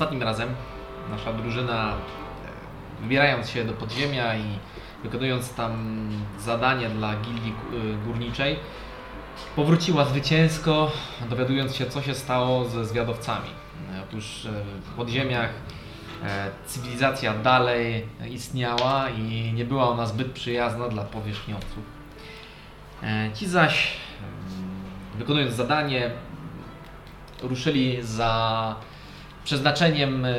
Ostatnim razem nasza drużyna, e, wybierając się do podziemia i wykonując tam zadanie dla gildii e, górniczej, powróciła zwycięsko, dowiadując się, co się stało ze zwiadowcami. E, Otóż w podziemiach cywilizacja dalej istniała i nie była ona zbyt przyjazna dla powierzchniowców. Ci zaś, wykonując zadanie, ruszyli za przeznaczeniem e,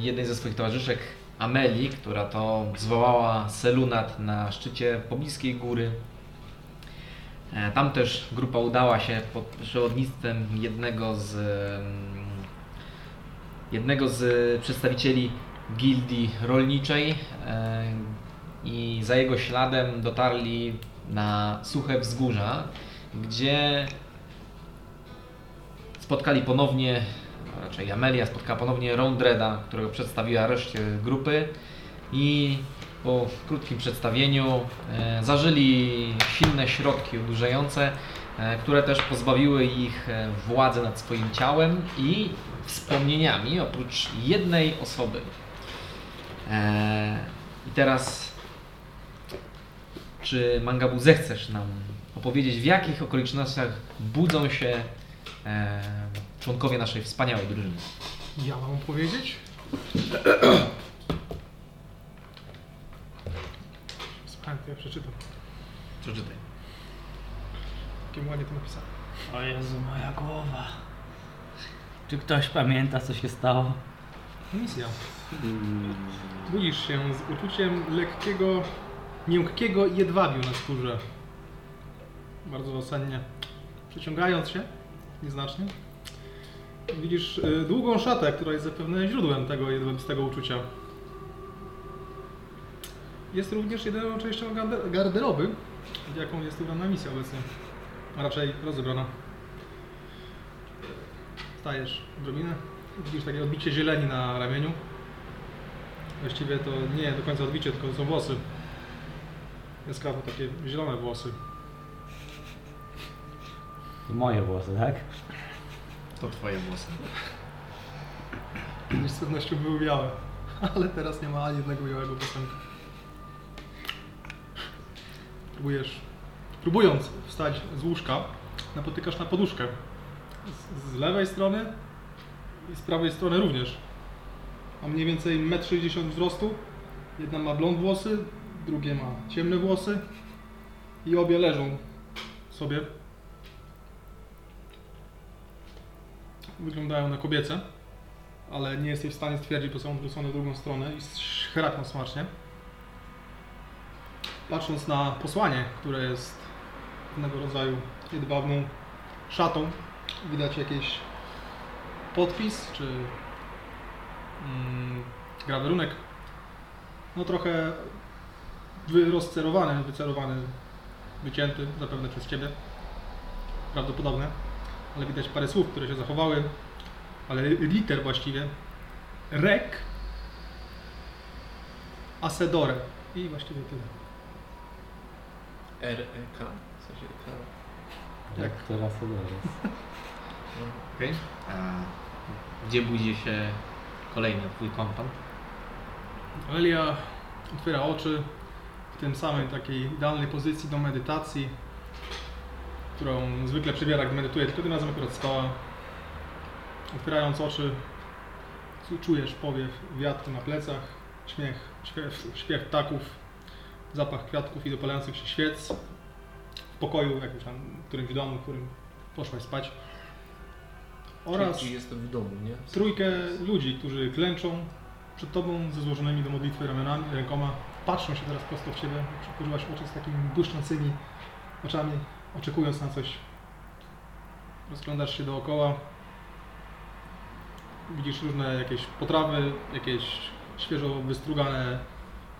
jednej ze swoich towarzyszek, Ameli, która to zwołała selunat na szczycie pobliskiej góry. E, Tam też grupa udała się pod przewodnictwem jednego z mm, jednego z przedstawicieli gildii rolniczej e, i za jego śladem dotarli na suche wzgórza, gdzie spotkali ponownie, raczej Amelia spotkała ponownie Rondreda, którego przedstawiła reszcie grupy i po krótkim przedstawieniu e, zażyli silne środki odurzające, e, które też pozbawiły ich e, władzy nad swoim ciałem i wspomnieniami oprócz jednej osoby. I teraz, czy Mangabu zechcesz nam opowiedzieć, w jakich okolicznościach budzą się członkowie naszej wspaniałej drużyny? Ja mam powiedzieć? Słuchaj, to ja przeczytam. Przeczytaj. Jakim ładnie to napisałem. O Jezu, moja głowa. Czy ktoś pamięta, co się stało? Misja. Budzisz się z uczuciem lekkiego, miękkiego jedwabiu na skórze. Bardzo osennie. Przeciągając się nieznacznie, widzisz y, długą szatę, która jest zapewne źródłem tego jedwabistego uczucia. Jest również jedyną częścią garde- garderoby, jaką jest ubrana misja obecnie. A raczej rozebrana. Stajesz odrobinę, widzisz takie odbicie zieleni na ramieniu. Właściwie to nie do końca odbicie, tylko są włosy. Jaskrawo takie zielone włosy. Moje włosy, tak? To twoje włosy. Kiedyś z pewnością były białe, ale teraz nie ma ani jednego białego piosenka. Próbujesz, próbując wstać z łóżka, napotykasz na poduszkę. Z, z lewej strony i z prawej strony również. Ma mniej więcej 1,60 m wzrostu. Jedna ma blond włosy, drugie ma ciemne włosy i obie leżą sobie. Wyglądają na kobiece ale nie jesteś w stanie stwierdzić, bo są odwrócone w drugą stronę i chrapią smacznie. Patrząc na posłanie, które jest pewnego rodzaju jedwabną szatą, widać jakiś podpis czy mm, grawerunek. No trochę wyrozcerowany, wycerowany, wycięty zapewne przez Ciebie. Prawdopodobne. Ale widać parę słów, które się zachowały ale liter właściwie, rek, asedore i właściwie tyle. R-E-K. W sensie K. Tak. Teraz to jest. Okej. A Gdzie budzi się kolejny twój kompan? Elia otwiera oczy w tym samej takiej idealnej pozycji do medytacji, którą zwykle przybiera, gdy medytuje, tylko tym razem akurat spała. Otwierając oczy, czujesz powiew wiatru na plecach, śmiech, śpiew, śpiew ptaków, zapach kwiatków i dopalających się świec w pokoju, jakimś tam, w którymś domu, w którym poszłaś spać. Oraz Czyli jestem w domu, nie? trójkę ludzi, którzy klęczą przed tobą ze złożonymi do modlitwy ramionami, rękoma, patrzą się teraz prosto w ciebie, jak oczy z takimi błyszczącymi oczami, oczekując na coś. Rozglądasz się dookoła, widzisz różne jakieś potrawy, jakieś świeżo wystrugane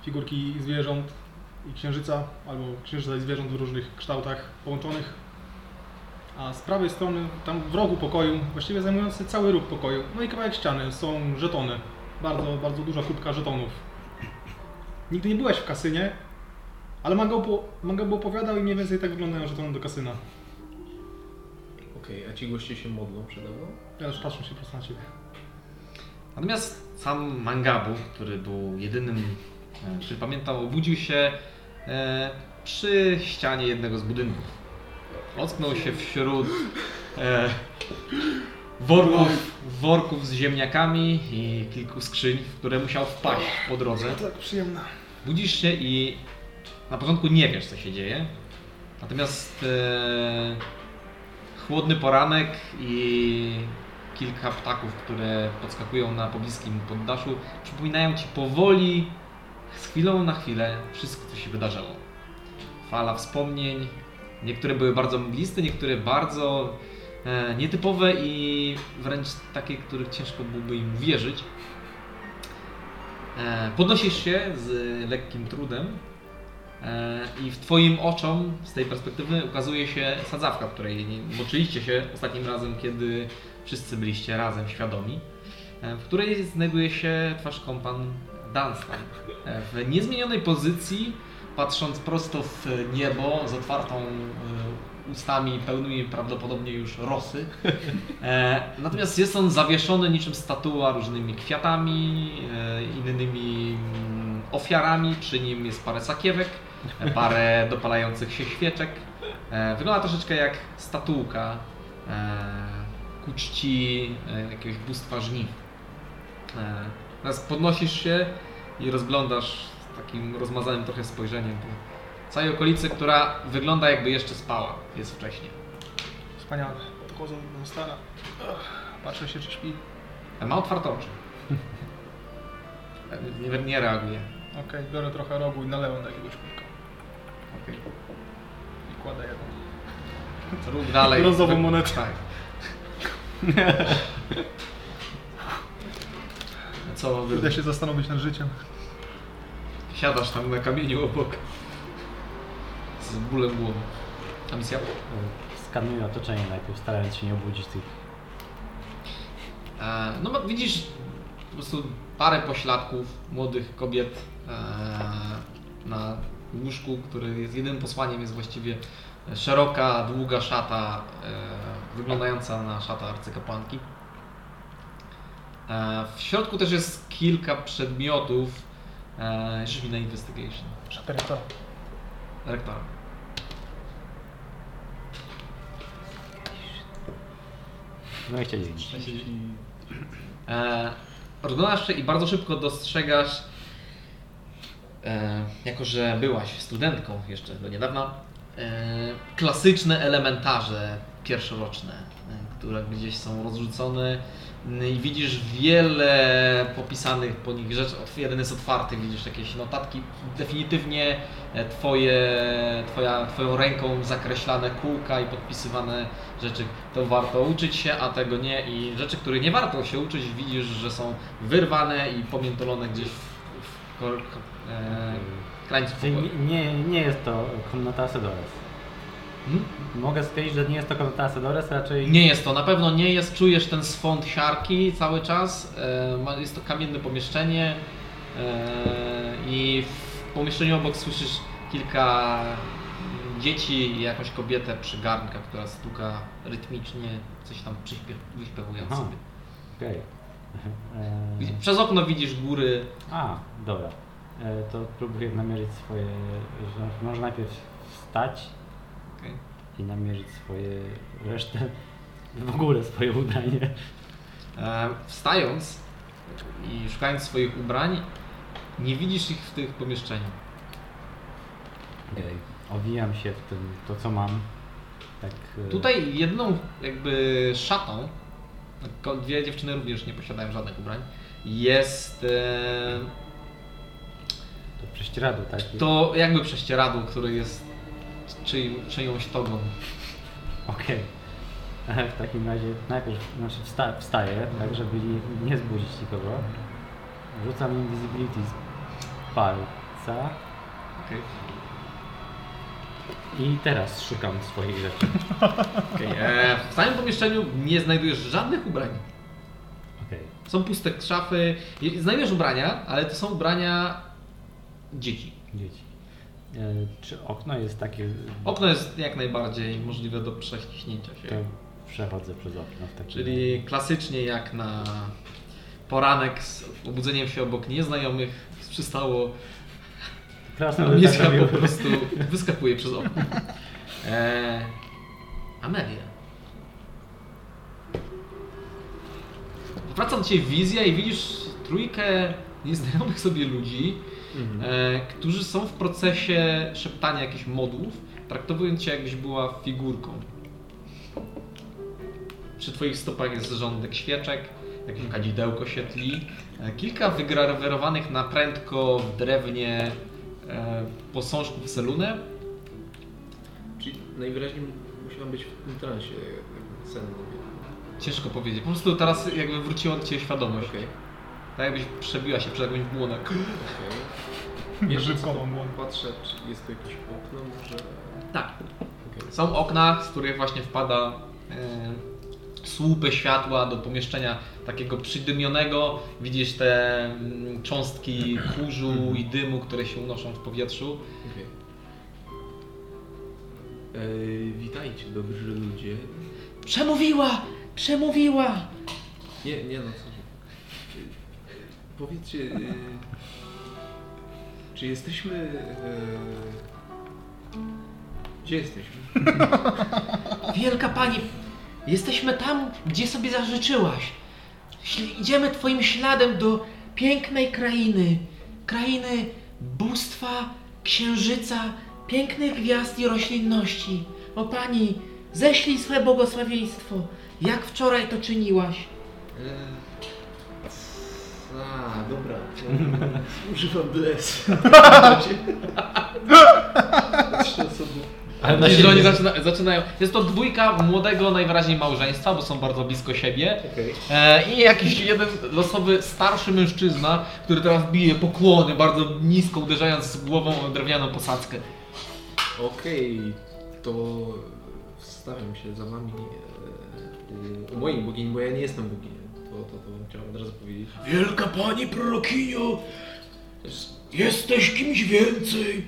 figurki zwierząt i księżyca, albo księżyca i zwierząt w różnych kształtach połączonych. A z prawej strony, tam w rogu pokoju, właściwie zajmujący cały róg pokoju, no i kawałek ściany, są żetony. Bardzo, bardzo duża kubka żetonów. Nigdy nie byłeś w kasynie, ale Mango, po, Mango by opowiadał i mniej więcej tak wyglądają żetony do kasyna. Okej, a ci goście się modlą przede mną? Teraz patrzą się prosto na ciebie. Natomiast sam Mangabu, który był jedynym, e, który pamiętał, obudził się e, przy ścianie jednego z budynków. Ocknął się wśród e, worków, worków z ziemniakami i kilku skrzyń, w które musiał wpaść po drodze. Tak, przyjemna. Budzisz się i na początku nie wiesz, co się dzieje. Natomiast e, chłodny poranek i kilka ptaków, które podskakują na pobliskim poddaszu, przypominają ci powoli, z chwilą na chwilę, wszystko, co się wydarzyło. Fala wspomnień. Niektóre były bardzo mgliste, niektóre bardzo e, nietypowe i wręcz takie, których ciężko byłoby im wierzyć. E, Podnosisz się z lekkim trudem i w Twoim oczom z tej perspektywy ukazuje się sadzawka, której moczyliście się ostatnim razem, kiedy wszyscy byliście razem świadomi, e, w której znajduje się twarz kompan Dunstan. E, W niezmienionej pozycji, patrząc prosto w niebo z otwartą e, ustami pełnymi prawdopodobnie już rosy. E, natomiast jest on zawieszony niczym statua różnymi kwiatami, e, innymi mm, ofiarami. Przy nim jest parę sakiewek, parę dopalających się świeczek. E, wygląda troszeczkę jak statułka e, ku czci e, jakiegoś bóstwa żniw. E, teraz podnosisz się i rozglądasz takim rozmazanym trochę spojrzeniem po całej okolicy, która wygląda jakby jeszcze spała. Jest wcześnie. Wspaniale. Podchodzę do stara. Patrzę się, czy śpi. Ma otwarte oczy. Nie, nie reaguje. Okej, biorę trochę rogu i nalewam do jakiegoś kubka. Okay. I kładę jedną. Rób dalej. Brązową monetę. Tak. Co Idę wy... się zastanowić nad życiem. Siadasz tam na kamieniu obok z bólem głowy. A misja? Skanuję otoczenie najpierw, starając się nie obudzić tych. E, no widzisz po prostu parę pośladków młodych kobiet e, na łóżku, który jest jedynym posłaniem, jest właściwie szeroka, długa szata, e, wyglądająca na szata arcykapłanki. W środku też jest kilka przedmiotów. E, Rzuć mi na investigation. Szata rektora. Rektora. No 29. E, rozglądasz się i bardzo szybko dostrzegasz, e, jako że byłaś studentką jeszcze do niedawna, e, klasyczne elementarze pierwszoroczne, e, które gdzieś są rozrzucone i widzisz wiele popisanych po nich rzeczy. Jeden jest otwarty, widzisz jakieś notatki, definitywnie e, twoje, twoja, Twoją ręką zakreślane kółka i podpisywane rzeczy. To warto uczyć się, a tego nie. I rzeczy, których nie warto się uczyć, widzisz, że są wyrwane i pomiętolone gdzieś w, w e, krańcu Czyli pokoju. nie, nie jest to komnata Sedores. Hmm? Mogę stwierdzić, że nie jest to komnata Sedores, raczej. Nie jest to, na pewno nie jest. Czujesz ten swąd siarki cały czas. E, jest to kamienne pomieszczenie e, i w pomieszczeniu obok słyszysz kilka dzieci i jakąś kobietę przy garnkach, która stuka rytmicznie, coś tam wyśpiewując Aha. sobie. Okej. Widzi- Eee, Przez okno widzisz góry. A, dobra. E, to próbuję namierzyć swoje. Że może najpierw wstać Okej. i namierzyć swoje resztę. W ogóle swoje ubranie. E, Wstając i szukając swoich ubrań, nie widzisz ich w tych pomieszczeniu. Okej. Owijam się w tym, to co mam. Tak. e, Tutaj jedną jakby szatą, dwie dziewczyny również nie posiadają żadnych ubrań, jest e, To prześcieradło, tak? to jakby prześcieradło, które jest czyj, czyjąś togą. Okej. E, W takim razie najpierw znaczy wsta wstaję, tak żeby nie, zbudzić nikogo. Rzucam invisibility z palca Okay. i teraz szukam swoich rzeczy. E, w całym pomieszczeniu nie znajdujesz żadnych ubrań. Okej. Są puste szafy. Je- Znajdujesz ubrania, ale to są ubrania dzieci. Dzieci. E, czy okno jest takie. Okno jest jak najbardziej możliwe do prześnięcia się. To przechodzę przez okno w takim Czyli klasycznie jak na poranek z obudzeniem się obok nieznajomych przystało. Krasnolud Miska tak po prostu wyskakuje przez okno. Eee, Amelia. Wraca do Ciebie wizja i widzisz trójkę nieznajomych sobie ludzi, Mhm. e, którzy są w procesie szeptania jakichś modłów, traktowując Cię jakbyś była figurką. Przy Twoich stopach jest rządek świeczek, jakieś kadzidełko się tli, e, kilka wygrawerowanych na prędko w drewnie e, posążków selune. Czyli najwyraźniej musiałam być w tym transie sennym. Ciężko powiedzieć. Po prostu teraz jakby wróciła do Ciebie świadomość. Okej, Tak jakbyś przebiła się przez jakąś błonę. okej. Jeszcze Żywką co, mam patrzę, czy jest tu jakieś okno może... Tak. Okej. Są okna, z których właśnie wpada e, słupy światła do pomieszczenia takiego przydymionego. Widzisz te mm, cząstki kurzu i dymu, które się unoszą w powietrzu. Okej. Ej, witajcie, dobrzy ludzie. Przemówiła! Przemówiła! Nie, nie no, co. Powiedzcie, e, czy jesteśmy... e, Gdzie jesteśmy? Wielka Pani, jesteśmy tam, gdzie sobie zażyczyłaś. Śl- idziemy Twoim śladem do pięknej krainy. Krainy bóstwa, księżyca, pięknych gwiazd i roślinności. O Pani, ześlij swe błogosławieństwo, jak wczoraj to czyniłaś. E, A, dobra. Używam bless. Trzy osoby. Ale na Widzisz, że oni siebie. zaczyna, zaczynają. Jest to dwójka młodego najwyraźniej małżeństwa, bo są bardzo blisko siebie. Okej. E, I jakiś jeden losowy starszy mężczyzna, który teraz bije pokłony, bardzo nisko uderzając głową o drewnianą posadzkę. Okej, to wstawiam się za wami e, u, u mojej bogini, bo ja nie jestem boginią. To, to, to chciałem od razu powiedzieć. Wielka pani prorokinio, jesteś kimś więcej,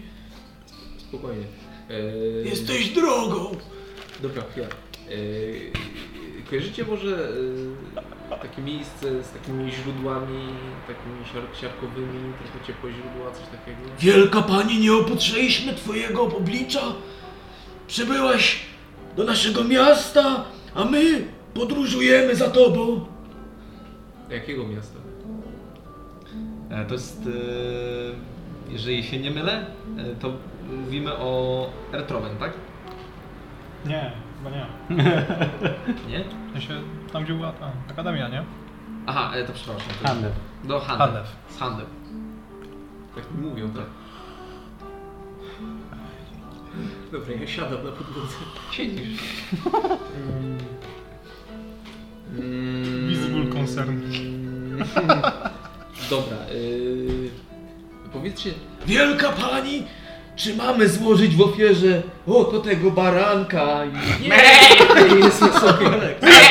Spokojnie. E, drogą. Dobra, chwila. E, kojarzycie może e, takie miejsce z takimi źródłami, takimi siar, siarkowymi, trochę ciepłe źródła, coś takiego? Wielka pani, nie opotrzeliśmy twojego oblicza. Przybyłaś do naszego miasta, a my podróżujemy za tobą. Jakiego miasta? E, To jest, e, jeżeli się nie mylę, e, to mówimy o Ertrowen, tak? Nie, chyba nie. Nie? W sensie, tam gdzie była ta akademia, nie? Aha, to przepraszam. to- Handel. Do Handel. Handew. Z Handel. Tak mi mówią, tak? Dobra, ja siadam na podłodze. Siedzisz. Mm. Visible concern. Dobra, yy, powiedzcie, Wielka pani, czy mamy złożyć w ofierze oko tego baranka i... jest, jest okej.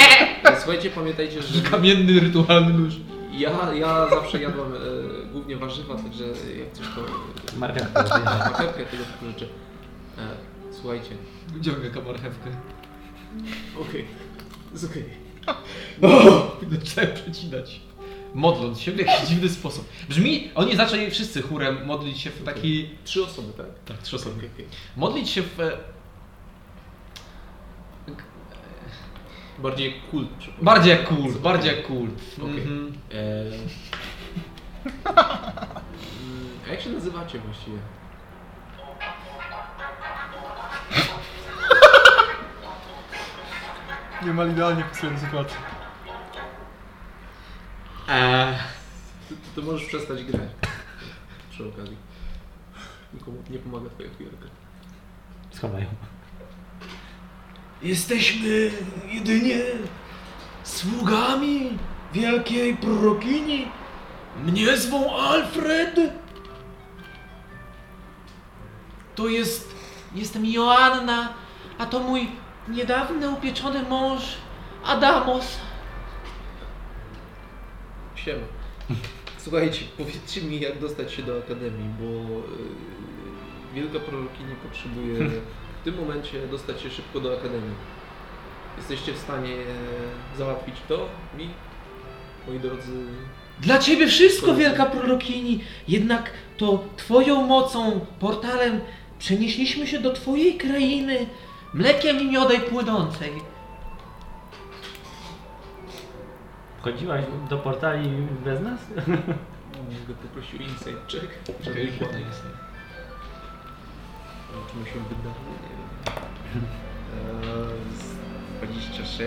Słuchajcie, pamiętajcie, że Kamienny rytualny nóż. ja, ja zawsze jadłam e, głównie warzywa, także jak coś to Marchewka. marchewkę tego typu rzeczy. E, słuchajcie, Wyciąga marchewkę. okej, jest okej. O! Zacząłem przecinać. Modląc się w jakiś dziwny sposób. Brzmi, oni zaczęli wszyscy chórem modlić się w taki... Trzy osoby, tak? Tak, trzy osoby. Okej. Modlić się w... Bardziej jak kult. Bardziej jak kult, bardziej jak kult. Okej. Mhm. E, mm, a jak się nazywacie właściwie? Niemal idealnie pasuje do sytuacji. Eee, To, to możesz przestać grać. Przy okazji. Nikomu nie pomaga twoja chwilka. Schowają. Jesteśmy jedynie sługami wielkiej prorokini. Mnie zwą Alfred. To jest... Jestem Joanna, a to mój niedawno upieczony mąż Adamos. Siema. Słuchajcie, powiedzcie mi jak dostać się do Akademii, bo yy, Wielka Prorokini potrzebuje w tym momencie dostać się szybko do Akademii. Jesteście w stanie załatwić to mi, moi drodzy Dla ciebie wszystko, wielka prorokini. Jednak to twoją mocą, portalem przenieśliśmy się do twojej krainy, mlekiem i miodej płynącej. Wchodziłaś do portali bez nas? Go poprosił insight check. Żeby okay, ładny jest. Czy mu się wydaje? Nie wiem. Eee, z 26.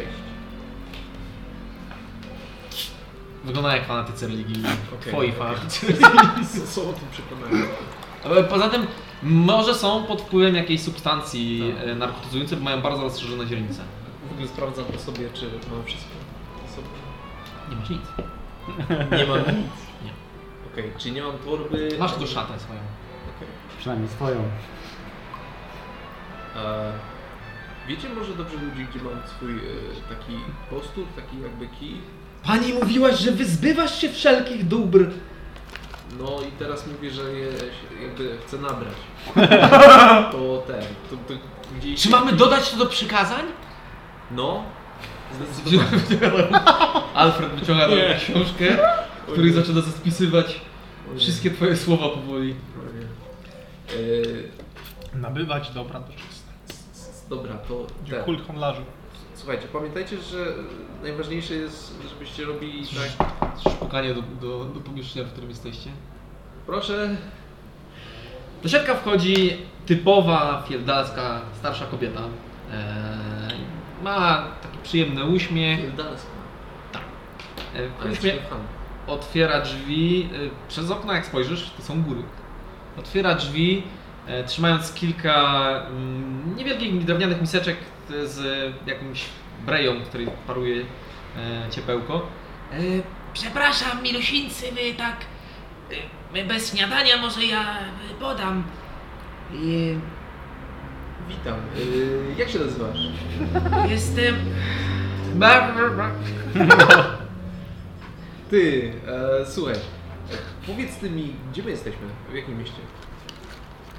Wygląda jak fanatycy religii. Okej, Twoi okej. fanatycy. Co są o tym przekonani? Ale Poza tym, może są pod wpływem jakiejś substancji Tak. e, narkotyzującej, bo mają bardzo rozszerzone źrenice. W ogóle sprawdzam po sobie, czy mam wszystko sobie. Nie masz nic. Nie mam nic. Nie. Okej, czyli nie mam torby. Masz tu szatę swoją. Okej. Przynajmniej swoją. A Wiecie może dobrze ludzi, gdzie mam swój e, taki postur, taki jakby kij? Pani mówiłaś, że wyzbywasz się wszelkich dóbr. No i teraz mówię, że je jakby chcę nabrać. To ten, to, to gdzieś... Czy mamy dodać to do przykazań? No, zdecydowanie. Alfred wyciąga taką książkę, w której zaczyna zaspisywać wszystkie twoje słowa powoli. E, Nabywać dobra do czysta. s- s- dobra, to ten. Kult handlarzy. Słuchajcie, pamiętajcie, że najważniejsze jest, żebyście robili tak... Szukanie do, do, do pomieszczenia, w którym jesteście. Proszę, Do środka wchodzi typowa fieldarska starsza kobieta. Eee, ma taki przyjemny uśmiech. Gildaska. Eee, Ale uśmiech otwiera drzwi. e, Przez okno, jak spojrzysz, to są góry. Otwiera drzwi, e, trzymając kilka mm, niewielkich drewnianych miseczek z jakimś breją, w której paruje e, ciepełko. E, przepraszam, milusińcy, my tak. e, my bez śniadania, może ja e, podam. E, Witam. Y, jak się nazywasz? jestem. Ty, e, słuchaj. e, Powiedz ty mi, gdzie my jesteśmy? W jakim mieście?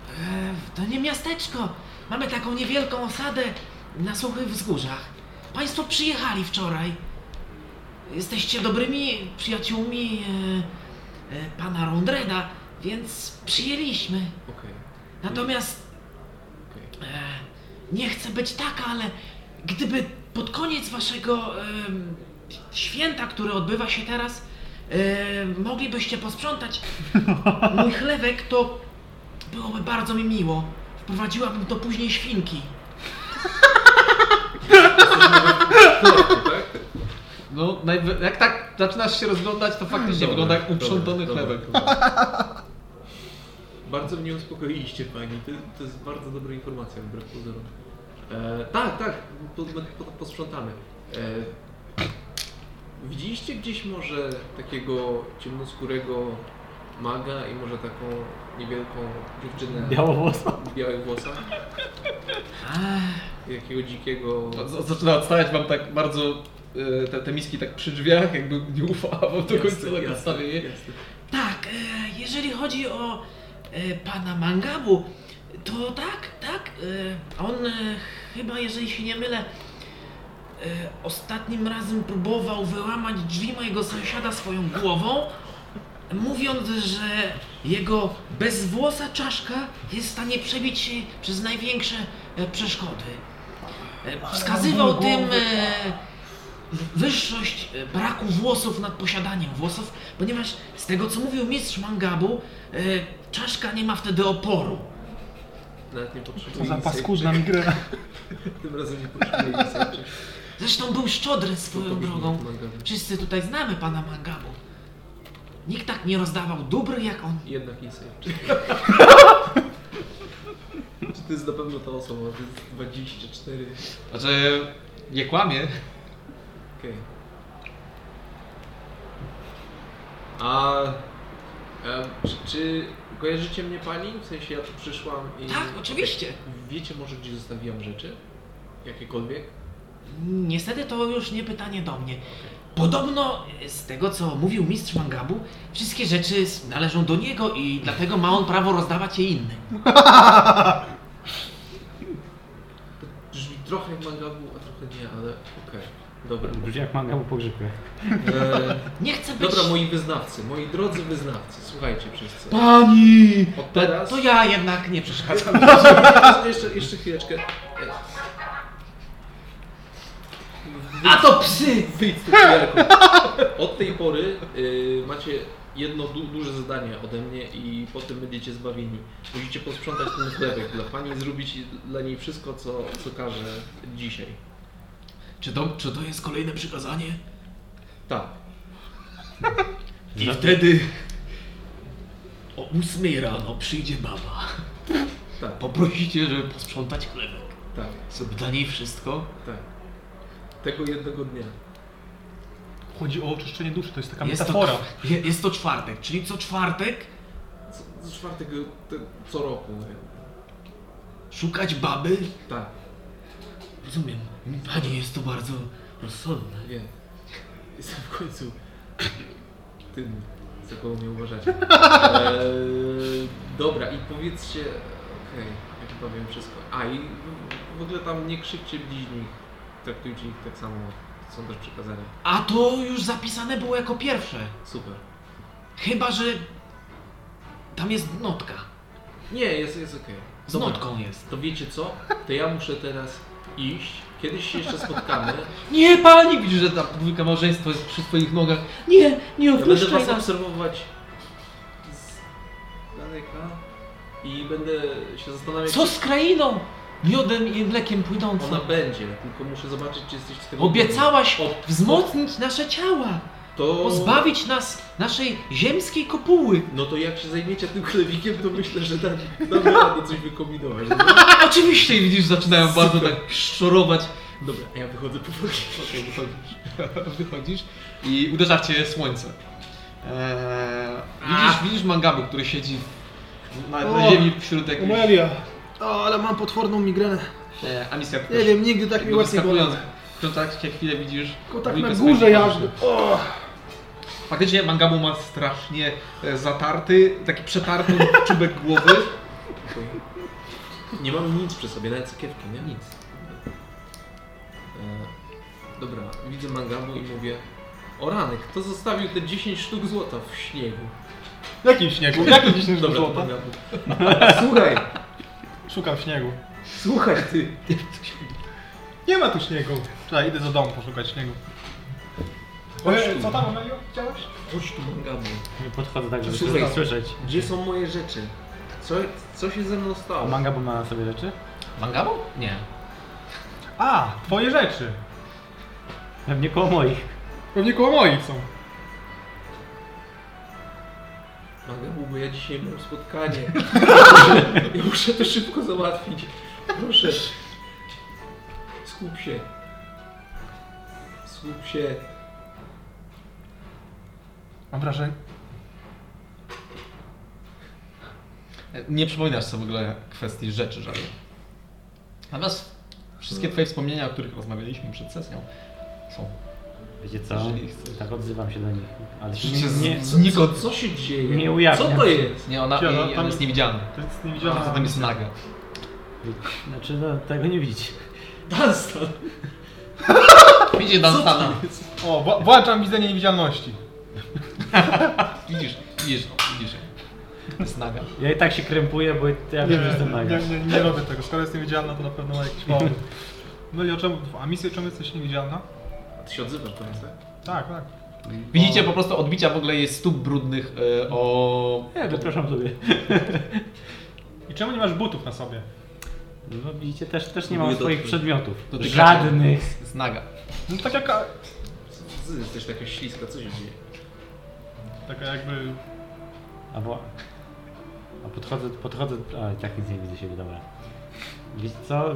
E, To nie miasteczko. Mamy taką niewielką osadę na suchych wzgórzach. Państwo przyjechali wczoraj. Jesteście dobrymi przyjaciółmi e, e, pana Rondreda, więc przyjęliśmy. Okej, Natomiast okej. e, nie chcę być taka, ale gdyby pod koniec waszego em, święta, które odbywa się teraz, e, moglibyście posprzątać mój chlewek, to byłoby bardzo mi miło. Wprowadziłabym to później świnki. tak? No, jak tak zaczynasz się rozglądać, to faktycznie Dobra, wygląda jak dobra, uprzątony dobra, chlebek. dobra. Bardzo mnie uspokoiliście pani. To, to jest bardzo dobra informacja wbrew pozorom. E, tak, tak, po, po, posprzątamy. E, widzieliście gdzieś może takiego ciemnoskórego maga i może taką niewielką dziewczynę Białowłosa. w białych włosach? Ach, Jakiego dzikiego... z- Zaczyna odstawiać wam tak bardzo e, te, te miski tak przy drzwiach, jakby nie ufał wam do końca Jasne, tak odstawia je. jasne. Tak, e, jeżeli chodzi o e, pana Mangabu, to tak, tak. E, on e, chyba, jeżeli się nie mylę, e, ostatnim razem próbował wyłamać drzwi mojego sąsiada swoją głową, mówiąc, że jego bezwłosa czaszka jest w stanie przebić się przez największe e, przeszkody. E, wskazywał tym e, wyższość braku włosów nad posiadaniem włosów, ponieważ z tego co mówił mistrz Mangabu, czaszka nie ma wtedy oporu. Nawet nie potrzebuję To za paskudna migrena. Tym razem nie check. Zresztą był szczodry swoją drogą. Wszyscy tutaj znamy pana Mangabu. Nikt tak nie rozdawał dóbr jak on. Jednak insight. Czy to jest na pewno ta osoba? To jest 24. Znaczy, nie kłamie. Okej. A e, czy, czy kojarzycie mnie pani? W sensie ja tu przyszłam i... Tak, oczywiście. Wiecie może gdzie zostawiłam rzeczy? Jakiekolwiek? Niestety to już nie pytanie do mnie. Podobno e, z tego co mówił mistrz Mangabu, wszystkie rzeczy należą do niego i dlatego ma on prawo rozdawać je innym. Brzmi trochę jak mangabu, a trochę nie, ale okej. Dobra. Brzmi jak manga po. E, Nie chcę być... dobra, moi wyznawcy, moi drodzy wyznawcy, słuchajcie wszyscy. Pani! Od teraz... To ja jednak nie przeszkadzam. jeszcze, jeszcze chwileczkę. E, A to psy! Wyjdź z tym. Od tej pory y, macie jedno du duże zadanie ode mnie i potem będziecie zbawieni. Musicie posprzątać ten chlebek dla pani i zrobić dla niej wszystko, co, co każe dzisiaj. Czy to, czy to jest kolejne przykazanie? Tak. I wtedy o ósmej rano przyjdzie baba. Tak, Poprosicie, żeby posprzątać chlebek. tak, Zrobi dla niej wszystko. tak. Tego jednego dnia. Chodzi o oczyszczenie duszy, to jest taka Jest to, metafora. je- jest to czwartek, czyli co czwartek Co, co czwartego, te, co roku. nie? szukać baby? Tak, Rozumiem. Panie, jest to bardzo rozsądne. wiem. Jestem w końcu tym, za kogo mnie uważacie. Eee, dobra, i powiedzcie... Okej, ja chyba wiem wszystko. A, i w- w ogóle tam nie krzywcie bliźnich. Traktujcie ich tak samo. Są też przekazania. A to już zapisane było jako pierwsze. Super. Chyba, że tam jest notka. Nie, jest, jest okej. Z Dobra. notką jest. To wiecie co? To ja muszę teraz iść. Kiedyś się jeszcze spotkamy. Nie, pani widzi, że ta dwójka małżeństwa jest przy swoich nogach. Nie, nie Ja będę opuszczaj was nas. obserwować z daleka i będę się zastanawiać, Co czy z krainą? Miodem i mlekiem płynącą. ona będzie. Tylko muszę zobaczyć, czy jesteście tego Obiecałaś gotowi. wzmocnić nasze ciała. To... Pozbawić nas naszej ziemskiej kopuły. No to jak się zajmiecie tym chlebikiem, to myślę, że da, damy radę coś wykombinować. No? Oczywiście i widzisz, zaczynają bardzo tak szczorować. Dobra, a ja wychodzę powoli. Okej, wychodzisz. wychodzisz i uderza w ciebie słońce. Eee, widzisz, widzisz Mangabu, który siedzi w- na, na O, ziemi wśród jakichś... Umelia. O, ale mam potworną migrenę. E, a misja Nie wiem, nigdy tak mi łeb nie bolał. W kontakcie chwilę widzisz... Tylko tak na górze. O. Faktycznie Mangabu ma strasznie e, zatarty, taki przetarty czubek głowy. Nie mam nic przy sobie, nawet sakiewki, nie? Nic. E, dobra, widzę mangabu i mówię O rany, kto zostawił te 10 sztuk złota w śniegu? W jakim śniegu? W jakim śniegu Dobra, złota? mangabu. Słuchaj, Szukam śniegu. słuchaj ty. Nie ma tu śniegu. Czekaj, idę do domu poszukać śniegu. Chodź E, tu. co tam, Amelio? Chciałeś? Chodź tu mangabu. Podchodzę tak, żeby Słuchaj. słyszeć. Gdzie są moje rzeczy? Co, co się ze mną A stało? manga bo ma na sobie rzeczy? Mangabu? Nie. A, twoje rzeczy. Pewnie koło moich. Pewnie koło moich są. Mangabu, bo ja dzisiaj mam spotkanie. ja muszę to szybko załatwić. Proszę. Skup się. Skup się. Mam wrażenie. Nie przypominasz sobie w ogóle kwestii rzeczy żadnej. Natomiast wszystkie twoje wspomnienia, o których rozmawialiśmy przed sesją, są. Wiecie co? Tak odzywam się do nich. Ale nie, z- nie, Co, się dzieje? Nie ujawniam Co to jest? Nie, ona, ona? i, Tam jest niewidzialna. To jest niewidzialna. zatem jest naga. Znaczy, no, tego nie widzicie. Dunstan. Widzisz Dunstana. O, włączam widzenie niewidzialności. Widzisz, widzisz, widzisz. To jest naga. Ja i tak się krępuję, bo ja wiem, że jestem naga. nie, nie, nie robię tego. Skoro jest niewidzialna, to na pewno ma jakiś powód. Myli, o czemu, a misja czemu jesteś niewidzialna? Ty się odzywasz do nas, tak? Tak, tak. Widzicie po prostu odbicia w ogóle jest stóp brudnych e, o... Nie, wypraszam sobie. I czemu nie masz butów na sobie? No widzicie, też, też nie mam swoich przedmiotów. Dotykacie. Żadnych. Z naga. No tak jaka... Ty jesteś taka śliska, co się dzieje? Taka jakby... A, bo, a podchodzę, podchodzę, a i tak nic nie widzę siebie, dobra. Wiecie co?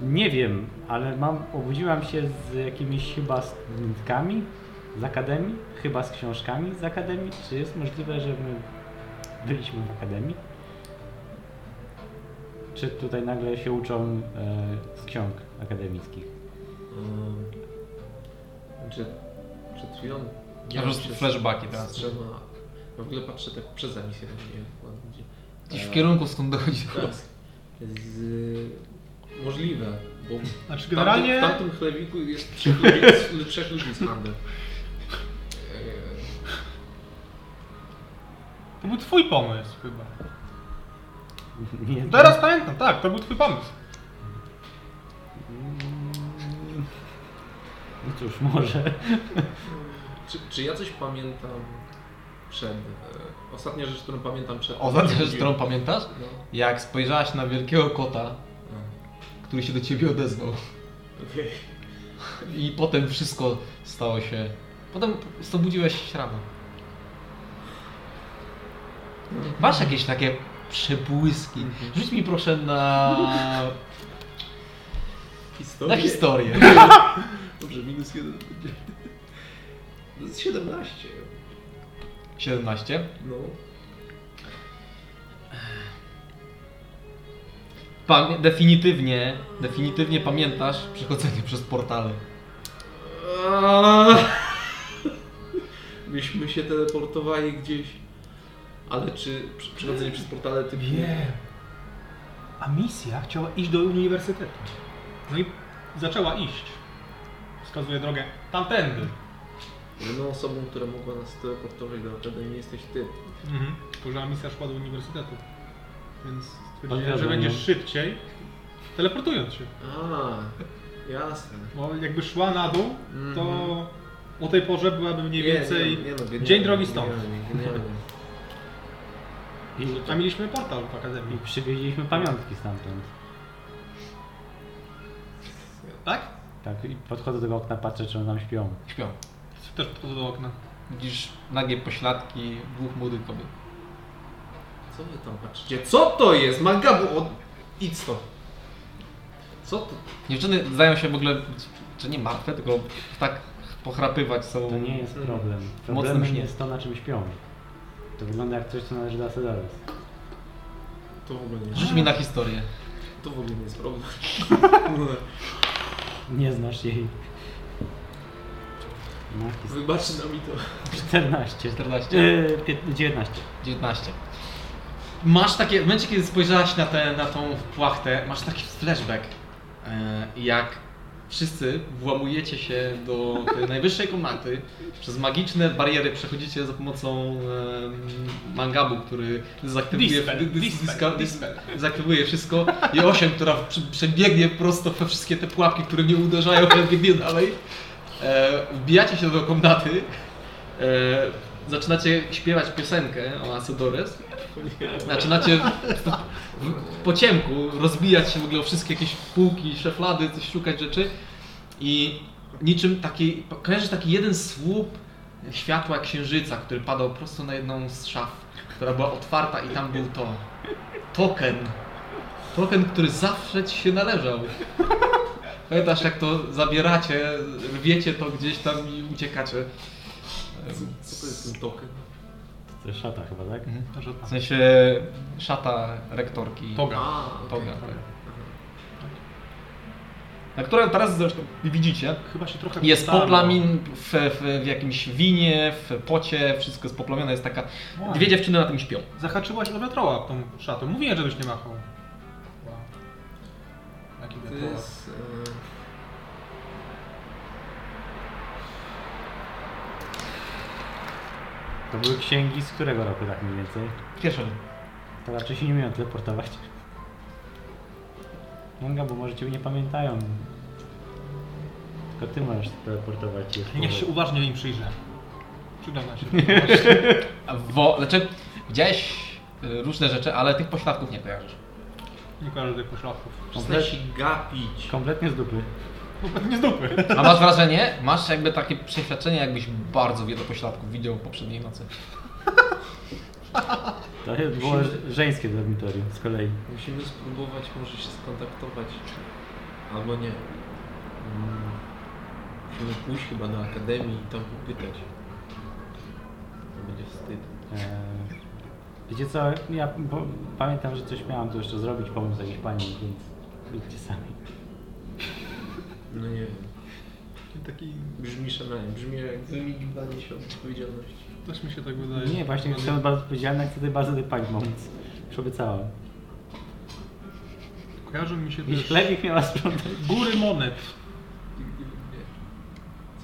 Nie wiem, ale mam, obudziłam się z jakimiś chyba studentkami z akademii, chyba z książkami z akademii. Czy jest możliwe, że my byliśmy w akademii? Czy tutaj nagle się uczą e, z ksiąg akademickich? Znaczy, przed chwilą... Ja po flashbacki teraz. trzema... W ogóle patrzę tak przed nami się nie Gdzieś w kierunku skąd dochodzi Tak. Z... Możliwe, Bo Znaczy w generalnie... tamtym, w tamtym chlewiku jest trzech ludzi, z- trzech ludzi z handlem. Eee, To był twój pomysł chyba. Nie, Teraz pamiętam, tak, to był twój pomysł. No cóż, może. Czy, czy ja coś pamiętam przed... E, ostatnia rzecz, którą pamiętam przed... Ostatnia rzecz, którą pamiętasz? No. Jak spojrzałaś na wielkiego kota. Który się do ciebie odezwał. Okej. I potem wszystko stało się. Potem po prostu budziłeś się rano. Masz jakieś takie przebłyski? Mhm. Rzuć mi proszę na, Historię? na historię. Dobrze, minus jeden. To jest 17. 17. No. Definitywnie, definitywnie pamiętasz przechodzenie przez portale. Myśmy się teleportowali gdzieś. Ale czy przechodzenie przez portale typu... Wiem. A misja chciała iść do uniwersytetu. No i zaczęła iść. Wskazuje drogę tamtędy. Jedyną osobą, która mogła nas teleportować do Akademii jesteś ty. Mhm. Tylko, że misja szła do uniwersytetu. Więc stwierdziłem, Podwiodłem że będziesz szybciej, teleportując się. A, jasne. Bo jakby szła na dół, to Mhm. o tej porze byłaby mniej więcej Nie, nie, nie, no, genialnie, dzień drogi stąd. I, A mieliśmy portal w Akademii. I przywieźliśmy pamiątki stamtąd. Tak? Tak, i podchodzę do tego okna, patrzę, czy one tam śpią. Śpią. Też podchodzę do okna. Widzisz nagie pośladki dwóch młodych kobiet. Co wy tam patrzycie? Co to jest? Mangabu, od... idź stąd. Co to? Dziewczyny zdają się w ogóle, czy nie martwe, tylko tak pochrapywać są. To nie jest problem. Mocnym Problemem śnie. jest to, na czym śpią. To wygląda jak coś, co należy do Asedores. To w ogóle nie jest. Rzuć mi na historię. To w ogóle nie jest problem. Nie znasz jej. No, his- Wybacz nam i to. 14. 14. Yy, pię- 19. 19. Masz takie, w momencie kiedy spojrzałaś na, tę na tą płachtę, masz taki flashback, e, jak wszyscy włamujecie się do tej najwyższej komnaty, przez magiczne bariery przechodzicie za pomocą e, mangabu, który dispel. dezaktywuje wszystko i osiem, która przebiegnie prosto we wszystkie te pułapki, które nie uderzają, ale biegnie dalej. E, wbijacie się do komnaty, e, zaczynacie śpiewać piosenkę o Asedores. Zaczynacie w, w, po ciemku rozbijać się w ogóle o wszystkie jakieś półki, szeflady, coś szukać rzeczy i niczym taki, kojarzysz taki jeden słup światła księżyca, który padał prosto na jedną z szaf, która była otwarta i tam był to token. Token, który zawsze ci się należał. Pamiętasz jak to zabieracie, rwiecie to gdzieś tam i uciekacie. Co to jest ten token? To jest szata chyba, tak? Że W sensie szata rektorki. Toga. A, Toga. okej. tak. Na którą teraz zresztą widzicie. Chyba się trochę Jest poplamin w, w, w jakimś winie, w pocie, wszystko jest poplamione, jest taka... Wow. Dwie dziewczyny na tym śpią. Zahaczyłaś o wiatroła tą szatą. Mówiłem, żebyś nie machał. Wow. Jaki To wiatrołap. jest... E... To były księgi z którego roku tak mniej więcej? Pierwsze. To raczej się nie umieją teleportować. Manga, bo może ciebie nie pamiętają. Tylko ty możesz teleportować. Jest Niech się uważnie im przyjrzę. Przyglądam się. A Wo, znaczy, widziałeś y, różne rzeczy, ale tych pośladków nie kojarzysz. Nie kojarzę tych pośladków. Przestań się gapić. Kompletnie z dupy. Nie z dupy. A masz wrażenie, masz jakby takie przeświadczenie, jakbyś bardzo wiele pośladków widział poprzedniej nocy. To jest- było żeńskie dormitorium z kolei. Musimy spróbować może się skontaktować. Albo nie. Mm, Musimy pójść chyba do akademii i tam popytać. To będzie wstyd. Eee, wiecie co, ja bo, pamiętam, że coś miałam tu jeszcze zrobić, pomóc jakiejś pani, więc idźcie sami. No nie wiem. Taki... Brzmi szalenie. Brzmi jak wymigiwanie się od odpowiedzialności. Też mi się tak wydaje. Nie, właśnie chcę bardzo odpowiedzialna, chcę tutaj bardzo pani pomóc. Już obiecałam. Kojarzą mi się I też chlebik miała sprzątać. góry monet.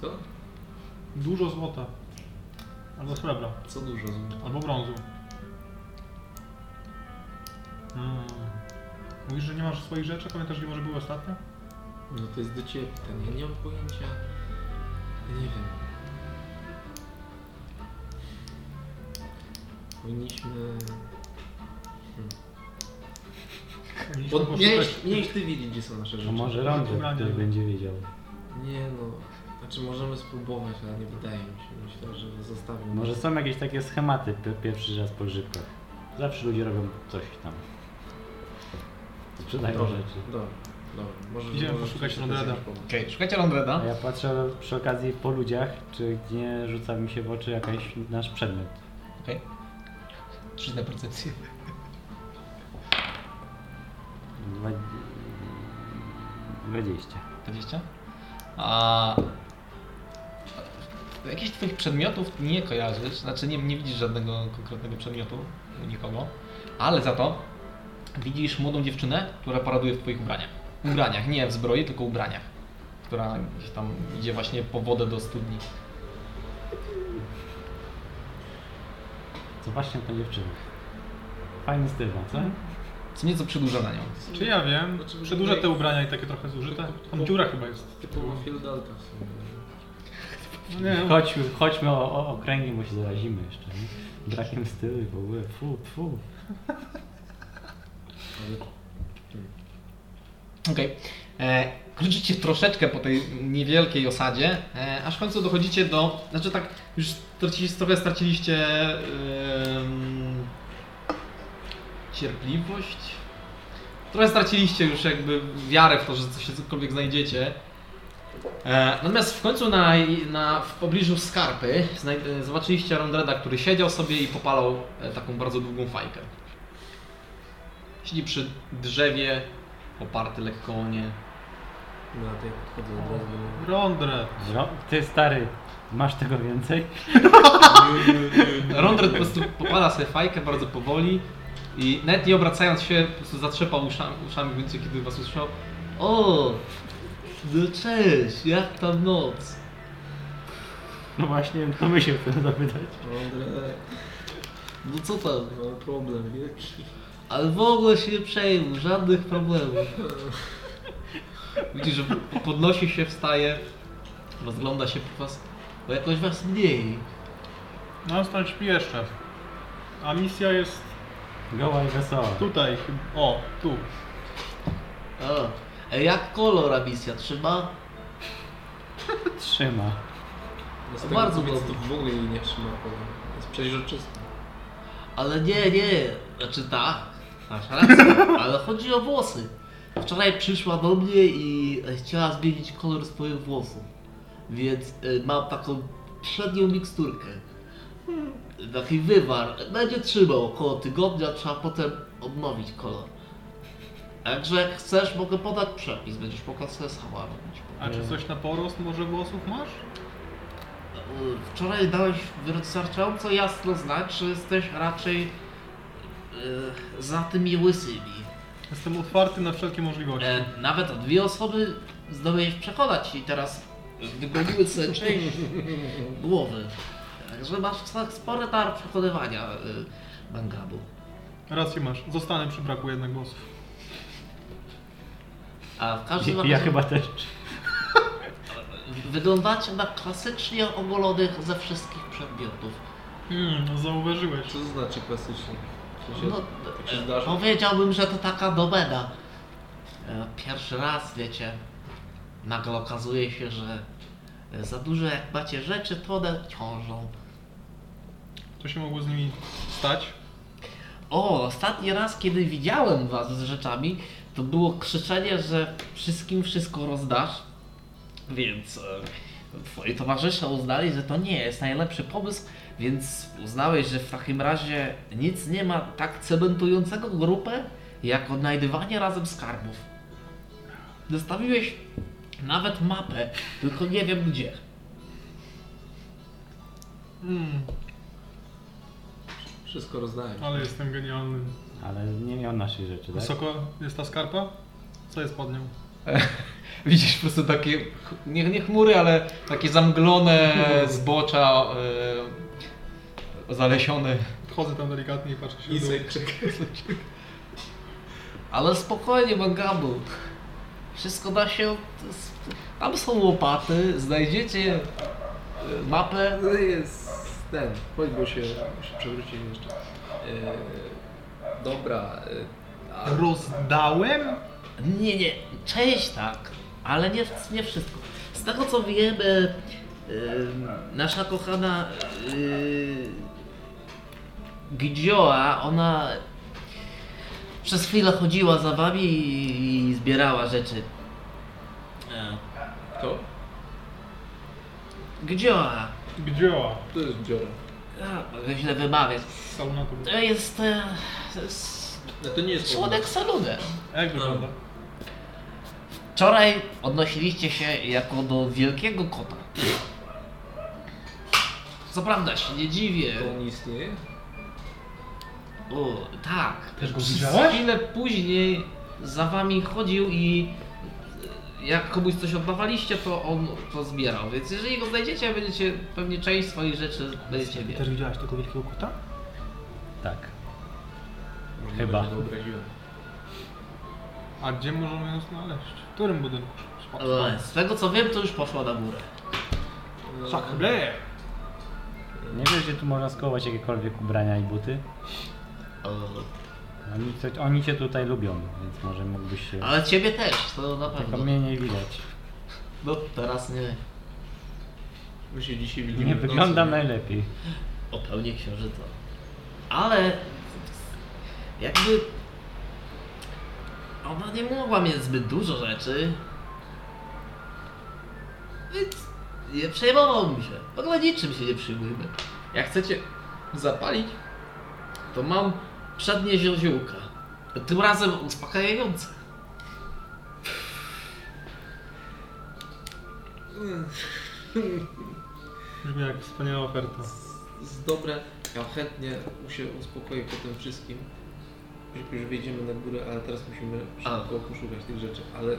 Co? Dużo złota. Albo srebra. Co dużo złota. Albo brązu. Mm. Mówisz, że nie masz swoich rzeczy? Pamiętasz, gdzie może były ostatnio? No to jest do ciebie pytanie. Ja nie mam pojęcia. Ja nie wiem. Powinniśmy... Powinniśmy Bo miałeś, miałeś ty wiedzieć, gdzie są nasze rzeczy. może Rądzie Ubrania. ktoś będzie wiedział. Nie no. Znaczy możemy spróbować, ale nie wydaje mi się. Myślę, że zostawię. Może są jakieś takie schematy pi- pierwszy raz po grzybkach. Zawsze ludzie robią coś tam. Sprzedają Dobra, rzeczy. Dobra, dobra. Może, Idziemy poszukać pomóc. Okej, szukajcie Londreda. A ja patrzę przy okazji po ludziach, czy nie rzuca mi się w oczy jakiś nasz przedmiot. Okej. Trzy na percepcję. Dwa... 20. 20. A jakichś twoich przedmiotów nie kojarzysz, znaczy nie, nie widzisz żadnego konkretnego przedmiotu u nikogo, ale za to widzisz młodą dziewczynę, która paraduje w twoich ubraniach. Ubraniach, nie w zbroi, tylko ubraniach. Która gdzieś tam idzie właśnie po wodę do studni. Zobaczcie tę dziewczynę. Fajny styl, ma, co? Co nieco przedłuża na nią. Czy ja wiem? Znaczy, Przedłużę te ubrania i takie trochę zużyte. Tam dziura chyba jest. Typowo feudalka w sumie. No nie wiem. Chodźmy, chodźmy o, o okręgi, bo się zarazimy jeszcze. Nie? Brakiem stylu i w ogóle. Fu, fu. Okej. Okay. Krzyczycie troszeczkę po tej niewielkiej osadzie, e, aż w końcu dochodzicie do. Znaczy tak, już straciliście, trochę straciliście em, cierpliwość. Trochę straciliście już jakby wiarę w to, że coś się cokolwiek znajdziecie. E, natomiast w końcu na, na, w pobliżu skarpy e, zobaczyliście Rondreda, który siedział sobie i popalał e, taką bardzo długą fajkę. Siedzi przy drzewie, oparty lekko o nie. no to ja podchodzę od razu do niego. Rondre. Ro- Ty stary, masz tego więcej? Rondred po prostu popala sobie fajkę bardzo powoli i nawet nie obracając się, po prostu zatrzepał uszami, uszami w momencie, kiedy was usłyszał. O, no cześć, jak tam noc? No właśnie, to my się chcemy zapytać. Mądre, No co tam? mam problem wielki. Ale w ogóle się nie przejmuj, żadnych problemów. Widzisz, że podnosi się, wstaje, rozgląda się po was, bo jakoś was mniej. No, stan śpi jeszcze. A misja jest Goła i wesoła. tutaj. O, tu. O, a jak kolor misja trzyma? Trzyma. No z tego bardzo dobrze. to w ogóle jej nie trzyma powiem. Jest przeźroczysta. Ale nie, nie, znaczy tak, masz rację, ale chodzi o włosy. Wczoraj przyszła do mnie i chciała zmienić kolor swoich włosów, więc y, mam taką przednią miksturkę. Taki wywar, będzie trzymał około tygodnia, trzeba potem odnowić kolor. Także jak chcesz, mogę podać przepis, będziesz mogła sobie sama robić. A czy coś na porost może włosów masz? Y, Wczoraj dałeś wystarczająco jasno znać, że jesteś raczej za tymi łysymi. Jestem otwarty na wszelkie możliwości. E, nawet dwie osoby zdobyłeś przekonać i teraz wygoniły sobie część głowy. Także masz tak spory dar przekonywania y, Bangabu. Rację masz. Zostanę przy braku jednak włosów. A w każdym Ja, razie ja chyba też. wyglądacie na klasycznie ogolonych ze wszystkich przedmiotów. Hmm, no zauważyłeś. Co to znaczy klasycznie? W sensie, No, tak się zdarza? powiedziałbym, że to taka domena. E, Pierwszy raz, wiecie, nagle okazuje się, że za dużo jak macie rzeczy, to one ciążą. Co się mogło z nimi stać? O, ostatni raz, kiedy widziałem was z rzeczami, to było krzyczenie, że wszystkim wszystko rozdasz. Więc e, twoi towarzysze uznali, że to nie jest najlepszy pomysł, więc uznałeś, że w takim razie nic nie ma tak cementującego grupę, jak odnajdywanie razem skarbów. Zostawiłeś nawet mapę, tylko nie wiem gdzie. Hmm, Wszystko rozdaję. ale jestem genialny. Ale nie miał naszych rzeczy, tak? Wysoko jest ta skarpa? Co jest pod nią? Widzisz po prostu takie, nie, nie chmury, ale takie zamglone zbocza, zalesione. Chodzę tam delikatnie i patrzę się w dół. Insekt. Ale spokojnie, Mangabu. Wszystko da się. Tam są łopaty, znajdziecie e, mapę. No jest ten, chodź, bo się, się przewrócić jeszcze. E, dobra. E, a, Rozdałem? Nie, nie, część tak, ale nie, nie wszystko. Z tego co wiemy, nasza kochana Gdzioa, ona przez chwilę chodziła za wami i, i zbierała rzeczy. E, to? Gdzioła. Gdzioa, To jest dziora. a, mogę źle wymawiać. Sauna to był. To jest, e, to jest No to nie jest członek Saludę. A Jak wygląda? Wczoraj odnosiliście się jako do wielkiego kota. Co prawda się nie dziwię. To nie istnieje? O, tak. Też go Przez widziałeś? Chwilę później za wami chodził i jak komuś coś oddawaliście, to on to zbierał. Więc jeżeli go znajdziecie, będziecie pewnie część swoich rzeczy będziecie mieli. Też widziałeś tego wielkiego kota? Tak. Może Chyba. Nie wyobraziłem. A gdzie możemy ją znaleźć? W którym budynku? Ale Z tego co wiem, to już poszła na górę. Sacre Nie wiesz, gdzie tu można skołować jakiekolwiek ubrania i buty? Oni, oni cię tutaj lubią, więc może mógłbyś się... Ale ciebie też, to na Tylko pewno. mnie nie widać. No teraz nie. My się dzisiaj widzimy Nie w nocy, wyglądam nie? najlepiej. O pełni księżyca. Ale jakby ona nie mogła mieć zbyt dużo rzeczy. Więc nie przejmowałbym się. W ogóle niczym się nie przyjmujmy. Jak chcecie zapalić, to mam przednie ziółka. Tym razem uspokajające. Brzmi jak wspaniała oferta. Z dobre, ja chętnie się uspokoję po tym wszystkim. Już, już wejdziemy na górę, ale teraz musimy szybko poszukać tych rzeczy. Ale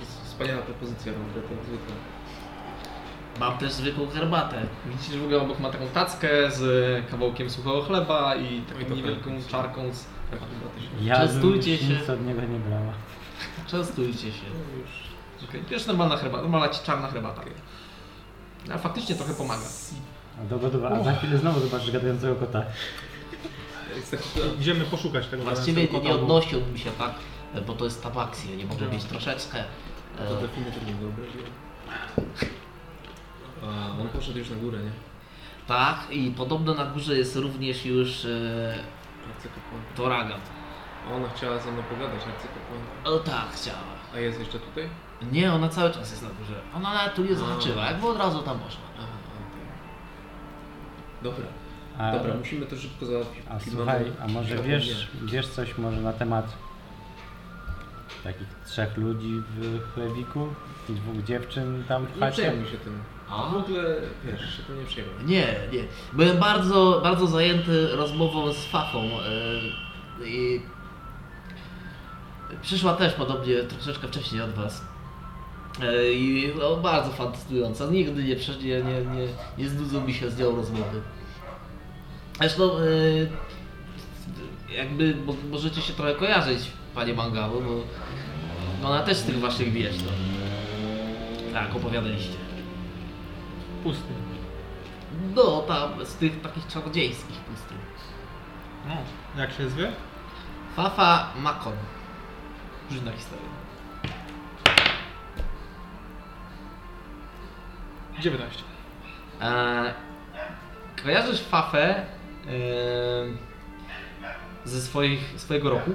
jest wspaniała propozycja to jak zwykle. Mam też zwykłą herbatę. Widzicie, że w ogóle obok ma taką tackę z kawałkiem suchego chleba i taką to niewielką czarką z... Chyba też. Ja Częstujcie się. nic od niego nie brała. Częstujcie się. No już. Okay. To jest normalna herbata, normalna czarna herbata. A faktycznie trochę pomaga. A do gotowa. A za chwilę znowu zobaczysz gadającego kota. Idziemy poszukać tego Właściwie kota, nie odnosiłbym się tak, bo to jest tabaksja, nie mogę No. mieć troszeczkę. to E, definitywnie wyobraziłem. A, on poszedł już na górę, nie? tak, i podobno na górze jest również już e, Arcykapłan. Toragan. A Ona chciała ze mną pogadać, arcykapłan. O tak, chciała. A jest jeszcze tutaj? Nie, ona cały czas jest na górze. Ona nawet tu nie zahaczyła, jakby od razu tam poszła. Aha, okej. Dobra, A, dobra, musimy to szybko załatwić. a póki słuchaj, mamy- a może wiesz, wiesz coś może na temat takich trzech ludzi w chlewiku i dwóch dziewczyn tam w Nie chacie? przejmuj się tym. A? W ogóle, wiesz, się tym nie przejmuj. Nie, nie. Byłem bardzo, bardzo zajęty rozmową z Fafą. e, I przyszła też podobnie troszeczkę wcześniej od Was. E, I no, bardzo fascynująca. Nigdy nie, nie, nie, nie, znudzą mi się z nią rozmowy. Zresztą e, jakby mo- możecie się trochę kojarzyć, Panie Mangało, bo ona też z tych Waszych wież. No. Tak, opowiadaliście. Pusty. No, tam z tych takich czarodziejskich pustyń. No. Jak się zwie? Fafa Makon. Różna historia. 19. Eee, kojarzysz Fafę eee, ze swoich, swojego roku?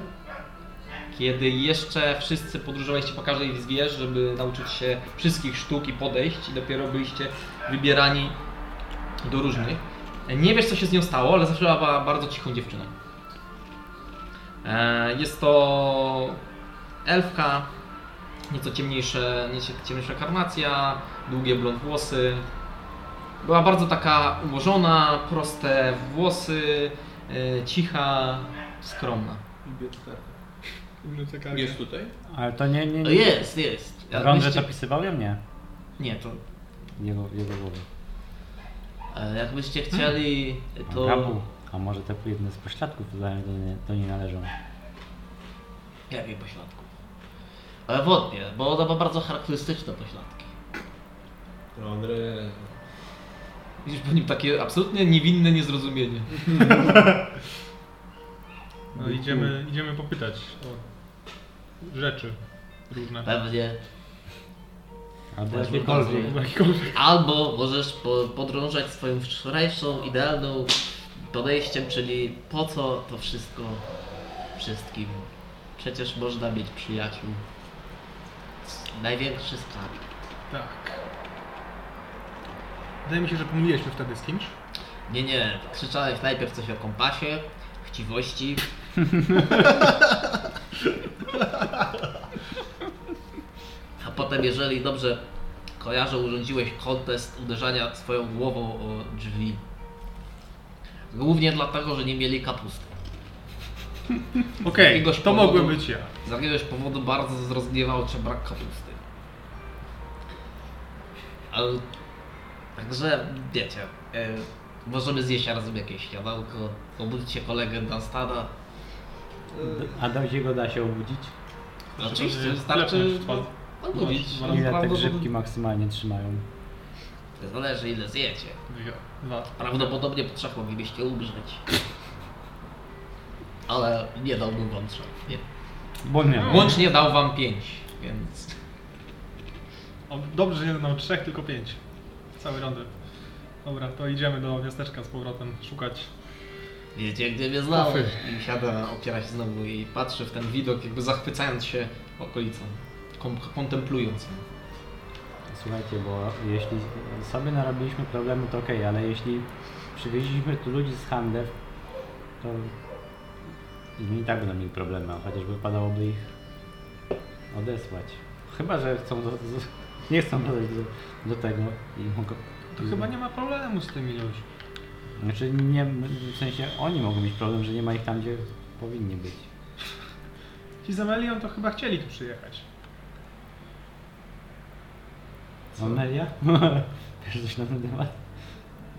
Kiedy jeszcze wszyscy podróżowaliście po każdej z wież, żeby nauczyć się wszystkich sztuk i podejść i dopiero byliście wybierani do różnych. Nie wiesz co się z nią stało, ale zawsze była bardzo cichą dziewczyną. Eee, Jest to elfka, nieco ciemniejsze, nieco ciemniejsza karnacja, długie blond włosy. Była bardzo taka ułożona, proste włosy, e, cicha, skromna. Jest tutaj? Ale to nie, nie, nie. jest, jest. Rąże Jakbyście- to pisywał ja? Nie. Nie, to Jego, jego głowy. jakbyście chcieli, to... Brabu. A może te jedne z pośladków do, do, nie, do nie należą. Jakiej pośladku? Ale wątpię, bo ona ma bardzo charakterystyczne pośladki. Andre. Widzisz po nim takie absolutnie niewinne niezrozumienie. No idziemy, idziemy popytać o rzeczy różne. Pewnie. Albo jakiekolwiek. Albo możesz po, podrążać swoją wczorajszą, idealną podejściem, czyli po co to wszystko wszystkim. Przecież można mieć przyjaciół. Największy skarb. Tak. Wydaje mi się, że pomyliłeś się wtedy z kimś. Nie, nie, krzyczałeś najpierw coś o kompasie, chciwości. A potem, jeżeli dobrze kojarzę, urządziłeś kontest uderzania swoją głową o drzwi. Głównie dlatego, że nie mieli kapusty. Okej, jakiegoś to powodu- mogłem być ja. Z jakiegoś powodu bardzo rozgniewał cię brak kapusty. Ale... Także, wiecie, e, możemy zjeść razem jakieś śniadanko, obudzić kolegę Dunstana. A da się go da się obudzić? Oczywiście, wystarczy dwa- obudzić. dwa- Ile te Prawdopodobnie- grzybki maksymalnie trzymają? Zależy ile zjecie. Dwa. Prawdopodobnie po trzech moglibyście umrzeć. Ale nie dałbym wam trzech. Nie. Bo nie. Łącznie dał wam pięć, więc... O, dobrze, że nie dodał trzech, tylko pięć. Cały rundę. Dobra, to idziemy do miasteczka z powrotem szukać. Wiecie, gdzie mnie znał. I siada, opiera się znowu i patrzy w ten widok, jakby zachwycając się okolicą, kontemplując ją. Słuchajcie, bo jeśli sobie narobiliśmy problemu, to okej, ale jeśli przywieźliśmy tu ludzi z Handew, to i tak będą mieli problemy, a chociaż wypadałoby ich odesłać. Chyba, że chcą do, do, nie chcą dodać do, do tego i mogą... To chyba nie ma problemu z tymi ludźmi. Znaczy nie, w sensie oni mogą mieć problem, że nie ma ich tam, gdzie powinni być. Ci z Amelią to chyba chcieli tu przyjechać. Co? Amelia? Wiesz coś na ten temat?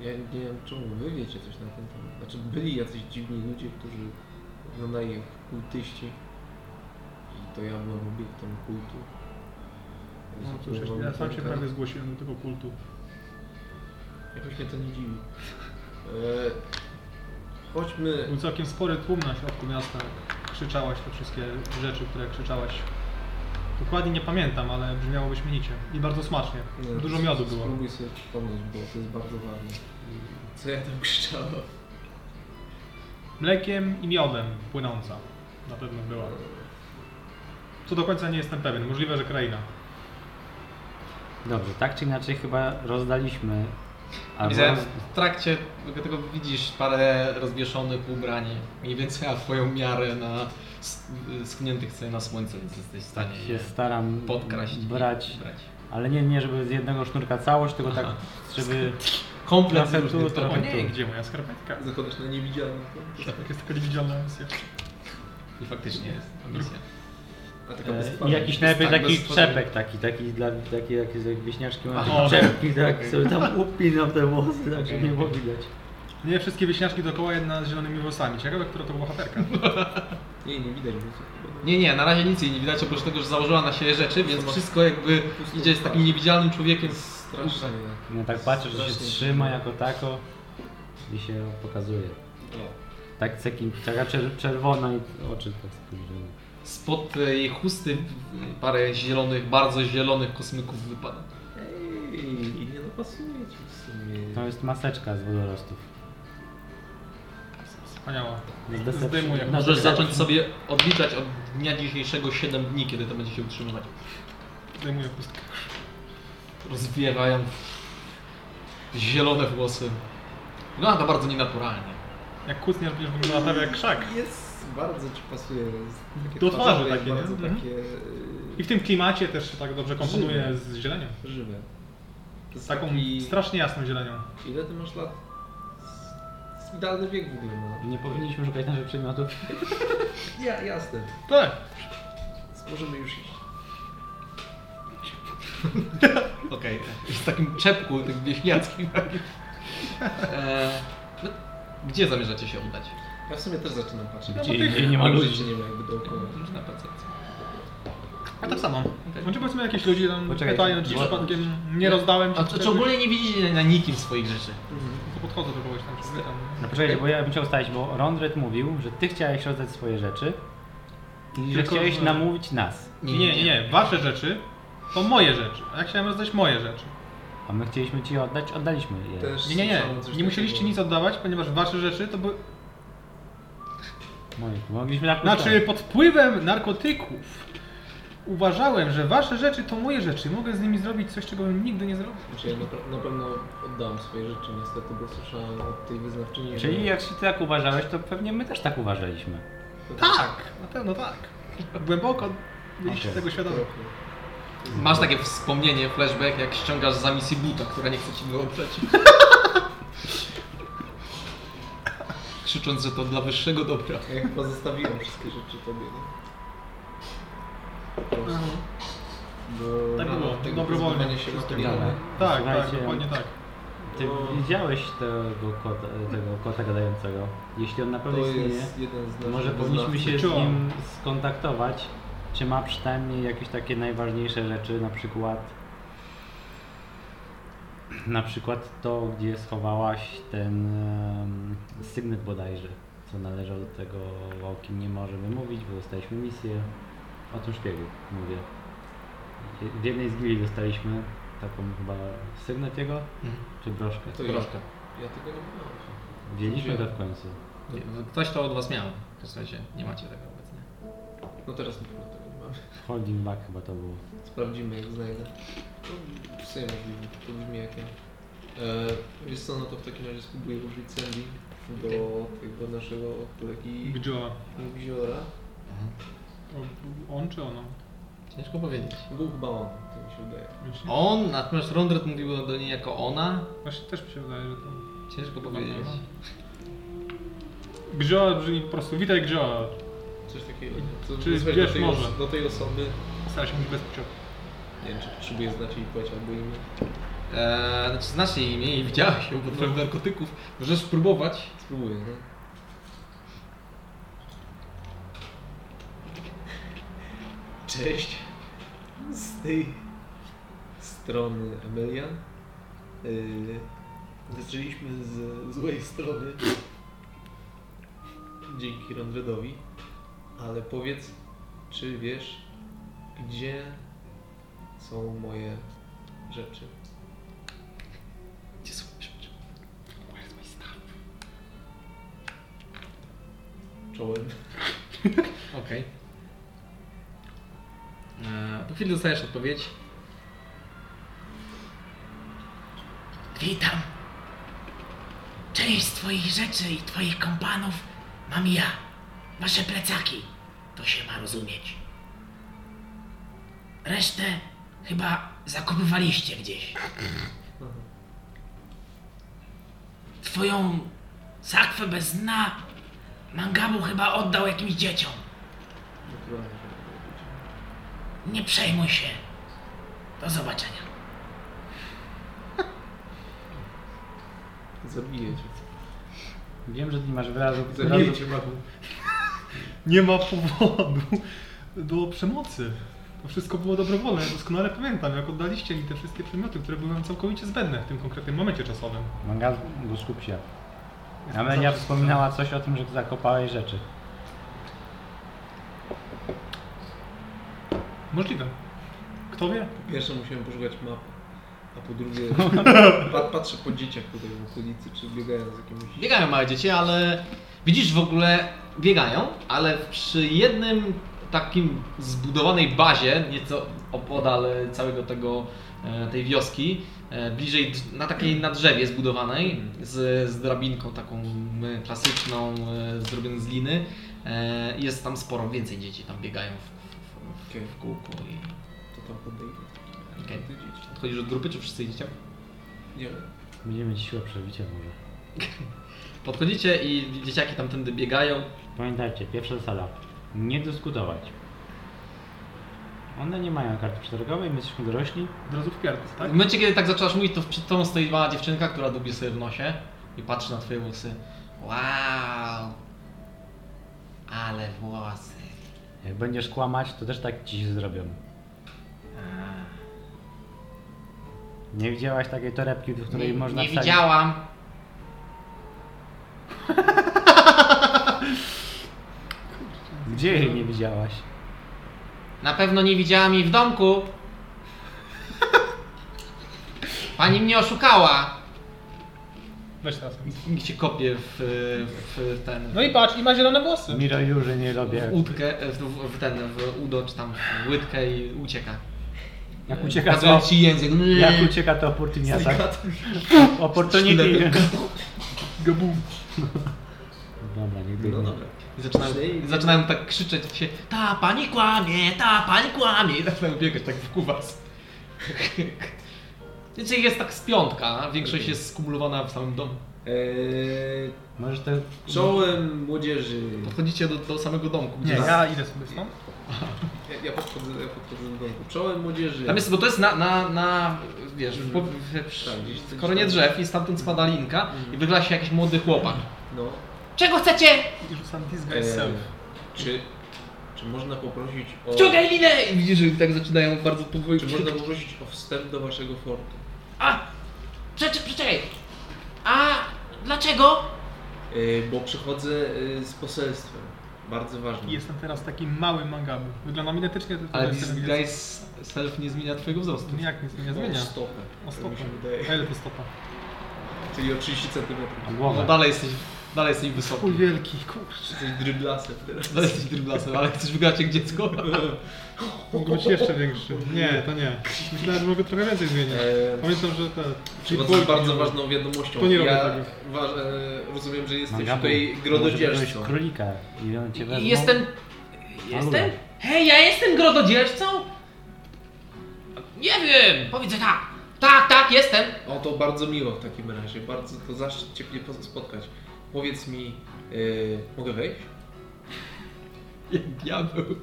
Ja nie wiem, czemu wy wiecie coś na ten temat. Znaczy, byli jacyś dziwni ludzie, którzy wyglądali jak kultyści. I to ja byłem obiektem kultu. No, byłem ja sam się prawie zgłosiłem do tego kultu. Jakoś mnie to nie dziwi. E, chodźmy. Był całkiem spory tłum na środku miasta. Krzyczałaś te wszystkie rzeczy, które krzyczałaś. Dokładnie nie pamiętam, ale brzmiało wyśmienicie. I bardzo smacznie. Nie, Dużo miodu było. Spróbuj sobie przypomnieć, bo to jest bardzo ważne. Co ja tam krzyczałem? Mlekiem i miodem płynąca. Na pewno była. Co do końca nie jestem pewien. Możliwe, że kraina. Dobrze, tak czy inaczej chyba rozdaliśmy. Albo roz- w trakcie tego widzisz parę rozwieszonych ubrań, mniej więcej na twoją miarę na s- schniętych sobie na słońcu, więc jesteś w stanie się je staram podkraść i brać, brać. ale nie, nie żeby z jednego sznurka całość, tylko tak, Aha. żeby Komplet tu, O nie, gdzie moja skarpetka? Zakładasz na niewidzialny. Tak, jest taka niewidzialna misja. I faktycznie jest misja. I jakiś najlepiej Tak, taki czepek taki, taki dla taki jak, jak wieśniaczki mają czepki, tak sobie tam upinam te włosy, tak żeby nie było widać. Nie wszystkie wieśniaczki dookoła, jedna z zielonymi włosami. Ciekawe, która to bohaterka. Nie, nie widać, Nie, nie, na razie nic jej nie widać, oprócz tego, że założyła na siebie rzeczy, więc wszystko jakby idzie z takim niewidzialnym człowiekiem. strasznie. No tak patrzę, że się trzyma jako tako i się pokazuje. Tak takim, taka czer- czerwona i oczy tak spojrzały. Spod jej chusty parę zielonych, bardzo zielonych kosmyków wypada. Ej, nie dopasuje ci w sumie. To jest maseczka z wodorostów. Wspaniała. Możesz zacząć sobie odliczać od dnia dzisiejszego 7 dni, kiedy to będzie się utrzymywać. Zdejmuję chustkę. Rozwiewają zielone włosy. Wygląda to bardzo nienaturalnie. Jak kucniesz, będziesz wyglądała prawie jak krzak. Jest, bardzo ci pasuje. Jest takie Do twarzy takie? Bardzo Mhm. takie I w tym klimacie też się tak dobrze komponuje Żywe. z zielenią. żywe. Jest Taką taki... strasznie jasną zielenią. Ile ty masz lat? Z- Idealny wiek w ogóle ma. Nie powinniśmy szukać naszych przedmiotów. Ja, jasne. Tak. możemy już iść. Okej, w takim czepku, tym wieśniackim. E, no, gdzie zamierzacie się udać? Ja w sumie też zaczynam patrzeć. No, Gdzie ty- indziej nie ma ludzi. nie ma jakby dookoła. Różna percepcja. A tak samo. Znaczy powiedzmy jakieś ludzi tam Poczekaj, pytają, czy przypadkiem nie rozdałem ci A to, czy ogólnie nie widzicie na nikim swoich rzeczy? Mhm. To podchodzę do kogoś tam, czy tam. No poczekajcie, bo ja bym chciał ustalić, bo Rondred mówił, że ty chciałeś rozdać swoje rzeczy i że chciałeś że- namówić nas. Nie, nie, nie, wasze rzeczy to moje rzeczy. A ja chciałem rozdać moje rzeczy. A my chcieliśmy ci oddać, oddaliśmy je. Też Nie, nie, nie. Nie musieliście nic oddawać, ponieważ wasze rzeczy to były. Mogliśmy tak Znaczy, pod wpływem narkotyków uważałem, że wasze rzeczy to moje rzeczy. Mogę z nimi zrobić coś, czego bym nigdy nie zrobił. Znaczy, ja na, na pewno oddałem swoje rzeczy niestety, bo słyszałem od tej wyznawczyni, że... Czyli jak się ty tak uważałeś, to pewnie my też tak uważaliśmy. Tak, na pewno tak. Głęboko byliście Okej. tego świadomi. Masz takie wspomnienie, flashback, jak ściągasz za misji buta, która nie chce ci go Krzycząc, że to dla wyższego dobra. Ja chyba zostawiłem wszystkie rzeczy tobie, nie? Bo Tak rano było, tego dobrowolnie. się. Dobra. Tak, tak, dokładnie tak. Ty widziałeś tego kota, tego kota gadającego. Jeśli on naprawdę To istnieje, jest jeden z to naszych może powinniśmy się z nim skontaktować. Czy ma przynajmniej jakieś takie najważniejsze rzeczy, na przykład na przykład to, gdzie schowałaś ten um, sygnet bodajże, co należał do tego, o kim nie możemy mówić, bo dostaliśmy misję. O tym szpiegu mówię. W jednej z gili dostaliśmy taką chyba sygnet jego, czy broszkę. To Troszkę. Ja tego nie miałem. Wzięliśmy to w końcu. Ktoś to od was miał. W razie nie macie tego obecnie. No teraz na pewno tego nie mamy. Holding back chyba to było. Sprawdzimy jak znajdę. W sumie możliwe, to brzmi jak ja. E, wiesz co, no to w takim razie spróbuję użyć Sandy do tego naszego kolegi Gdzioła. Gziora. On czy ona? Ciężko powiedzieć. Był chyba on, to mi się wydaje. On, natomiast Rondred mówił do niej jako ona. Właśnie też mi się wydaje, że to... Ciężko powiedzieć. Gdzioła brzmi po prostu, witaj Gdzioła. Coś takiego. To Czy wysłać wiesz do tej, może? do tej osoby, Stara się mówić bezpłciowo. Nie wiem czy potrzebuję znać jej płeć albo imię. Eee, znaczy znasz jej imię i widziałaś ją pod wpływem narkotyków. Możesz spróbować. Spróbuję, no. Cześć. Z tej strony Emelian. Yy, zaczęliśmy z złej strony. Dzięki Rondredowi. Ale powiedz, czy wiesz, gdzie są moje rzeczy? Gdzie są rzeczy? Czołem. Okej. Eee, po chwili dostajesz odpowiedź. Witam. Część twoich rzeczy i twoich kompanów mam ja. Wasze plecaki. To się ma rozumieć. Resztę chyba zakopywaliście gdzieś. Twoją sakwę bez dna Mangabu chyba oddał jakimś dzieciom. Nie przejmuj się. Do zobaczenia. Zabiję cię. Wiem, że nie masz wyrazu. Zabiję cię, Magu. Nie ma powodu do przemocy. To wszystko było dobrowolne. Ja doskonale pamiętam, jak oddaliście mi te wszystkie przedmioty, które były nam całkowicie zbędne w tym konkretnym momencie czasowym. Manga, go skup się. Amelia wspominała coś o tym, że zakopałeś rzeczy. Możliwe. Kto wie? Po pierwsze musiałem poszukać map, a po drugie pa, patrzę po dzieciach tutaj w okolicy, czy biegają z jakimiś... Biegają małe dzieci, ale widzisz w ogóle, biegają, ale przy jednym takim zbudowanej bazie, nieco opodal całego tego, e, tej wioski, e, bliżej, na takiej na drzewie zbudowanej, z, z drabinką taką e, klasyczną, e, zrobioną z liny, e, jest tam sporo więcej dzieci, tam biegają w, w, w, w kółku i... To tam. Te dzieci. Odchodzisz od grupy, czy wszyscy idziecie? Nie Będziemy mieć siłę przebicia może. Podchodzicie i dzieciaki tamtędy biegają. Pamiętajcie, pierwsza zasada. Nie dyskutować. One nie mają karty przetargowej, my jesteśmy dorośli. Od razu w pierdol, W tak? momencie, kiedy tak zaczęłaś mówić, to przed tobą stoi mała dziewczynka, która dubie sobie w nosie i patrzy na twoje włosy. Wow! Ale włosy. Jak będziesz kłamać, to też tak ci się zrobią. Nie widziałaś takiej torebki, w której Nie, można nie wsadzić- widziałam. Gdzie jej nie widziałaś? Na pewno nie widziałam jej w domku. Pani mnie oszukała. Weź teraz. Nikt cię kopie w, w ten. No i patrz, i ma zielone włosy. Miro już nie lubię. w łódkę, w, w ten, w udo, czy tam w łydkę i ucieka. Jak ucieka to, ci język. jak ucieka to opportunity. Opportunity. Gabum. Dobra, nie No biegnie. dobra. I zaczynają, i zaczynają tak krzyczeć się, ta pani kłamie, ta pani kłamie. I zaczynają biegać tak w kuwas. Więc jest tak z piątka, większość jest skumulowana w samym domu. Eee, Możesz to... czołem młodzieży. Podchodzicie do, do samego domku. Gdzie Nie, jest- ja idę sobie stąd. Ja, ja, podchodzę, ja podchodzę do domku. Czołem młodzieży. Tam jest, bo to jest na, na, na wiesz, w, w, w, Tak, gdzieś- w koronie drzew i stamtąd spada linka i wygląda się jakiś młody chłopak. No. Czego chcecie? I rzucam disguise self. czy, czy można poprosić o... Wciągaj linę! I widzisz, że tak zaczynają bardzo powoli. Czy można poprosić o wstęp do waszego fortu? A! Przecież, przeczekaj! A dlaczego? Eee, bo przychodzę e, z poselstwem. Bardzo ważne. Jestem teraz takim małym mangabu. Wyglądam identycznie do Ale tego disguise self nie zmienia twojego wzrostu. Nie, Jak nie O zmienia. stopę. O stopę. się wydaje. A ile to stopa? Czyli o 30 cm. A No dalej jesteś, dalej jesteś wysoki. Chuj wielki, kurczę. Jesteś dryblasem teraz. Dalej jesteś dryblasem, ale chcesz wygrać jak dziecko. Mógł być jeszcze większy. Nie, to nie. Myślałem, że mogę trochę więcej zmienić. Eee, Pamiętam, że te... Przychodzę z bardzo ważną wiadomością. To nie robię ja tego. wa- rozumiem, że jesteś Mangabu. tutaj Może grododzierżcą. byłeś królika i on cię wezmą. Jestem. Jestem? Hej, ja jestem grododzierżcą? Nie wiem! Powiedzę tak. Tak, tak, jestem. O, to bardzo miło w takim razie. Bardzo to zaszczyt Cię po- spotkać. Powiedz mi, e, mogę wejść? Jak diabeł.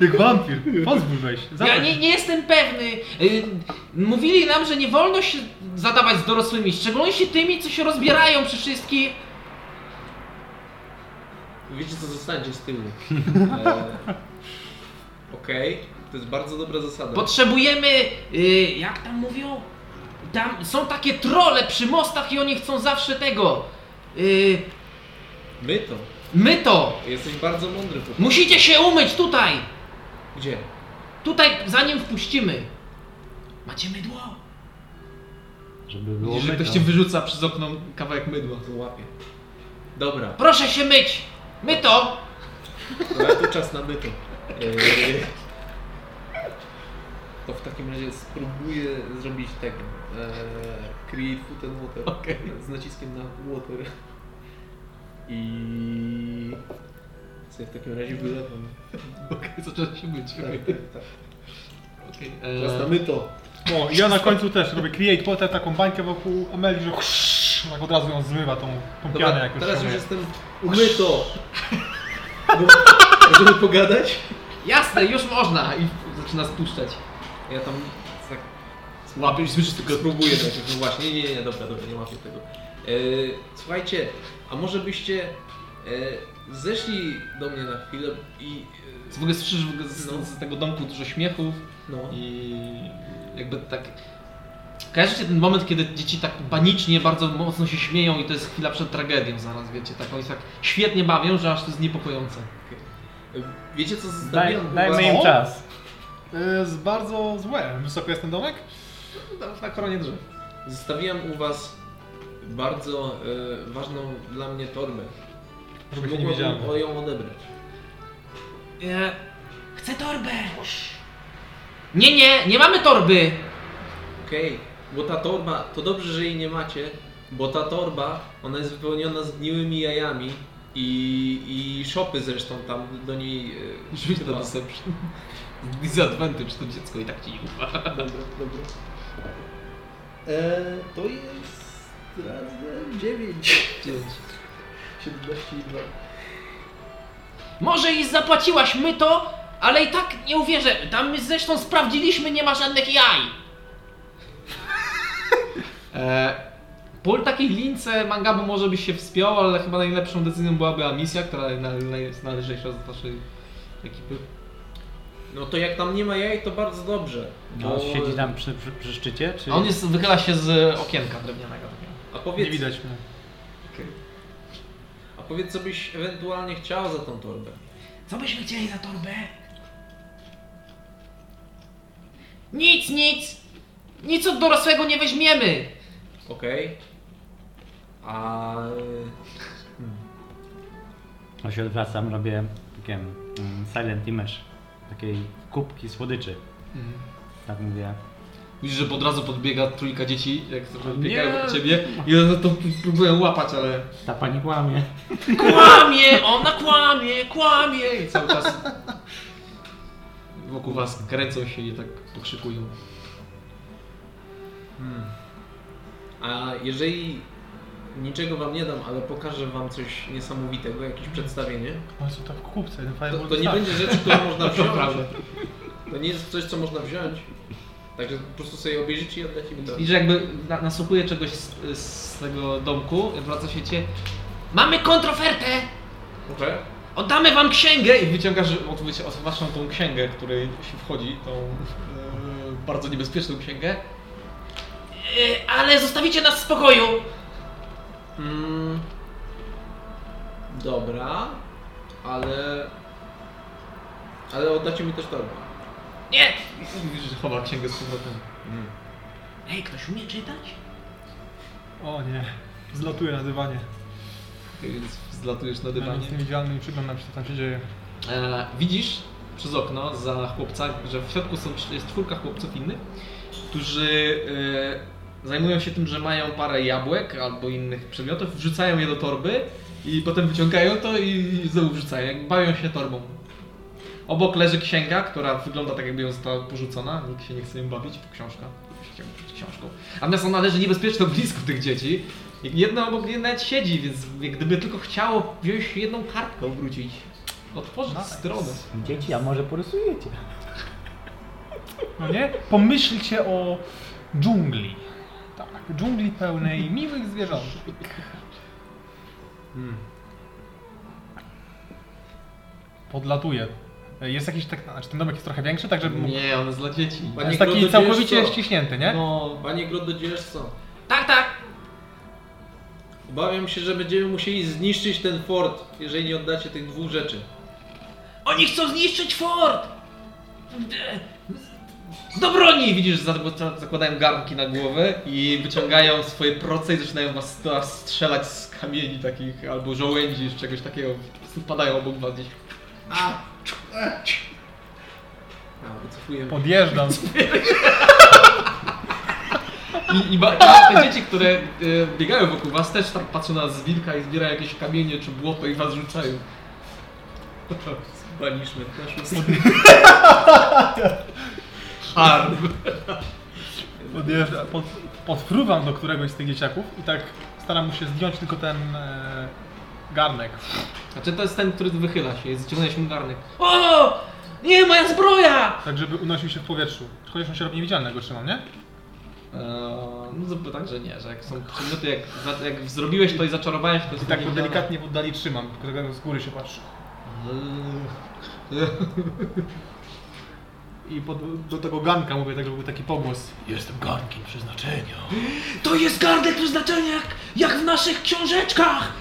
Jak wampir. Pozwól wejść. Ja nie, nie jestem pewny. Y, Mówili nam, że nie wolno się zadawać z dorosłymi, szczególnie tymi, co się rozbierają przy wszystkich. Wiecie co, zostańcie z tyłu. E, Okej, to jest bardzo dobra zasada. Potrzebujemy, y, jak tam mówią? Tam są takie trole przy mostach i oni chcą zawsze tego. Y, My to. my to. Jesteś bardzo mądry. chłopak. Musicie się umyć tutaj. Gdzie? Tutaj, zanim wpuścimy. Macie mydło? Żeby było Widzisz, że myto. ktoś cię wyrzuca przez okno kawałek mydła. To łapię. Dobra, Proszę się myć. My to. to ja tu czas na myto. E, to w takim razie spróbuję zrobić tego. E, create food and water. Okej. Z naciskiem na water. I sobie w takim razie wylewam. Okej, zaczyna się myć. Tak, tak, tak. Okej, Teraz na e, myto. O, i ja na końcu też robię create potem taką bańkę wokół Ameli, że tak od razu ją zmywa tą, tą pianę Dobra, jak już teraz już jestem umyto. Bo- Możemy pogadać? Jasne, już można. I zaczyna spuszczać. Ja tam Łapiesz, słyszysz tylko... spróbuję najpierw. No właśnie, nie, nie, nie, dobra, dobra, nie łapię tego. E, słuchajcie, a może byście e, zeszli do mnie na chwilę i... W ogóle słyszysz w ogóle z, No. z tego domku dużo śmiechów no, i jakby tak... Kojarzycie ten moment, kiedy dzieci tak panicznie, bardzo mocno się śmieją i to jest chwila przed tragedią zaraz, wiecie, tak oni się tak świetnie bawią, że aż to jest niepokojące. wiecie co Daj, dajmy im czas. Y, Jest bardzo złe. Wysoko jest ten domek? Na, na koronie drzew. Zostawiłem u was bardzo e, ważną dla mnie torbę. Żeby się nie wiedziałem. o ją odebrać. E, chcę torbę. Nie, nie, nie mamy torby. Okej, bo ta torba, to dobrze, że jej nie macie, bo ta torba, ona jest wypełniona zgniłymi jajami i, i szopy zresztą tam do niej... e, Rzuć to chyba- deception. Disadvantage to dziecko i tak ci nie ufa. Dobra, dobra. Eee, to jest razem 9. 17 i 2. Może i zapłaciłaś my to, Ale i tak nie uwierzę. Tam my zresztą sprawdziliśmy, nie ma żadnych jaj. e, po takiej lince Mangabu może by się wspiął, ale chyba najlepszą decyzją byłaby Amisja, która jest najlżejsza z naszej ekipy. No to jak tam nie ma jaj, to bardzo dobrze. No, bo- siedzi tam przy, przy, przy szczycie, czy... A on jest, wychyla się z okienka drewnianego. takiego. A powiedz, Nie widać mnie. a powiedz, co byś ewentualnie chciał za tą torbę. Co byśmy chcieli za torbę? Nic, nic! Nic od dorosłego nie weźmiemy. Okej? A... No się odwracam, robię takie mm, silent image, takiej kubki słodyczy. Tak mówię. Widzisz, że od razu podbiega trójka dzieci, jak biegają Nie. po ciebie i one to próbują łapać, ale Ta pani kłamie. kłamie, ona kłamie, kłamie i cały czas wokół was kręcą się i tak pokrzykują. Hmm. A jeżeli niczego wam nie dam, ale pokażę wam coś niesamowitego, jakieś przedstawienie, Ale co tak w kupce, ten to, to nie wystarczy. będzie rzecz, którą można wziąć. prawda. To nie jest coś, co można wziąć. Także po prostu sobie obejrzycie i oddacie mi to. Widzisz, jakby na, nasłuchuje czegoś z, z tego domku, wraca się cię. Mamy kontrofertę! Okej? Oddamy wam księgę! I wyciągasz od, od waszą tą księgę, której się wchodzi, tą e, bardzo niebezpieczną księgę. E, ale zostawicie nas w spokoju! Mm, dobra, ale... Ale oddacie mi też torbę. Nie! I Widzisz, że chowa księgę z powrotem. Ej, ktoś umie czytać? O nie, zlatuję na dywanie. Więc zlatujesz na Ja dywanie. nic niewidzialny i przyglądam się, co tam się dzieje. E, widzisz przez okno za chłopca, że w środku są, jest czwórka chłopców innych, którzy e, zajmują się tym, że mają parę jabłek albo innych przedmiotów, wrzucają je do torby i potem wyciągają to i znowu wrzucają, bawią się torbą. Obok leży księga, która wygląda tak jakby ją została porzucona, nikt się nie chce ją bawić, książka, chciałbym być książką. Natomiast ona leży niebezpieczno blisko tych dzieci. Jedna obok niej nawet siedzi, więc gdyby tylko chciało wziąć jedną kartkę, wrócić, otworzyć Nice. stronę. Dzieci, a może porysujecie? No nie? Pomyślcie o dżungli. Dżungli pełnej miłych zwierzątek. Podlatuje. Jest jakiś tak, znaczy ten domek jest trochę większy, tak żeby mógł... Nie, on jest dla dzieci. Panie Jest taki całkowicie co? ściśnięty, nie? No, Panie co? Tak, tak! Obawiam się, że będziemy musieli zniszczyć ten fort, jeżeli nie oddacie tych dwóch rzeczy. Oni chcą zniszczyć fort! Do broni! Widzisz, że za- zakładają garnki na głowę i wyciągają swoje proce i zaczynają was strzelać z kamieni takich, albo żołędzi, z czegoś takiego. Po prostu wpadają obok was gdzieś. A! A, wycofujemy. Podjeżdżam. I, i, ba- i te dzieci, które e, biegają wokół was, też tak patrzą na zwilka i zbierają jakieś kamienie czy błoto i was rzucają. Banishment na Harm. Podjeżdżam, pod, podfruwam do któregoś z tych dzieciaków i tak staram się zdjąć tylko ten e, garnek. Znaczy to jest ten, który wychyla się, jest ciągnąłeś mu garnek. O! Nie, moja zbroja! Tak, żeby unosił się w powietrzu. Chociaż on się robi niewidzialny, go trzymam, nie? Eee, no to tak, że nie, że jak są przedmioty, jak, za- jak zrobiłeś to i zaczarowałeś, to I jest tak go niewidzialne. delikatnie w oddali trzymam, tylko tak z góry się patrzy. I pod, do tego garnka mówię tak, żeby był taki pogłos. Jestem garnkiem przeznaczenia. To jest garnek przeznaczenia jak, jak w naszych książeczkach!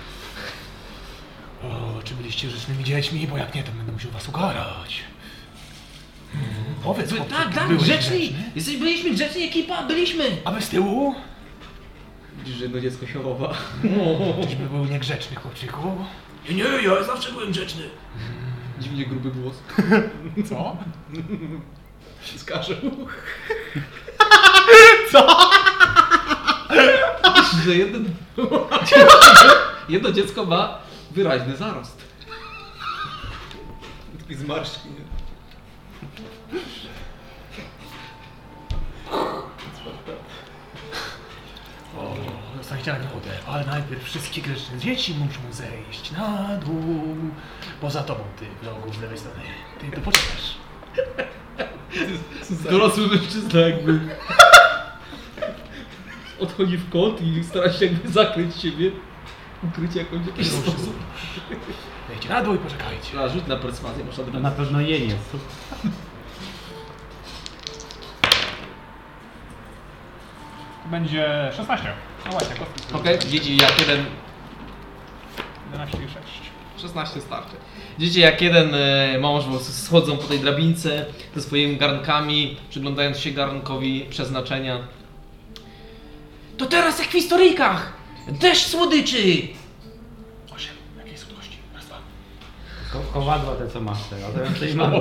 O, czy byliście grzecznymi dziećmi? Bo jak nie, to będę musiał was ukarać. Hmm, Powiedz, By, chłopcze, tak, tak, byłeś grzeczni! grzeczny? Jesteś, byliśmy grzeczni, ekipa, byliśmy! A wy z tyłu? Widzisz, że jedno dziecko się chowa. Czyżby był niegrzeczny, chłopczyku? Nie, nie, ja zawsze byłem grzeczny. Dziwnie gruby głos. Co? Skażę. Widzisz, że jeden... jedno dziecko ma wyraźny zarost. Taki zmarszczki, nie? dostaniecie nagrodę, ale najpierw wszystkie grzeczne dzieci muszą zejść na dół. Poza tobą, ty wrogu z lewej strony. Ty tu poczekasz. Dorosły mężczyzna jakby odchodzi w kąt i stara się jakby zakryć siebie. Ukryć jakąś w jakiś sposób. Wejdźcie na dół i poczekajcie. A, rzuć na perswazję, masz adres. na pewno jeniec. Będzie 16. No właśnie, kostki. Okej, dzieci jak jeden 11 i 6. 16 starczy. Widzicie jak jeden e, mąż schodzą po tej drabince ze swoimi garnkami, przyglądając się garnkowi przeznaczenia. To teraz jak w historyjkach! Deszcz słodyczy! 8. Jakiej słodkości? Raz, dwa. Ko kowadła te co masz teraz, a to coś mam.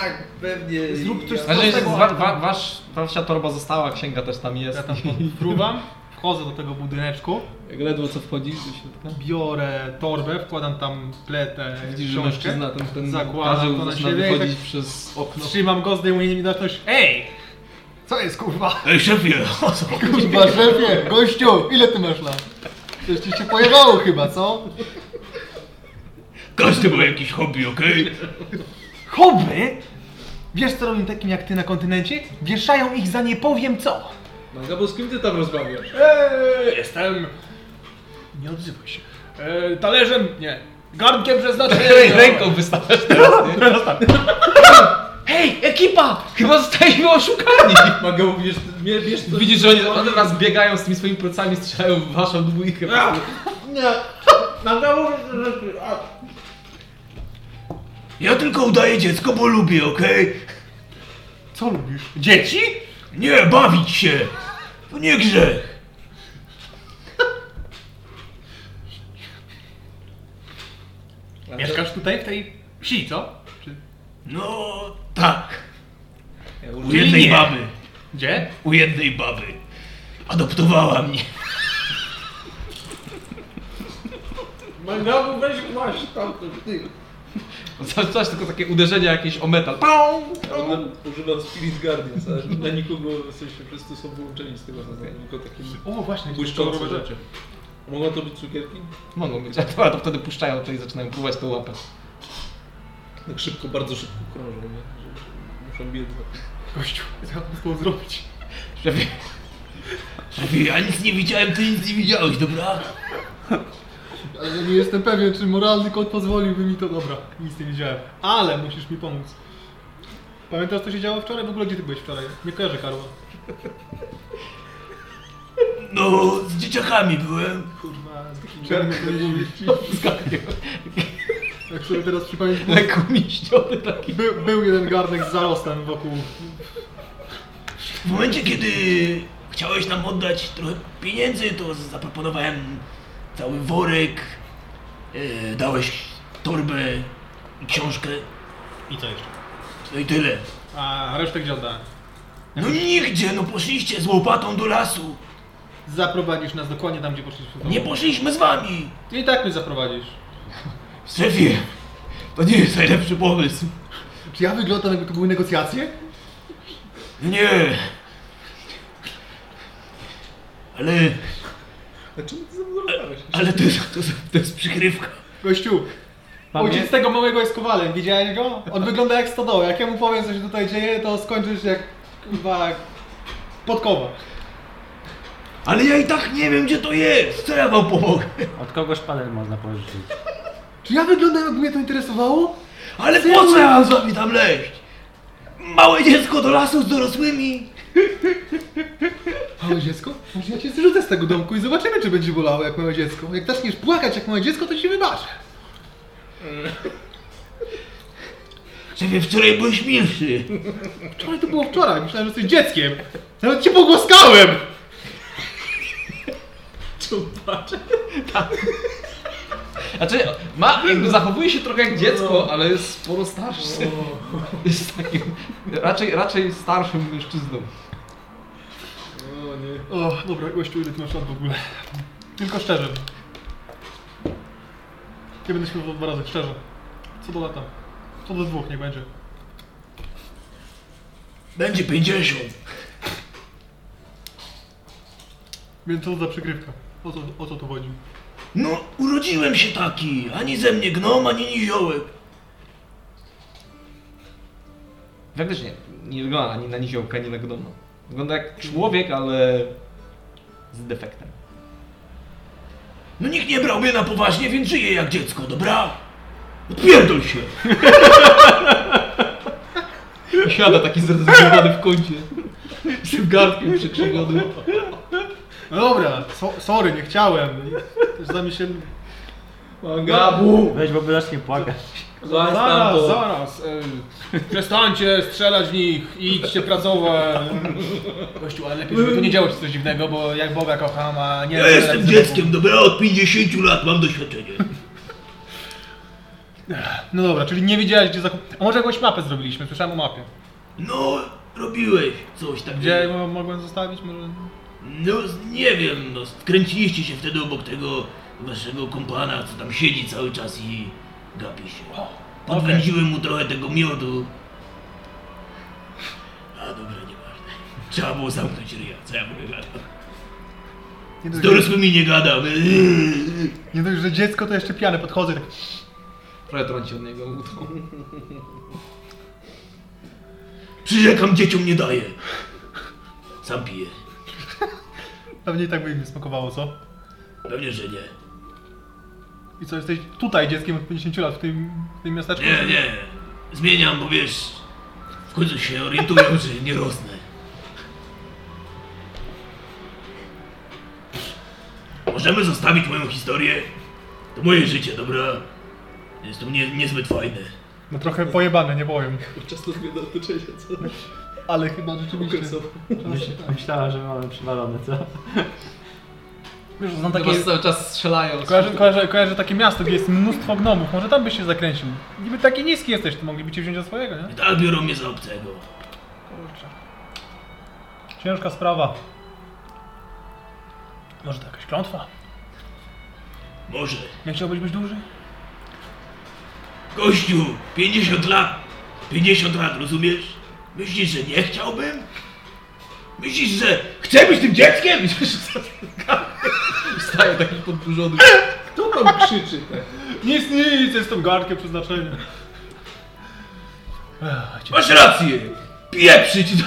tak, pewnie. Zrób coś z Znaczy, wa, wa, wasz, wasza torba została, księga też tam jest. Ja tam fruwam, wchodzę do tego budyneczku, Jak ledwo co wchodzisz do środka. biorę torbę, wkładam tam pletę, Widzisz, że książkę, mężczyzna ten, ten zakładam to na siebie i tak przez okno. trzymam go, zdejmuję niewidoczność. Ej! Co jest kurwa? Ej szefie, o co? Kurwa, szefie, gościu, ile ty masz lat? Coś ci się pojebało chyba, co? Każdy ma jakieś hobby, okej? Hobby? Wiesz co robią takim jak ty na kontynencie? Wieszają ich za nie powiem co. Manga, bo z kim ty tam rozmawiasz? Eee, jestem... Nie odzywaj się. Eee, talerzem, nie. Garnkiem przeznaczenia. Ej, ręką wystawiasz teraz, nie? Hej, ekipa! Chyba zostaliśmy oszukani! Manga, bo wiesz, nie, wiesz co... Widzisz, że oni one raz biegają z tymi swoimi plecami, strzelają w waszą dwójkę. Nie, Manga, mówię, że... a, Ja tylko udaję dziecko, bo lubię, okej? Co lubisz? Dzieci? Nie, bawić się! To nie grzech! Mieszkasz tutaj w tej wsi, co? Czy... No, tak. U Czyli jednej nie. baby. Gdzie? U jednej baby. Adoptowała mnie. Manga, bo weź masz tam, ty. Coś, tylko takie uderzenie jakieś o metal. Pał! Ona używa Spirit Guardians, ale na nikogo sensie wszyscy są wyłączeni z tego zadania, tylko takie O, właśnie, błyszczące rzeczy. Mogą to być cukierki? Mogą być, a to, to wtedy puszczają to i zaczynają próbować tą łapę. Tak szybko, bardzo szybko krążą, nie? Że, że muszą biec Gościu, co tobą zrobić? Szefie, Szefie, ja nic nie widziałem, ty nic nie widziałeś, dobra? Ale ja nie jestem pewien, czy moralny kod pozwoliłby mi to. Dobra, nic nie wiedziałem. Ale musisz mi pomóc. Pamiętasz co się działo wczoraj? W ogóle gdzie ty byłeś wczoraj? Nie kojarzę Karła. No, z dzieciakami byłem. Kurwa, z takim Czarny Jak sobie teraz przypomnieć, był, lekko miściony taki. był, był jeden garnek z zarostem wokół. W momencie, kiedy chciałeś nam oddać trochę pieniędzy, to zaproponowałem cały worek. E, dałeś torbę i książkę. I co jeszcze? No i tyle. A resztę gdzie oddałem? No nigdzie, no poszliście z łopatą do lasu. Zaprowadzisz nas dokładnie tam, gdzie poszliśmy. Nie poszliśmy z wami. Ty i tak mnie zaprowadzisz. Szefie, to nie jest najlepszy pomysł. Czy ja wyglądam jakby to były negocjacje? Nie. Ale, A ale to jest, to, jest- to jest przykrywka. Gościu, ojciec tego małego jest kowalem, widziałeś go? On wygląda jak stodoła. Jak ja mu powiem, co się tutaj dzieje, to skończysz jak, kurwa, podkowa. Ale ja i tak nie wiem, gdzie to jest. Co ja wam pomogę? Od kogo szpadel można pożyczyć? Czy ja wyglądam, jakby mnie to interesowało? Ale po co ja mam z wami tam leść? Małe dziecko do lasu z dorosłymi. Małe dziecko? Może ja cię zrzucę z tego domku i zobaczymy, czy będzie bolało jak małe dziecko. Jak zaczniesz płakać jak małe dziecko, to ci wybaczę. Szefie, wczoraj byłeś milszy. Wczoraj to było wczoraj, myślałem, że jesteś dzieckiem. Nawet cię pogłaskałem! Znaczy, ma, jakby zachowuje się trochę jak dziecko, ale jest sporo starszy. Jest takim, raczej, raczej starszym mężczyzną. O nie. O, dobra, gościu, ile ty masz lat w ogóle? Tylko szczerze. Nie będę śpiewał dwa razy, szczerze. Co do lata? Co do dwóch, niech będzie. Będzie 50. Więc co to za przykrywka? O co, o co tu chodzi? No, urodziłem się taki. Ani ze mnie gnom, ani niziołek. Faktycznie, nie wygląda ani na niziołka, ani na gnoma. Wygląda jak człowiek, ale z defektem. No nikt nie brał mnie na poważnie, więc żyję jak dziecko, dobra? Odpierdol się. Siada taki zrezygnowany w kącie. Z tym garnkiem przekrzywionym. No dobra, so, sorry, nie chciałem. Też za mi się... Gabu! Weź, bo by zacznie płakać. Zaraz, zaraz. Przestańcie strzelać w nich i idźcie pracować. Gościu, ale lepiej, żeby tu nie działo się coś dziwnego, bo jak Boga kocham, a nie... Ja jestem dzieckiem, dobra? Od 50 lat mam doświadczenie. No dobra, czyli nie wiedziałeś gdzie zakup... A może jakąś mapę zrobiliśmy, słyszałem o mapie. No, robiłeś coś takiego. Gdzie mo- mogłem zostawić? Może... No, nie wiem, no, skręciliście się wtedy obok tego waszego kompana, co tam siedzi cały czas i gapi się. Podwędziłem mu trochę tego miodu. A dobra, nieważne. Trzeba było zamknąć ryja, co ja. Nie Z dość, dorosłymi nie gadam. nie dość, że dziecko to jeszcze pijane podchodzę tak... Trochę trąci od niego utą. Przyrzekam, dzieciom nie daję. Sam piję. Pewnie i tak by im nie smakowało, co? Pewnie, że nie. I co, jesteś tutaj dzieckiem od 50 lat w tym, w tym miasteczku? Nie, nie. Zmieniam, bo wiesz, w końcu się orientują, że nie rosnę. Możemy zostawić moją historię? To moje życie, dobra? Jest to nie, niezbyt fajne. No trochę pojebane, nie powiem. Podczas do otoczenia, co? Ale chyba rzeczywiście... Okresowo. Myślała, że mamy przywalone, co? Wiesz, znam Takie... cały czas strzelają. Kojarzę, kojarzę, kojarzę takie miasto, gdzie jest mnóstwo gnomów, może tam byś się zakręcił. Niby taki niski jesteś, to mogliby cię wziąć za swojego, nie? Tak biorą mnie za obcego. Kurczę. Ciężka sprawa. Może to jakaś klątwa? Może. Nie chciałbyś być duży? Gościu, 50 lat. 50 lat, rozumiesz? Myślisz, że nie chciałbym? Myślisz, że chcę być tym dzieckiem? Staje taki podburzony. Kto tam krzyczy? tak? Nic, nic, jestem garnkiem przeznaczenia. Ech, cie- Masz rację. Pieprzyć do...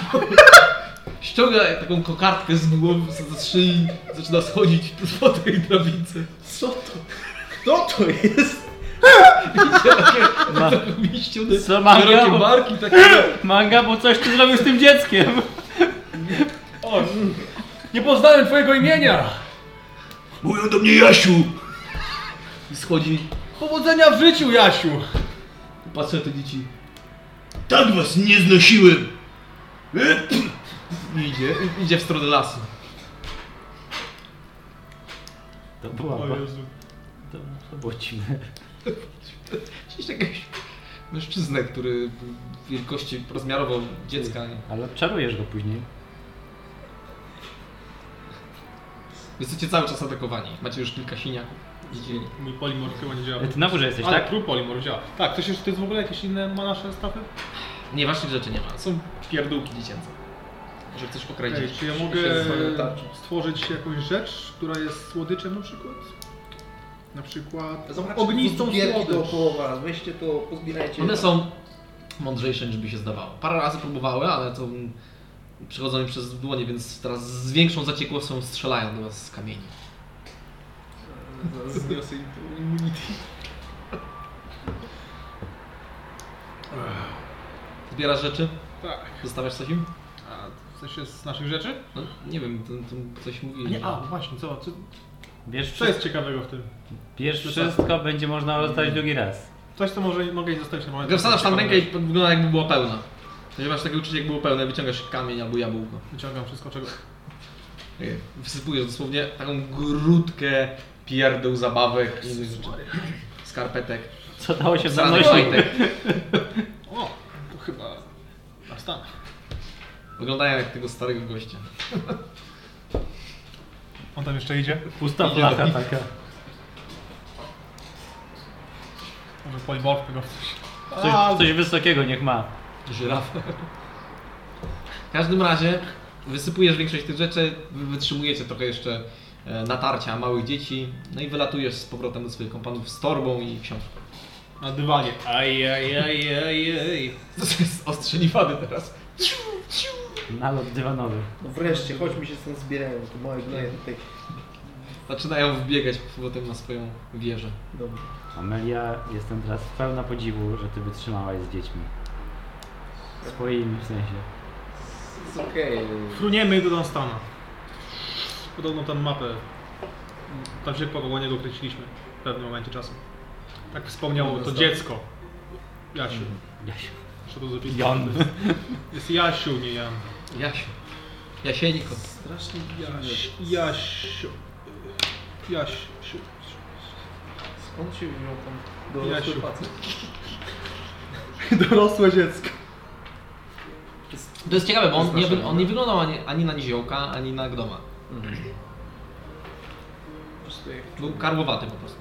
Ściąga taką kokardkę z głowy, z szyi, zaczyna schodzić po tej drabince. Co to? Kto to jest? Widzicie takie Ma- Co, manga? szerokie barki, takie... Manga, bo coś ty zrobił z tym dzieckiem. O, nie poznałem twojego imienia! Mówią do mnie Jasiu. I schodzi, Powodzenia w życiu, Jasiu! patrzę na te dzieci. Tak was nie znosiłem. I idzie, idzie w stronę lasu. To była, O to, Jezu. to było dziwne. Gdzieś jakiś mężczyznę, który wielkości rozmiarowo dziecka. nie? Ale czarujesz go później. Jesteście cały czas atakowani. Macie już kilka siniaków. Mój polimor chyba nie działa. Ty na górze jesteś, Ale tak? True polimor działa. Tak, ktoś jeszcze, to jest w ogóle jakieś inne ma nasze stafy? Nie, ważnych rzeczy nie ma. Są pierdółki dziecięce. Może chcesz pokradzić. czy ja mogę stworzyć jakąś rzecz, która jest słodyczem na przykład? Na przykład ognistą Gierki słodycz. dookoła weźcie to, pozbierajcie. One są mądrzejsze niż by się zdawało. Parę razy próbowały, ale to przechodzą mi przez dłonie, więc teraz z większą zaciekłością strzelają do was z kamieni. Zaraz zniosę im to immunity. Zbierasz rzeczy? Tak. Zostawiasz coś im? A coś jest z naszych rzeczy? No, nie wiem, to, to coś mówi. A nie, a właśnie, co? co Bierz, co jest ciekawego w tym? Bierz wszystko, będzie można rozstać drugi raz. Coś, co może mogę zostawić na moment. Wsadzasz tam rękę i wygląda jakby była pełna. To masz takie uczucie, jak było pełne, wyciągasz kamień albo jabłko. Wyciągam wszystko, czego... Wysypujesz dosłownie taką grudkę pierdół, zabawek, innych rzeczy. Skarpetek, Co dało się zanosić? majtek. O, to chyba... Nastan. Wyglądają jak tego starego gościa. On tam jeszcze idzie? Pusta nich. taka. Może polimorf tego coś. Coś, coś wysokiego niech ma. Żyrafa. W każdym razie wysypujesz większość tych rzeczy, wy wytrzymujecie trochę jeszcze e, natarcia małych dzieci, no i wylatujesz z powrotem do swoich kompanów z torbą i książką. Na dywanie. Aj, aj, aj, aj, aj. To jest ostrzeliwany teraz. Nalot dywanowy. No wreszcie, chodźmy się stąd zbierają, te małe gnoje tutaj. Zaczynają wbiegać z powrotem na swoją wieżę. Dobrze. Amelia, jestem teraz pełna podziwu, że ty wytrzymałaś z dziećmi. Swoimi w sensie. Okej. Fruniemy do Dunstana. Podobno tam mapę. Tam się koło niego kręciliśmy w pewnym momencie czasu. Tak wspomniało to dziecko. Jasiu. Jasiu. Co to za dziecko? Jon. Jest Jasiu, nie Jan. Jasiu. Jasieńko. Strasznie Jaś, Jasiu. Jasiu. Skąd się wziął tam Jasiu. dorosły facet? Dorosłe dziecko. To jest ciekawe, bo on nie, wy- on nie wyglądał ani, ani na niziołka, ani na gdoma. Po prostu jak Był karłowaty po prostu.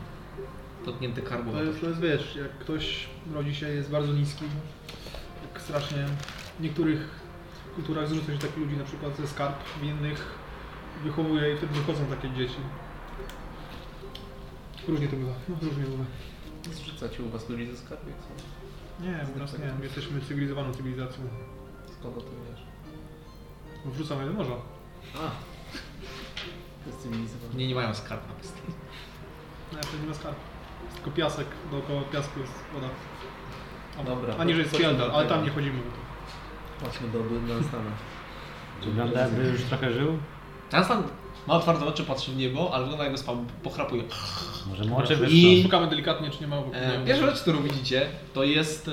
Dotknięty To karłowaty. jest, to jest wiesz, jak ktoś rodzi się, jest bardzo niski, jak strasznie w niektórych kulturach zrzuca się takich ludzi na przykład ze skarb, w innych wychowuje i wtedy wychodzą takie dzieci. Różnie to bywa, no różnie bywa. Zrzucacie u was ludzi ze skarby, co? Nie, u nas nie, my jesteśmy cywilizowaną cywilizacją. Skąd o tym wiesz? No Wrzucamy do morza. A. To jest cywilizowane. Nie, nie mają skarb na pustej. Nie, to nie ma skarb. Jest tylko piasek, dookoła piasku jest woda. A, Dobra, A niżej jest do ale tam nie chodzimy. Chodźmy do Dunstana. Wygląda jakby już trochę żył. Tam ma otwarte oczy, patrzy w niebo, ale wygląda jakby spał, pochrapuje. Może mu oczy I-. Szukamy delikatnie, czy nie ma E, nie pierwsza rzecz, którą widzicie, to jest. E,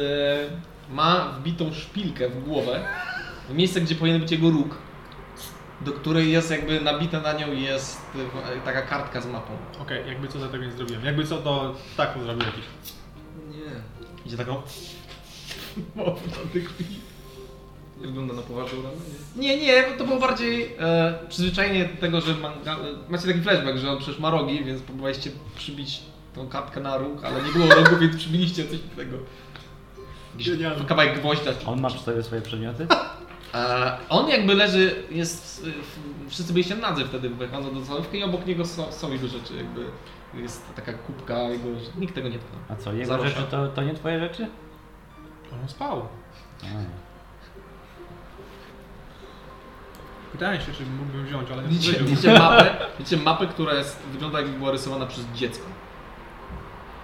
ma wbitą szpilkę w głowę. W miejsce, gdzie powinien być jego róg. Do której jest jakby nabita na nią jest e, taka kartka z mapą. Okej, jakby co, to tego nie zrobiłem. Jakby co, to tak to zrobił jakiś. Nie. Idzie taką. Wygląda na poważną ranę, nie? Nie, nie, bo to było bardziej e, przyzwyczajenie do tego, że manga, macie taki flashback, że on przecież ma rogi, więc próbowaliście przybić tą kartkę na róg, ale nie było rogów, więc przybiliście coś takiego. Jakiś Genialne. kawałek gwoździa. On ma przy sobie swoje przedmioty? E, on jakby leży, jest, w- wszyscy byliście nadzy wtedy wychodząc do salówki i obok niego są, są jego rzeczy, jakby jest taka kubka jego, nikt tego nie tknął. A co, jego Zarosza. rzeczy to, to nie twoje rzeczy? On spał. A. Pytałem się, czy mógłbym wziąć, ale nie Widzicie, widzicie mapę, widzicie mapę, która jest, wygląda jakby była rysowana przez dziecko.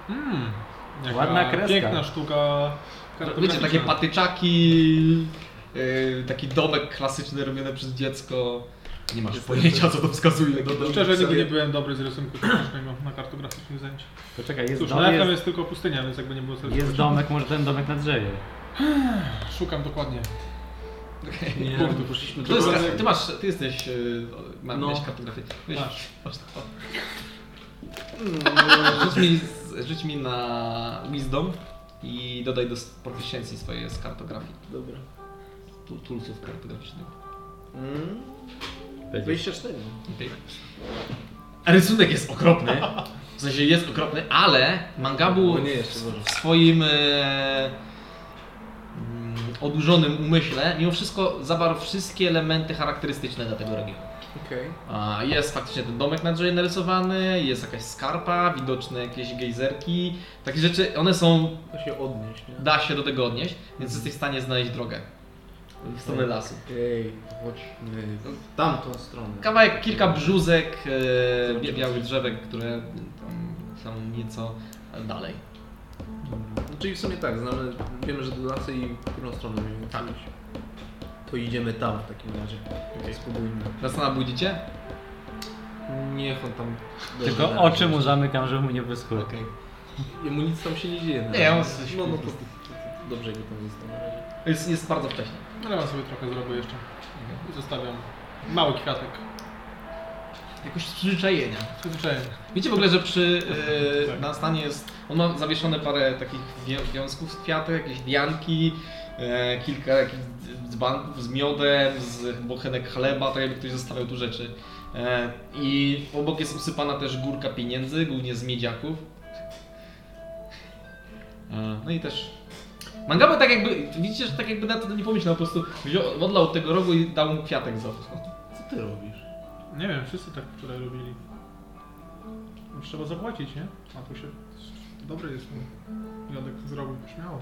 Mm, jaka Ładna kreska. Piękna sztuka. Wiecie, kartograficzna. takie patyczaki, yy, taki domek klasyczny robiony przez dziecko. Nie masz pojęcia, co to wskazuje. No, no, Szczerze nigdy nie byłem dobry z rysunku technicznego na kartograficznych zajęć. Poczekaj, jest, Cóż, dom, na FM jest, jest tylko pustynia, więc jakby nie było sensu. jest domek, może ten domek na drzewie. Szukam dokładnie. Nie, Punktów. my poszliśmy do jest, ty masz, ty jesteś, yy, ma, No. miałeś kartografię. Weź, Masz. masz to. Rzuć mi, rzuć mi na wisdom i dodaj do proficiency swojej z kartografii. Dobra. Tu- Toolsów kartograficznych. Mm. Będzie. 24. Okay. Rysunek jest okropny. W sensie jest okropny, ale Mangabu No w swoim e, mm, odurzonym umyśle mimo wszystko zawarł wszystkie elementy charakterystyczne dla tego regionu. A, Jest faktycznie ten domek na drzewie narysowany, jest jakaś skarpa, widoczne jakieś gejzerki. Takie rzeczy, one są, To się odnieść, nie? da się do tego odnieść, więc jesteś w stanie znaleźć drogę w stronę lasu. Okej, chodźmy w tamtą stronę. Kawałek, kilka brzózek, e, bia- białych drzewek, które tam są nieco dalej. No, czyli w sumie tak, znamy, wiemy, że do lasu i w którą stronę mniej więcej Tak. iść. To idziemy tam w takim razie. Spróbujmy. Zasana budzicie? Niech on tam... Tylko oczy mu zamykam, żeby mu nie wyschły. Okej. Jemu nic tam się nie dzieje. na Nie, on No, no to, to, to dobrze go tam jest na razie. Jest, jest bardzo wcześnie. Ale ja sobie trochę zrobię jeszcze. I zostawiam mały kwiatek. Jakoś z przyzwyczajenia. Przyzwyczajenie. Wiecie w ogóle, że przy e, Tak. na stanie jest. On ma zawieszone parę takich wiązków z kwiatek, jakieś dianki, e, kilka jakichś dzbanków z miodem, z bochenek chleba, tak jakby ktoś zostawiał tu rzeczy. E, I obok jest usypana też górka pieniędzy, głównie z miedziaków. No i też Mangabe tak jakby, widzicie, że tak jakby na to nie pomyślał, po prostu wziął, odlał od tego rogu i dał mu kwiatek za to. Co ty robisz? Nie wiem, wszyscy tak wczoraj robili. No, Trzeba zapłacić, nie? A tu się... Dobry jest ten dziadek zrobił, śmiało.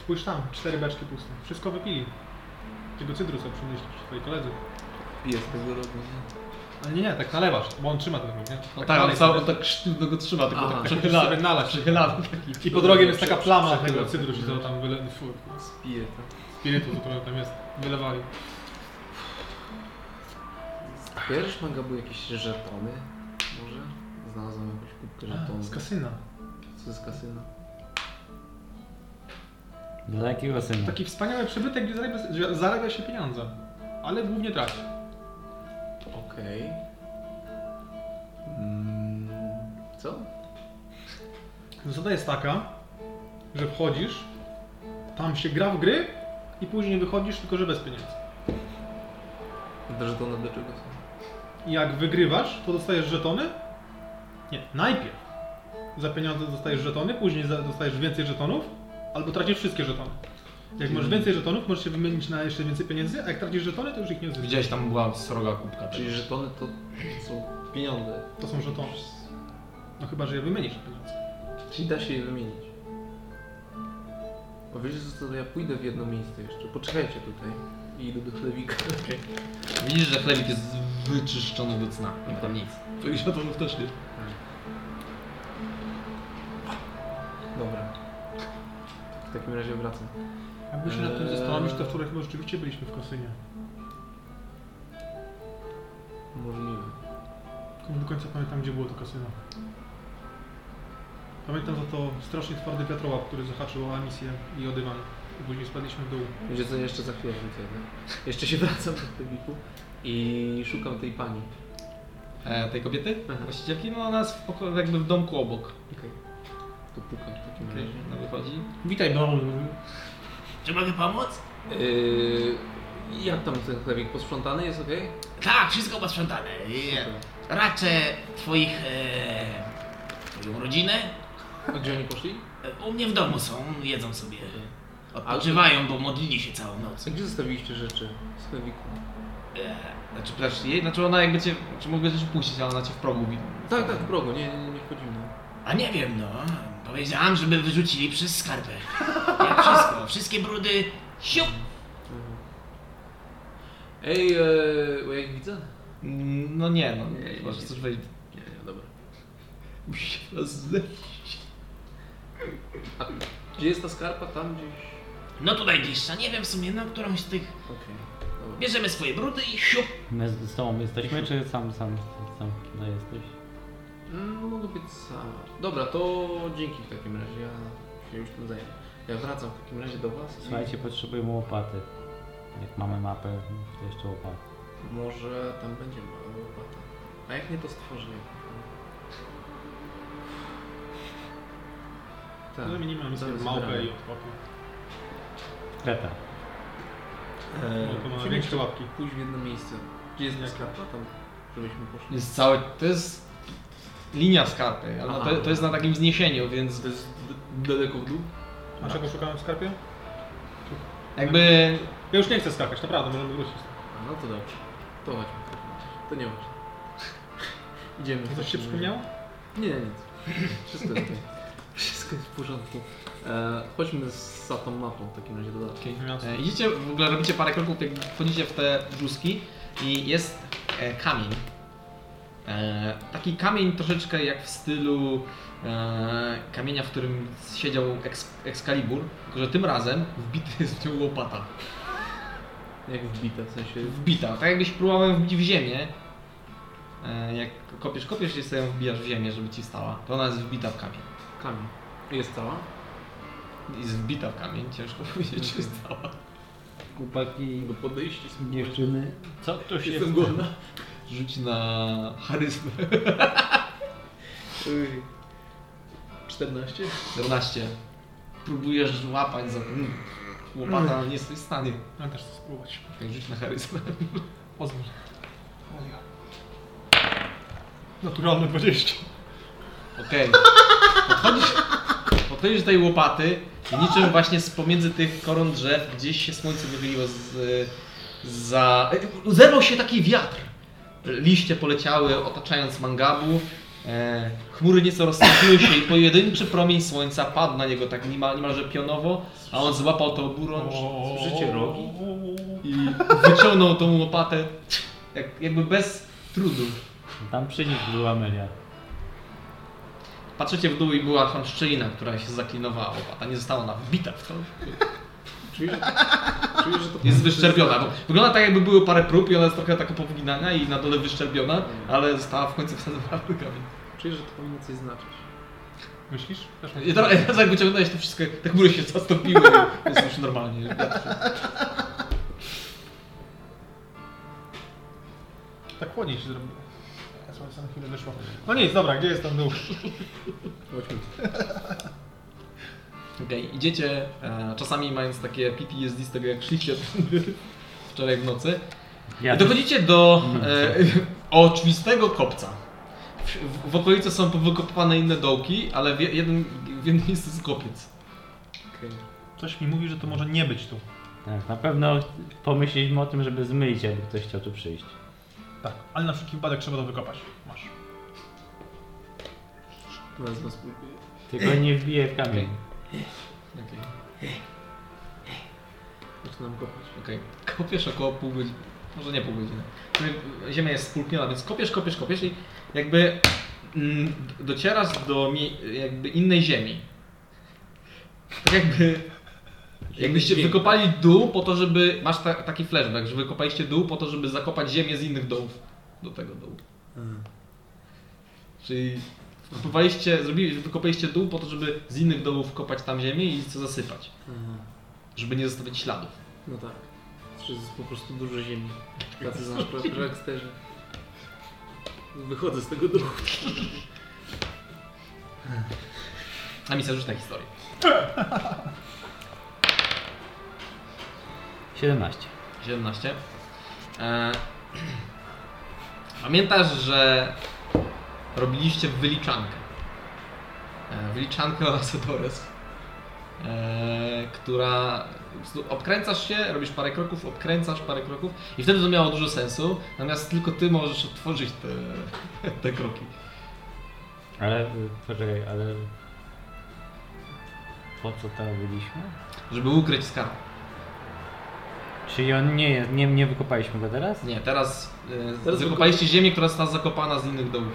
Spójrz tam, cztery beczki puste. Wszystko wypili. Tego cydru co przynieśli twoi koledzy. Tego rogu. Ale nie, nie, tak nalewasz, bo on trzyma ten róg, nie? No tak, on, dalej cały, on tak sztywno go trzyma, tylko Aha. tak przechylany. sobie nalać. Przechylany. I pod rogiem jest taka plama tego cydru, co tam wyle... Spiję to. spirytu, co tam jest. Wylewali. Kojarzysz Mangabu jakieś żetony? Może? Znalazłem jakąś kubkę żetonów. Z kasyna. Co z kasyna? Dla jakiego syna? Taki wspaniały przybytek, gdzie zarabia, gdzie zarabia się pieniądze. Ale głównie traci. Okej. Mm, co? Zasada jest taka, że wchodzisz, tam się gra w gry i później wychodzisz, tylko że bez pieniędzy. Te żetony do czego są? I jak wygrywasz, to dostajesz żetony. Nie, najpierw za pieniądze dostajesz żetony, później dostajesz więcej żetonów, albo tracisz wszystkie żetony. Jak masz więcej żetonów, możesz się wymienić na jeszcze więcej pieniędzy, a jak tracisz żetony, to już ich nie zyskasz. Widziałeś, tam była sroga kubka. Czyli tego. żetony to są pieniądze. To są żetony. No chyba, że je wymienisz na pieniądze. Czyli da się je wymienić. O wiesz co, to ja pójdę w jedno miejsce jeszcze. Poczekajcie tutaj. I idę do chlewika. Widzisz, że chlebik jest wyczyszczony do cna. Nie ma tam nic. Twoich żetonów też nie. Dobra. W takim razie wracam. Jakby się nad tym zastanowić, to wczoraj chyba rzeczywiście byliśmy w kasynie. Możliwe. Tylko nie do końca pamiętam, gdzie było to kasyno. Pamiętam za to strasznie twardy wiatrołap, który zahaczył o emisję i o dywan. I później spadliśmy w dół. Wiecie co, jeszcze za chwilę wrócę. Jeszcze się wracam do chlewiku i szukam tej pani. E, tej kobiety? Aha. Właścicielki? No ona jest w poko- jakby w domku obok. Okej. To pukam w takim Okay. razie. Ona wychodzi. Witaj, Bol. Czy mogę pomóc? Yy, jak tam ten chlewik posprzątany jest okej? Tak, wszystko posprzątane. I Raczę twoich... E, twoją rodzinę. A gdzie oni poszli? E, U mnie w domu są, jedzą sobie. Odpoczywają, bo modlili się całą noc. A gdzie zostawiliście rzeczy z chlewiku? E, Znaczy, przepraszam, jej, znaczy ona jakby cię, czy mogę cię puścić, ale ona cię w progu widzi. Tak, tak, w progu, nie, nie, nie wchodzimy. A nie wiem, no. Powiedziałam, żeby wyrzucili przez skarpę. Jak wszystko, wszystkie brudy. Siup! Mhm. Ej, e, bo ja ich widzę? Mm, No nie, no. Nie, nie, Chyba, że nie. Nie, nie, dobra. Musi się zejść. A gdzie jest ta skarpa? Tam gdzieś? No tutaj bliższa, nie wiem w sumie, no którąś z tych. Okej. Bierzemy swoje brudy i siup! My z tobą jesteśmy, czy sam, sam, sam tutaj jesteś? Mm, mogę być sama. Dobra, to dzięki w takim razie, ja się już tym zajmę. Ja wracam w takim razie do was. i Słuchajcie, potrzebujemy łopaty. Jak mamy mapę, to jeszcze łopaty. Może tam będzie łopata. A jak nie, to stworzę jakąś. Tak. No minimum misję zaraz małpę i odpłatę. Kreta. Eee, No to ma musimy większe łapki. Pójść w jedno miejsce. Gdzie jest skarpa? Tam, żebyśmy poszli. Jest całe, to jest linia skarpy, ale Aha. to, to jest na takim wzniesieniu, więc To jest d- daleko w dół? A czego szukałem w skarpie? jakby Ja już nie chcę skakać, naprawdę, możemy wrócić. A, no to dobrze. To chodźmy. To nie ważne. Idziemy. w Coś się przypomniało? Nie, nic. Wszystko jest okej. Wszystko jest w porządku. E, chodźmy z- za tą mapą w takim razie do dalej. Okej. Jasne. E, Idziecie, w ogóle robicie parę kroków, jak wchodzicie w te brzuski i jest e, kamień. E, taki kamień troszeczkę jak w stylu e, kamienia, w którym siedział Ex, Excalibur, tylko że tym razem wbity jest w nią łopata. Jak wbite, w sensie... Wbita, tak jakbyś próbował wbić w ziemię. E, jak kopiesz, kopiesz i sobie ją wbijasz w ziemię, żeby ci stała. To ona jest wbita w kamień. Kamień. Jest cała? Jest wbita w kamień, ciężko powiedzieć, czy stała. Chłopaki, Do podejścia z dziewczyny. Co to się Jestem głodna. Rzuć na charyzmę. Uj. 14? 14. Próbujesz łapać za mm, łopata, ale nie jesteś w stanie. Ja też chcę spróbować. Tak, rzuć na charyzmę. Pozwól. Naturalne 20. Okej. Podchodzisz, podchodzisz do tej łopaty I niczym właśnie z pomiędzy tych koron drzew gdzieś się słońce wychyliło z, za... Zerwał się taki wiatr. Liście poleciały otaczając mangabu. E, chmury nieco rozstąpiły się i pojedynczy promień słońca padł na niego tak niemal, niemalże pionowo, a on złapał to oburącz Słyszycie rogi? i wyciągnął tą łopatę jak, jakby bez trudu. Tam przy nich była Amelia. Patrzycie w dół i była tam szczelina, która się zaklinowała, łopata nie została ona wbita w to. Czuję, czuję, że to Jest wyszczerbiona. Bo wygląda tak jakby były parę prób i ona jest trochę taka powginana i na dole wyszczerbiona, ale została w końcu wsadzona w kamień. Czuję, że to powinno coś znaczyć. Myślisz? Też I teraz, teraz jak wyciągnąłeś to wszystko, te chmury się zastąpiły i jest już normalnie. Tak chłodniej się zrobiło. Sam chwilę wyszło. No nic, dobra, gdzie jest ten dół? Chodźmy. Okej, idziecie, e, czasami mając takie PTSD z tego jak szliście wczoraj w nocy. Ja I dochodzicie do e, oczywistego kopca. W, w, w okolicy są wykopane inne dołki, ale w, jednym, w jednym miejscu jest kopiec. Okej. Coś mi mówi, że to może nie być tu. Tak, na pewno pomyśleliśmy o tym, żeby zmylić, jakby ktoś chciał tu przyjść. Tak, ale na wszelki wypadek trzeba to wykopać. Masz. Wezmę swój... Tylko nie wbije w kamień. Okej. Zaczynam kopać. Okej. Kopiesz około pół godziny. Może nie pół godziny. Ziemia jest spulpiona, więc kopiesz, kopiesz, kopiesz i jakby mm, docierasz do mie- jakby innej ziemi. Tak jakby jakbyście wykopali dół po to, żeby... Masz ta, taki flashback, że wykopaliście dół po to, żeby zakopać ziemię z innych dołów do tego dołu. Czyli wykopaliście, zrobili, wykopaliście dół po to, żeby z innych dołów kopać tam ziemię i co zasypać. Aha. Żeby nie zostawiać śladów. No tak. Że jest po prostu dużo ziemi. Tacy znasz pranksterzy. Wychodzę z tego domu. A misja rzuć na historię. 17. 17. E, pamiętasz, że robiliście wyliczankę. E, wyliczankę Asadores. E, która obkręcasz się, robisz parę kroków, obkręcasz parę kroków i wtedy to miało dużo sensu, natomiast tylko ty możesz otworzyć te, te kroki. Ale, y, poczekaj, ale... Po co to robiliśmy? Żeby ukryć skarb. Czyli on nie jest, nie, nie wykopaliśmy go teraz? Nie, teraz, e, Teraz zakopaliście ziemię, która została zakopana z innych dołów.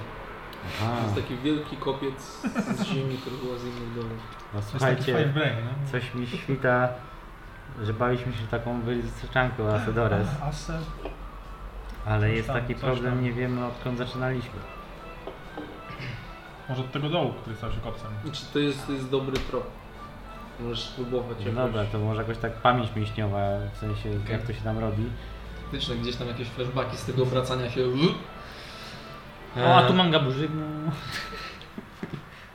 To Aha, jest taki wielki kopiec z ziemi, który była z innych domów. no To jest taki słuchajcie, brain, no. coś mi świta, że baliśmy się taką wyliczanką Asedores, Ase... ale jest tam, taki coś problem, tam. nie wiemy odkąd zaczynaliśmy. Może od tego dołu, który stał się kopcem. Czy to jest, to jest dobry trop? Możesz spróbować No jakoś. dobra, to może jakoś tak pamięć mięśniowa, w sensie Okej. jak to się tam robi. Faktyczne, gdzieś tam jakieś flashbacki z tego obracania się. O, a tu manga burzygnu.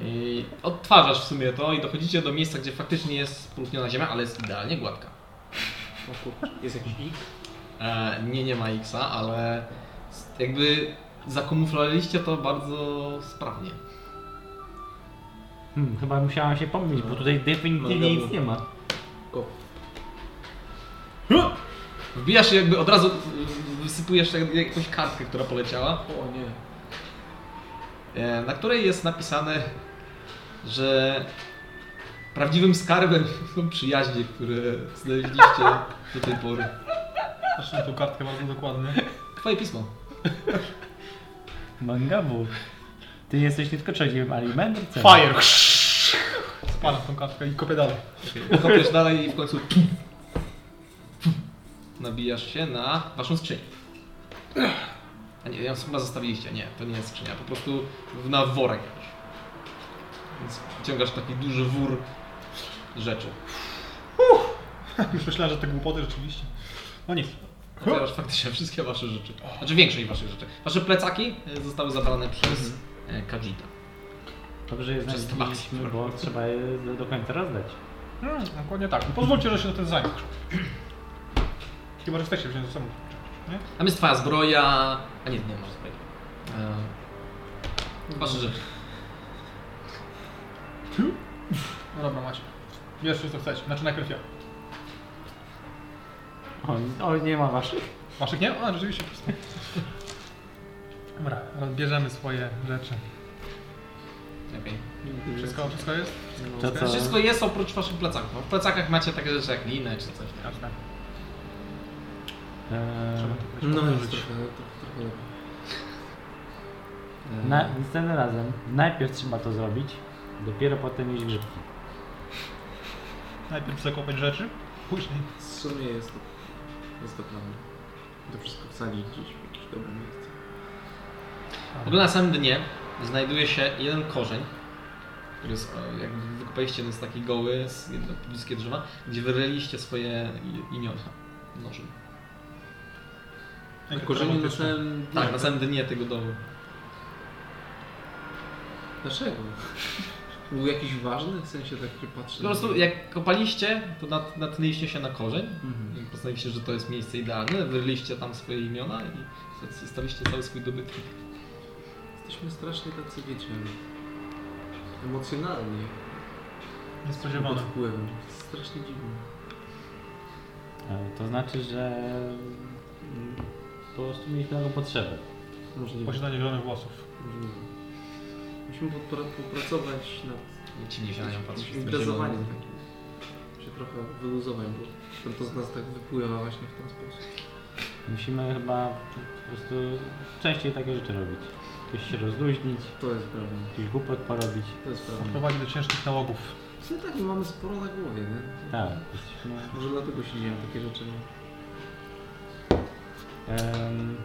I odtwarzasz w sumie to i dochodzicie do miejsca, gdzie faktycznie jest spulchniona ziemia, ale jest idealnie gładka. O kurczę, jest jakiś ik? E, nie, nie ma X-a, ale jakby zakamuflowaliście to bardzo sprawnie. Hmm, chyba musiałam się pomylić, bo tutaj definitywnie Manga nic nie ma. Kop. Wbijasz się jakby od razu, wysypujesz jak- jakąś kartkę, która poleciała, O nie. e, na której jest napisane, że prawdziwym skarbem są przyjaźnie, które znaleźliście do tej pory. Patrzę na tą kartkę bardzo dokładnie. Twoje pismo. Mangabu. Ty jesteś nie tylko czarodziejem, ale i mędrcem. Fire! Spalam tą kartkę i kopię dalej. Kopiesz dalej i w końcu nabijasz się na waszą skrzynię. A nie, ją chyba zostawiliście. Nie, to nie jest skrzynia, po prostu w- na worek jakiś. Więc wyciągasz taki duży wór rzeczy. Już myślałem, że te głupoty rzeczywiście. No nic. Otwierasz faktycznie wszystkie wasze rzeczy. Znaczy większość waszych rzeczy. Wasze plecaki e, zostały zabrane przez e, Kajita. Dobrze je Przez znaleźliśmy, bo trzeba je do- końca rozdać. Hmm, dokładnie tak. Pozwólcie, że się do tym zajmę. Chyba, że chcecie wziąć ze sobą. Nie? Tam jest twoja zbroja. A nie, nie masz zbroi. E, wasze rzeczy. No dobra, macie. Wiesz, co chcesz. Znaczy najpierw ja. O, o, nie ma waszych? Waszych nie? A, rzeczywiście. Dobra, bierzemy swoje rzeczy. Okej. Wszystko, wszystko jest? To co? Wszystko jest oprócz waszych plecaków. W plecakach macie takie rzeczy jak linę czy coś. nie? Jasne. Eee, Trzeba to No powtórzyć. trochę, trochę, trochę lepiej. E, na, następnym razem najpierw trzeba to zrobić, dopiero potem iść grzybki. Najpierw zakopać rzeczy, później. W sumie jest to, jest to prawda. To wszystko wsadzić gdzieś w jakieś dobre miejsce. W ogóle na samym dnie znajduje się jeden korzeń, który jest, jak wykopaliście, to jest taki goły, z jedno bliskie drzewa, gdzie wyryliście swoje imiona nożem. Na korzeniu na samym... Tak, na samym dnie tego dołu. Dlaczego? Był jakiś ważny? W sensie tak, patrzę... Po prostu jak kopaliście, to nat, natknęliście się na korzeń Mhm. i postanowiliście, że to jest miejsce idealne, wyryliście tam swoje imiona i zostawiliście cały swój dobytek. Jesteśmy strasznie tacy, wiecie, emocjonalni. Niespodziewane. Pod wpływem. Strasznie dziwne. E, To znaczy, że mm, po prostu mieliśmy taką potrzebę. Możliwe. Posiadanie zielonych włosów. Możliwe. Musimy popra- popracować nad Ci się na nią patrzeć. imprezowaniem takim. Się trochę wyluzować, bo to z nas tak wypływa właśnie w ten sposób. Musimy chyba po prostu częściej takie rzeczy robić. Jakoś się rozluźnić, To jest prawda. jakiś głupot porobić. To jest prawda. Prowadzi do ciężkich nałogów. No tak, my mamy sporo na głowie, nie? Tak, jesteśmy... Może dlatego się dzieją takie rzeczy. Nie? Em,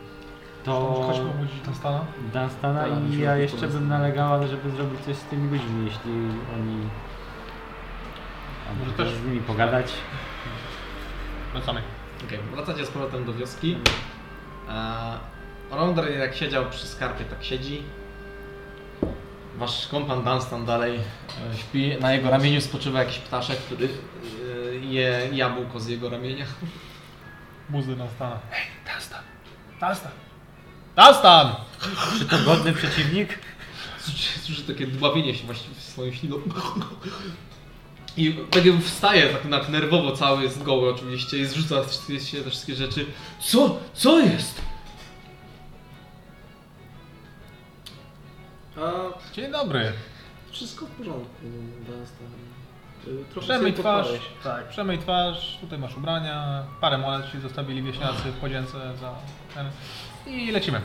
to Chodźmy obudzić Dunstana. Dunstana Tak, i musimy ja jeszcze bym nalegała, żeby zrobić coś z tymi ludźmi, jeśli oni... Może też- z nimi pogadać. Wracamy. Okej, wracacie z powrotem do wioski. E, Ronder jak siedział przy skarpie, tak siedzi. Wasz kompan Dunstan dalej e, śpi. Na jego ramieniu spoczywa jakiś ptaszek, który e, je jabłko z jego ramienia. Buzy Dunstana. Hej, Dunstan! Dunstan! Dunstan! Czy to godny przeciwnik? Słyszy, słyszy takie dławienie się właściwie swoją śliną. I tak jakby wstaje tak, tak nerwowo, cały jest goły oczywiście i zrzuca się te wszystkie rzeczy. Co? Co jest? A Dzień dobry. wszystko w porządku. Dunstan. Y, Trochę Przemyj sobie twarz. podparłeś. Tak, przemyj twarz. Tutaj masz ubrania. Parę monet ci zostawili wieśniacy w podzięce za ten. I lecimy.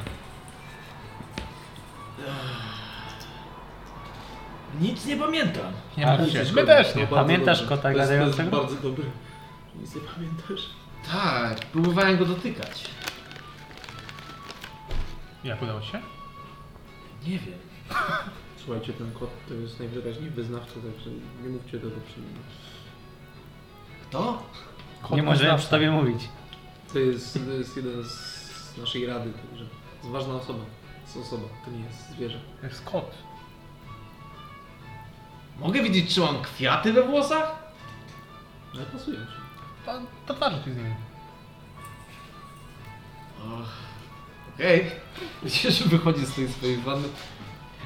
Nic nie pamiętam. Nie A, martw się. My też nie. To bardzo Pamiętasz dobrze. kota To jest- To jest gadającego? bardzo dobry. Nic nie pamiętasz? Tak, próbowałem go dotykać. Jak udało ci się? Nie wiem. Słuchajcie, ten kot to jest najwyraźniej wyznawca, także nie mówcie tego przy nim. Kto? Kot nie możemy przy tobie mówić. To jest, to jest jeden z naszej rady, także to jest ważna osoba. To jest osoba, to nie jest zwierzę. To jest kot. Mogę widzieć, czy mam kwiaty we włosach? Ale pasują ci. To, to twarzy ci z nimi. Och, Okej. Widzisz, że wychodzi z tej swojej wanny.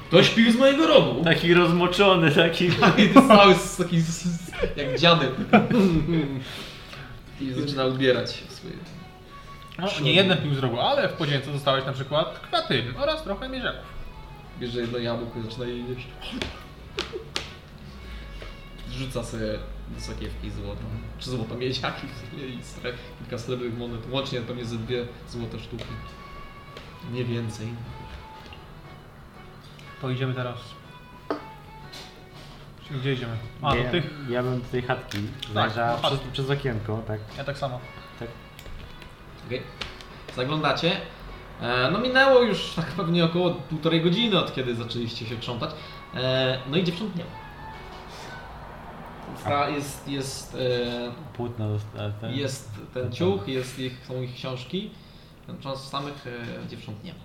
Ktoś pił z mojego rogu. Taki rozmoczony, taki... To cały z taki z, z, jak dziadek. I zaczyna ubierać swoje. No, nie jeden pił z rogu, ale w podzięce dostałeś na przykład kwiaty oraz trochę miedziaków. Bierze jedno jabłko i zaczyna je jeść. Rzuca sobie do sakiewki złoto. Czy złoto miedziaki w sumie i kilka srebrnych monet. Łącznie pewnie ze dwie złote sztuki. Nie więcej. To idziemy teraz. Czyli Gdzie idziemy? A, ja, do tych. ja bym do tej chatki do chatki. przez, przez okienko, tak. Ja tak samo. Okej. Zaglądacie. E, no minęło już tak pewnie około półtorej godziny od kiedy zaczęliście się krzątać. E, no i dziewcząt nie ma. Sta- Jest, jest, e, Płótno ten- jest ten ciuch, jest ich, są ich książki. Natomiast samych e, dziewcząt nie ma.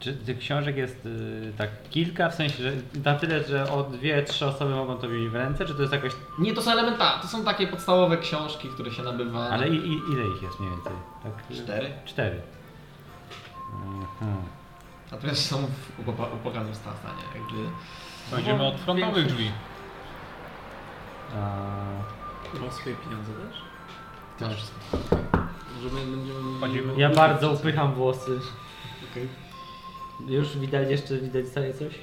Czy tych książek jest y, tak kilka, w sensie, że na tyle, że o dwie, trzy osoby mogą to wziąć w ręce, czy to jest jakoś... Nie, to są elementarne, to są takie podstawowe książki, które się nabywa. Ale i, i, ile ich jest mniej więcej? Tak, y, Cztery. Cztery. Mhm. Natomiast są w upłakanym stanie. Jakby idziemy od frontowych drzwi. A, Ma swoje pieniądze też? tak. Może my będziemy... Ja bardzo upycham włosy. Już widać jeszcze, widać tutaj coś?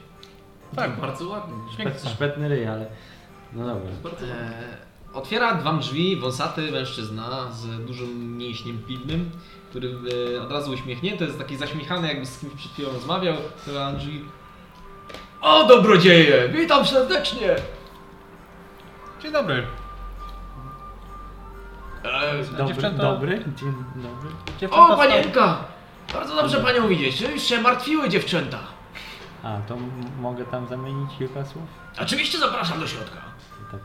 Tak, Bardzo ładnie. Szpet, szpetny ryj, ale... No dobra. Bardzo ładnie. E, otwiera wam drzwi wąsaty mężczyzna z dużym mięśniem pilnym, który e, od razu uśmiechnięty, jest taki zaśmiechany, jakby z kimś przed chwilą rozmawiał. Otwiera drzwi. O dobrodzieje! Witam serdecznie! Dzień dobry. E, Dobry, dziewczęta? dobry? Dzień dobry. Dziewczęta o stały- panienka! Bardzo dobrze panią widzieć. Już się martwiły dziewczęta. A, to mogę tam zamienić kilka słów? Oczywiście zapraszam do środka. Tak.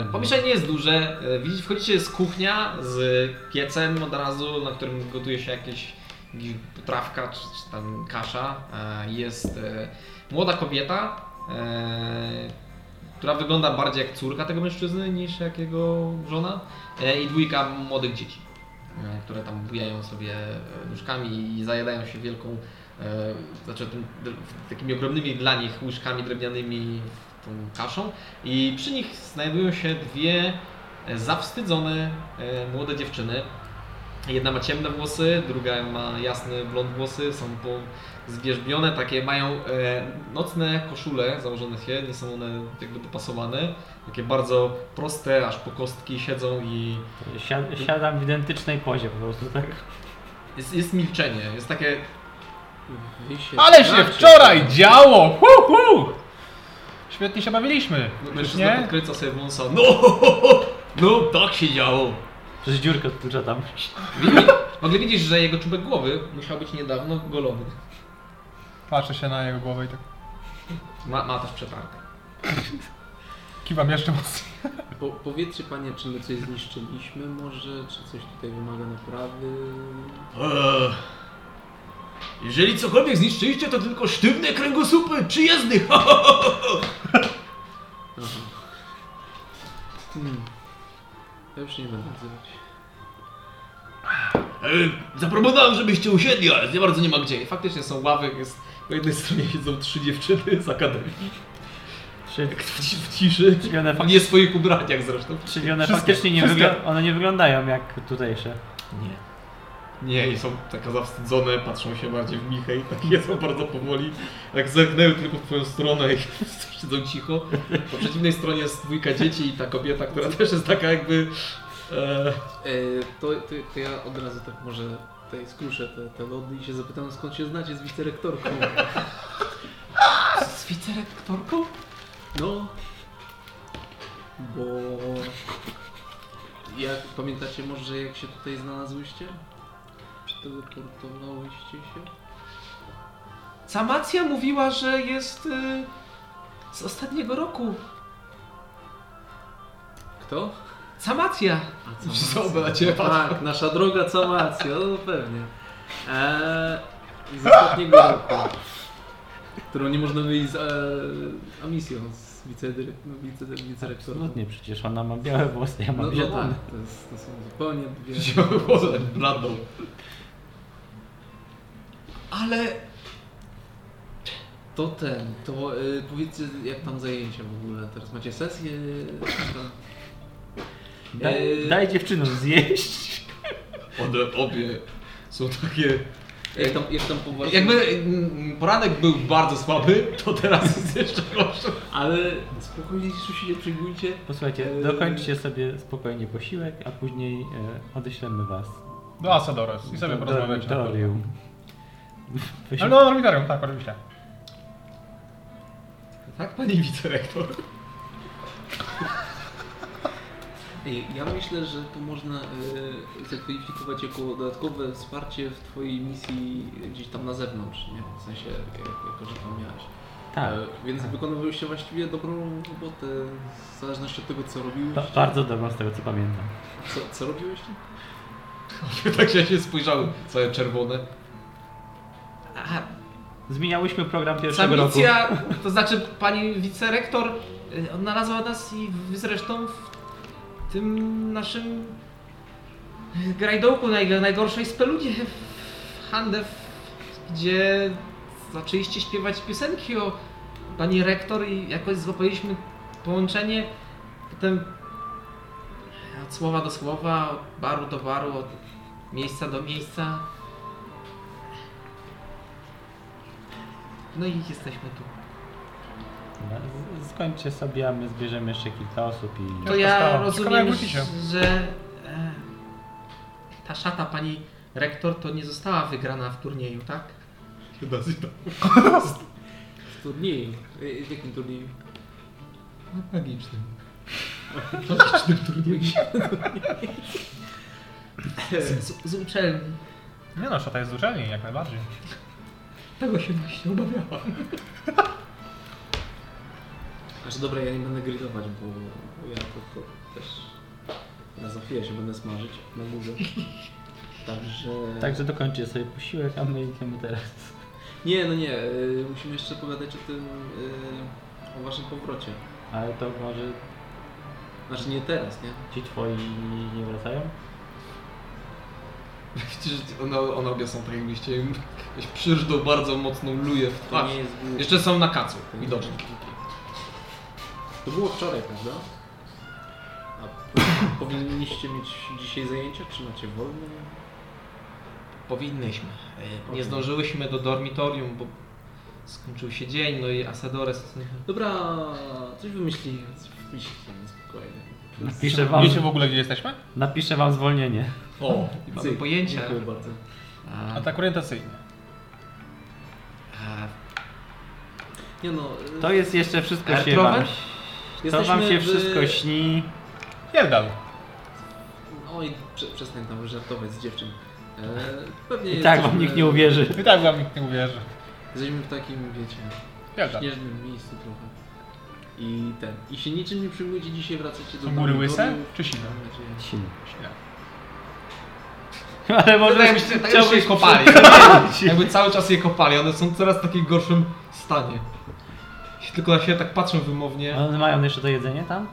E, Pomieszczenie nie jest duże. E, Widzicie, wchodzicie, jest kuchnia z piecem od razu, na którym gotuje się jakieś, jakaś potrawka czy, czy tam kasza. E, Jest e, młoda kobieta, e, która wygląda bardziej jak córka tego mężczyzny niż jak jego żona e, i dwójka młodych dzieci, które tam bujają sobie e, nóżkami i zajadają się wielką, e, znaczy tym, takimi ogromnymi dla nich łyżkami drewnianymi tą kaszą i przy nich znajdują się dwie e, zawstydzone e, młode dziewczyny. Jedna ma ciemne włosy, druga ma jasne blond włosy, są po zwierzbione, takie mają e, nocne koszule założone się, nie są one jakby dopasowane, takie bardzo proste, aż po kostki siedzą i Si- siadam w identycznej pozie po prostu, tak? jest, jest milczenie, jest takie się Ale się wczoraj działo! Hu, hu! Świetnie się bawiliśmy. mężczyzna Nie? podkręca sobie wąsa, No, no tak się działo. Przez dziurkę odtycza tam. Mogli widzieć, że jego czubek głowy musiał być niedawno golony. Patrzę się na jego głowę i tak Ma, ma też przetarte. Kiwam jeszcze mocniej. Po, powiedzcie panie, czy my coś zniszczyliśmy może, czy coś tutaj wymaga naprawy? Eee, jeżeli cokolwiek zniszczyliście, to tylko sztywne kręgosłupy przyjezdnych. Aha. Hmm. Ja już nie będę odzywać. Eee, zaproponowałem, żebyście usiedli, ale nie bardzo nie ma gdzie. Faktycznie są ławy, jest po jednej stronie siedzą trzy dziewczyny z akademii. Czy, W, ci- w ciszy. czyli one, W fak- nie swoich ubraniach zresztą. czyli one Wszystkie- faktycznie nie, wszystkie. wygl- one nie wyglądają jak tutejsze. Nie. Nie, i są taka zawstydzone, patrzą się bardziej w Michę i tak jedzą bardzo powoli. Jak zerknęły tylko w twoją stronę i siedzą cicho. Po przeciwnej stronie jest dwójka dzieci i ta kobieta, która też jest taka jakby... E, E, to, to, to ja od razu tak może tutaj skruszę te, te lody i się zapytam skąd się znacie z wicerektorką. z wicerektorką? No, bo jak pamiętacie może jak się tutaj znalazłyście? Czy teleportowałyście się? Samacja mówiła, że jest y, z ostatniego roku. Kto? Samacja. A co? Zobacz, na ciebie Tak, nasza droga Camacja, no pewnie. Eee, z ostatniego roku, którą nie można mylić z e, Amisją, z wicedyrek, no, wice, wicerektorką. Absolutnie, przecież ona ma białe włosy, ja No, mam no zielone. tak, to, jest, to są zupełnie dwie... Wziąłem głowę bladą. Ale To ten, to y, powiedzcie jak tam zajęcia w ogóle, teraz macie sesję? Daj, daj dziewczynom zjeść. one obie są takie... Jak tam, jak tam poważnie... Jakby mm, poranek był bardzo słaby, to teraz jest jeszcze gorszy. Ale spokojnie się nie przejmujcie. Posłuchajcie, Eee. dokończcie sobie spokojnie posiłek, a później e, odeślemy was Do Asadores i sobie do. Wy się- Ale do dormitorium, tak, oczywiście. Tak, pani wicerektor? Ja myślę, że to można y, zakwalifikować jako dodatkowe wsparcie w Twojej misji gdzieś tam na zewnątrz, nie? W sensie, jak, jako że tam miałeś. Tak, E, więc wykonywaliście właściwie dobrą robotę, w zależności od tego, co robiłeś. ba- bardzo dobrą z tego co pamiętam. Co, co robiłeś? tak się, się spojrzały, całe czerwone. Aha, Zmieniałyśmy program pierwszego roku. Samicja, to znaczy pani wicerektor y, odnalazła nas i zresztą w tym naszym grajdołku naj, najgorszej speludzie w Handew, gdzie zaczęliście śpiewać piosenki o pani rektor i jakoś złapaliśmy połączenie. Potem od słowa do słowa, od baru do baru, od miejsca do miejsca. No i jesteśmy tu. Z- Skończcie sobie, a my zbierzemy jeszcze kilka osób i... To ja rozumiem, że e, ta szata pani rektor to nie została wygrana w turnieju, tak? W turnieju. W jakim turnieju? Magicznym. Z, z, z uczelni. Nie no, szata jest z uczelni, jak najbardziej. Tego się właśnie obawiałam. Znaczy dobra, ja nie będę grillować, bo, bo ja to, to też na za chwilę się będę smażyć na górze. Także... Także dokończcie sobie posiłek, a my idziemy teraz. Nie, no nie, y, musimy jeszcze pogadać o tym, y, o waszym powrocie. Ale to może Znaczy nie teraz, nie? ci twoi nie wracają? Widzicie, że one, one obie są tak jakbyście im jakieś bardzo mocną luje w To twarz. nie jest głupie. Jeszcze są na kacu, widocznie. To było wczoraj, prawda? A po- powinniście mieć dzisiaj zajęcia, czy macie wolne? Powinnyśmy. E, Nie zdążyłyśmy do dormitorium, bo skończył się dzień, no i Asadores... Dobra, coś wymyślimy, coś wymyślimy, spokojnie. Napiszę wam, Wiecie w ogóle, gdzie jesteśmy? napiszę wam zwolnienie. O, mamy pojęcia. Dziękuję bardzo. A, tak orientacyjnie. a, Nie no, To jest jeszcze wszystko się Ertrowen? wam... To wam się w- wszystko śni. Pierdal. Oj, prze, przestań tam żartować z dziewczyn. E, pewnie I tak wam nikt nie uwierzy. I tak wam nikt nie uwierzy. Jesteśmy w takim, wiecie, Pierdal. śnieżnym miejscu trochę. I ten. I się niczym nie przyjmujecie, dzisiaj wracacie do Są góry łyse czy sine? Silny. Sine. Ale może tak jakbyście, tak je kopali. Jakby cały czas je kopali, one są coraz w takim gorszym stanie. Tylko na siebie tak patrzą wymownie, One mają jeszcze to jedzenie tam?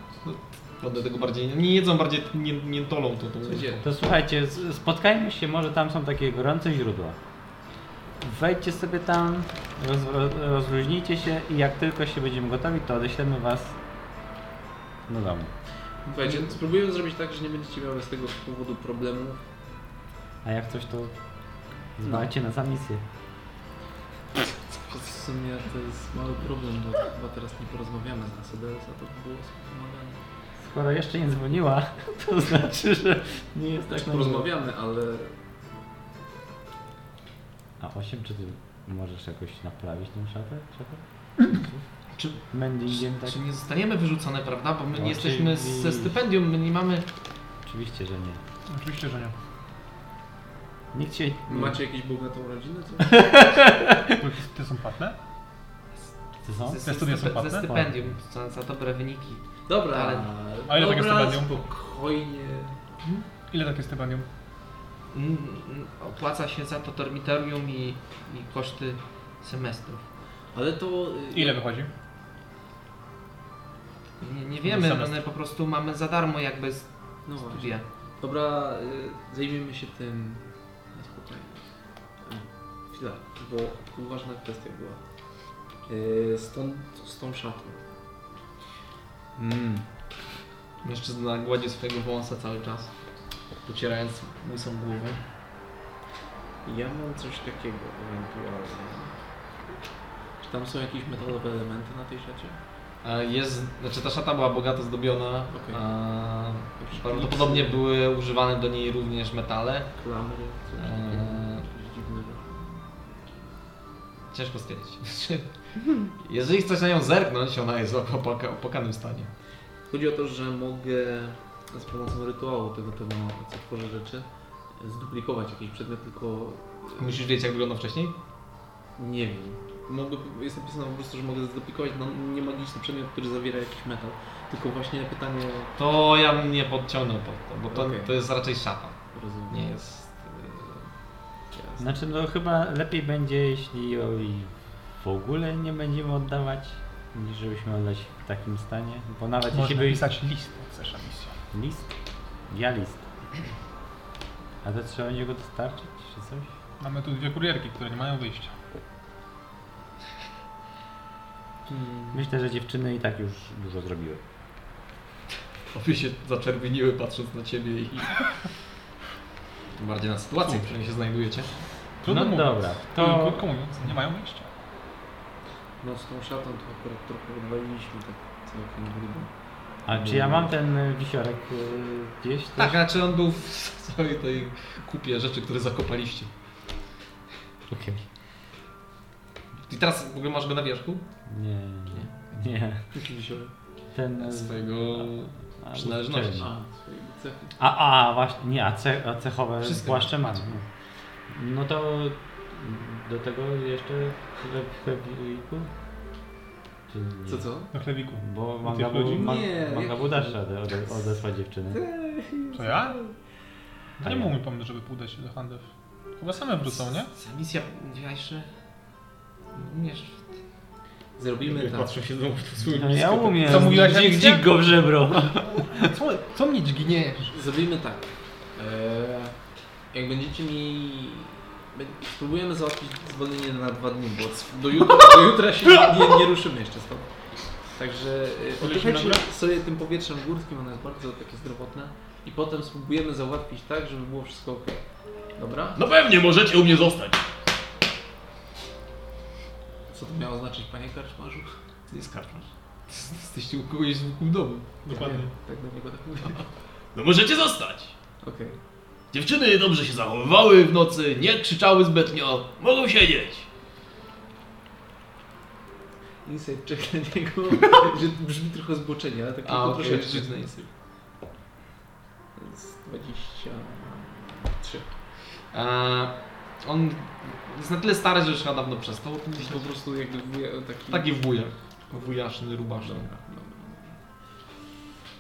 będę tego bardziej, nie jedzą, bardziej nie, nie tolą to. to To słuchajcie, spotkajmy się, może tam są takie gorące źródła. Wejdźcie sobie tam, roz, roz, rozluźnijcie się i jak tylko się będziemy gotowi, to odeślemy was do domu. Słuchajcie, spróbuję zrobić tak, że nie będziecie miały z tego powodu problemów. A jak coś, to zwalcie na za misję. W sumie to jest mały problem, bo chyba teraz nie porozmawiamy z Nasedeus, a to by było pomagane. Skoro jeszcze nie dzwoniła, to znaczy, że nie jest tak na Porozmawiamy, ale A 8, czy ty możesz jakoś naprawić tą szafę? szafę? Czy, Mendingiem tak? czy nie zostaniemy wyrzucone, prawda? Bo my nie Oczywiście. jesteśmy ze stypendium, my nie mamy... Oczywiście, że nie. Oczywiście, że nie. Nikt się... macie jakąś bogatą rodzinę? Co? Te są płatne? Co są? Ze, Te studia są ze płatne? stypendium, za, za dobre wyniki. Dobra, Ale- A ile takie dobra, stypendium? spokojnie. Ile takie stypendium? Mm, mm, Opłaca się za to dormitorium i, i koszty semestrów. Ale to... y, Ile wychodzi? Nie, nie wiemy, semestr. one po prostu mamy za darmo jakby No właśnie. studia. Dobra, y, zajmiemy się tym bo tu ważna kwestia była. Y, Z tą, z tą szatą. Mm. Mężczyzna gładzi swojego wąsa cały czas, pocierając łysą głowę. Ja mam coś takiego ewentualnie. Czy tam są jakieś metalowe elementy na tej szacie? Jest, znaczy ta szata była bogato zdobiona, Okej. a prawdopodobnie były używane do niej również metale. Klamry, coś Ciężko stwierdzić. Jeżeli chcesz na nią zerknąć, ona jest w opoka- opłakanym stanie. Chodzi o to, że mogę z pomocą rytuału tego, tego co tworzę rzeczy, zduplikować jakiś przedmiot, tylko Musisz wiedzieć jak wyglądał wcześniej? nie wiem. Mogę, jest napisane po prostu, że mogę zduplikować no, nie magiczny przedmiot, który zawiera jakiś metal. Tylko właśnie pytanie, To ja bym nie podciągnął pod to, bo to, Okej. to jest raczej szata. rozumiem. Nie jest... Znaczy, no chyba lepiej będzie, jeśli jej w ogóle nie będziemy oddawać, niż żebyśmy oddać w takim stanie. Bo nawet jeśli Można by... pisać list, na misję. List? Ja list. A to trzeba będzie go dostarczyć, czy coś? Mamy tu dwie kurierki, które nie mają wyjścia. Myślę, że dziewczyny i tak już dużo zrobiły. Obie się zaczerwieniły patrząc na ciebie i... Tym bardziej na sytuację, w której się znajdujecie. Trudno No mówiąc. dobra, To... Krótko mówiąc, nie mają wyjścia. No z tą szatą to akurat trochę odwaliliśmy tak całkiem grubo. A czy ja mam ten y, wisiorek y, gdzieś? Tak, też? znaczy on był w całej tej kupie rzeczy, które zakopaliście. Okej. I teraz w ogóle masz go na wierzchu? Nie, nie, nie. Ten... y, Swojego a, przynależności. A, swojej cechy. A, a, właśnie, nie, a, ce, a cechowe Wszystko płaszcze mam. No to do tego jeszcze chleb- chlebiku? Czy nie? Co, co? Na chlewiku. Bo tych Mangabu, ludzi? man, Nie, Mangabu jaki- dasz radę ode, odesłać dziewczyny. To ja? To nie był mój pomysł, żeby udać się do Handew. Chyba same wrócą, nie? Ta misja, że... Umiesz... Zrobimy tak. się znowu w swoim No ja umiem. Co mówiłaś, dzik, Alicja? dzik go w żebro. Co, co mnie dźgniesz? Zrobimy tak. Eee, jak będziecie mi... Spróbujemy załatwić zwolnienie na dwa dni, bo do jutra, do jutra się nie, nie, ruszymy jeszcze stąd. Także oddychajcie sobie tym powietrzem górskim, ono jest bardzo takie zdrowotne. I potem spróbujemy załatwić tak, żeby było wszystko ok. Dobra? No pewnie, możecie u mnie zostać. Co to miało znaczyć, panie karczmarzu? To jest karczmarz. Jesteście u kogoś wokół domu. Dokładnie. Tak do niego tak mówię. No możecie zostać. Okej. Dziewczyny dobrze się zachowywały w nocy, nie krzyczały zbytnio, mogą siedzieć. Insight check na niego, że brzmi trochę zboczenie, ale tak A, okej, troszeczkę. na insight. Jest 23. Eee, on jest na tyle stary, że już chyba dawno przestał. Gdzieś po prostu jakby wuja- taki... Taki wujak. Wujaszny, rubaszny. Dobra, dobra.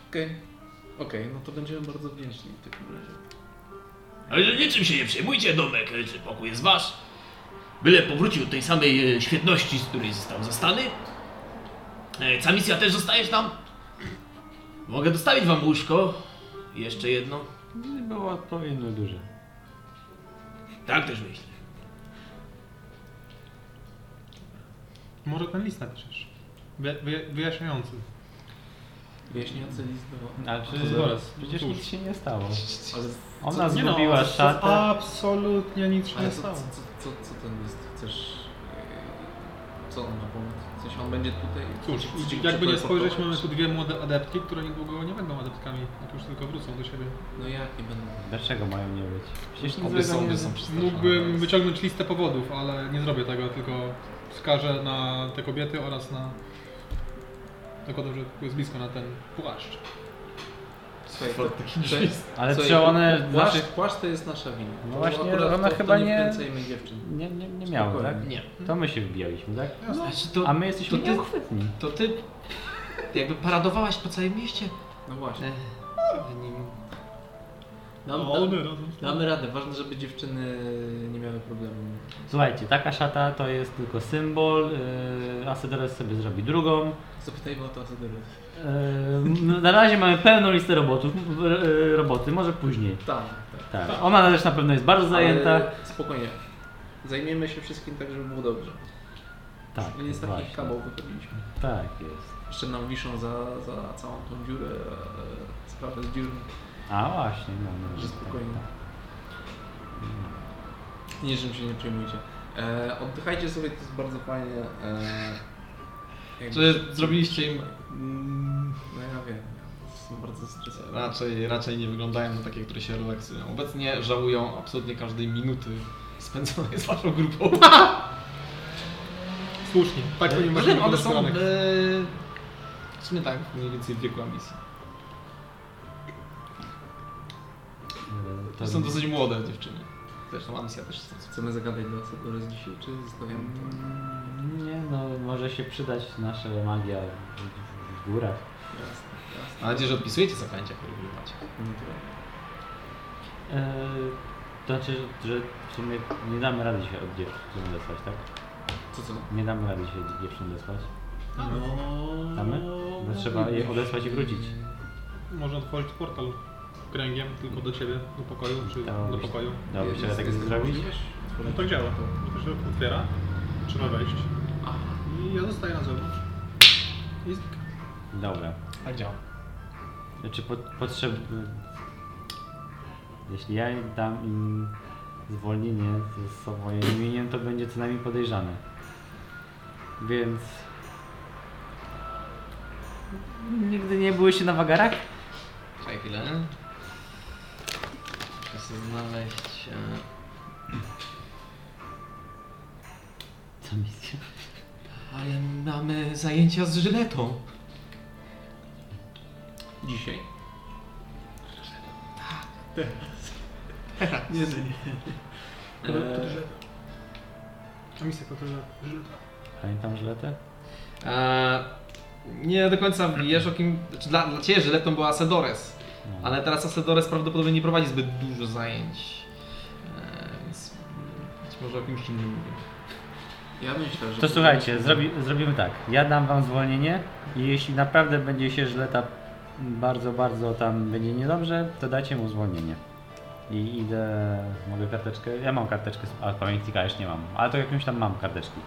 Okej. Okej, no to będziemy bardzo wdzięczni w takim razie. Ale niczym się nie przejmujcie, domek czy pokój jest wasz. Byle powrócił do tej samej e, świetności, z której został zastany. E, Ca misja też zostajesz tam? Mogę dostawić wam łóżko. Jeszcze jedno. Nie było odpowiednio duże. Tak też myślę. Może ten list napiszesz. Wy, wy, wyjaśniający. Wyjaśniający list do... Ale czy, To zaraz. przecież nic się nie stało. Ale Ona Nie no, zgubiła to- szatę. Absolutnie nic się Ale nie co, stało. co, co, co, co ten list chcesz... e, Co on ma pomóc? W sensie on będzie tutaj... Cóż, jakby nie spojrzeć, mamy tu dwie młode adeptki, które niedługo nie będą adeptkami, jak już tylko wrócą do siebie. No jak nie będą? Dlaczego mają nie być? Przecież nic Obie są, nie są. Mógłbym wyciągnąć listę powodów, ale nie zrobię tego, tylko wskażę na te kobiety oraz na... Tylko dobrze, tu jest blisko na ten płaszcz. Słuchaj, list. Ale słuchaj, czy one Płaszcz, naszych... płaszcz to jest nasza wina. No właśnie, ona to, chyba to nie nie-. Nie, nie, nie miało, tak? Nie. To my się wbijaliśmy, tak? Znaczy, to, A my jesteśmy to ty- nieuchwytni. to ty jakby paradowałaś po całym mieście. No właśnie. w nim. Dam, O, dam, one razem z tobą. damy radę. Ważne, żeby dziewczyny nie miały problemu. Słuchajcie, taka szata to jest tylko symbol. Yy, Asedores sobie zrobi drugą. Zapytajmy o to Asedory. Yy, na razie mamy pełną listę robotów, yy, roboty, może później. Tak, tak. Tak. Ona też na pewno jest bardzo zajęta. Ale spokojnie. Zajmiemy się wszystkim tak, żeby było dobrze. Tak, Nie z takich właśnie. kabał wychodziliśmy. Tak jest. Jeszcze nam wiszą za, za całą tą dziurę e, sprawę z dziurą. A właśnie, no, no Że tak, spokojnie. tak. Niczym się nie przejmujcie. E, oddychajcie sobie, to jest bardzo fajnie. E, jakby- Czy zrobiliście im... No ja wiem, jestem bardzo stresowany. Raczej, raczej nie wyglądają na takie, które się relaksują. Obecnie żałują absolutnie każdej minuty spędzonej z waszą grupą. Słusznie. Tak Poza może tym one być są e, w sumie tak, mniej więcej w wieku ambicji. To są dosyć młode dziewczyny. Zresztą ambicja też jest. Chcemy zagadać do Asedory dzisiaj, czy zostawiamy to? Mm, Nie no, może się przydać nasza magia w, w, w górach. Jasne, jasne. Mam nadzieję, że odpisujecie zaklęcia, które. Yy, to znaczy, że w sumie nie damy rady się od dziewczyn odesłać, tak? Co co? Nie damy rady się od dziewczyn odesłać. No. Damy? Bo trzeba je odesłać i wrócić. Można otworzyć portal kręgiem tylko do ciebie, do pokoju, czy Dałoby do się- pokoju. Dałoby się tak jest zrobić? No tak działa. To się otwiera, trzeba wejść Aha. i ja zostaję na zewnątrz. I znikam. Dobra. Tak działa. Znaczy po, potrzeb... Jeśli ja dam im zwolnienie ze swoim imieniem, to będzie co najmniej podejrzane. Więc... Nigdy nie byłeś na wagarach? Czekaj chwilę. Znaleźć... e, Co misja? Ale mamy zajęcia z żyletą. Dzisiaj. Teraz. Nie, nie, nie. E, A misja to tyle. Pamiętam żyletę? E, nie do końca wiesz o kim... Znaczy dla, dla Ciebie żyletą była Asedores. No. Ale teraz Asedores prawdopodobnie nie prowadzi zbyt dużo zajęć. E, więc być może o kimś innym mówię. ja myślę, że... To słuchajcie, zrobi, zrobimy tak. Ja dam wam zwolnienie i jeśli naprawdę będzie się żyleta bardzo, bardzo tam będzie niedobrze, to dajcie mu zwolnienie. I idę, mogę karteczkę, ja mam karteczkę, a pamiętnika już nie mam, ale to jakąś tam mam karteczki.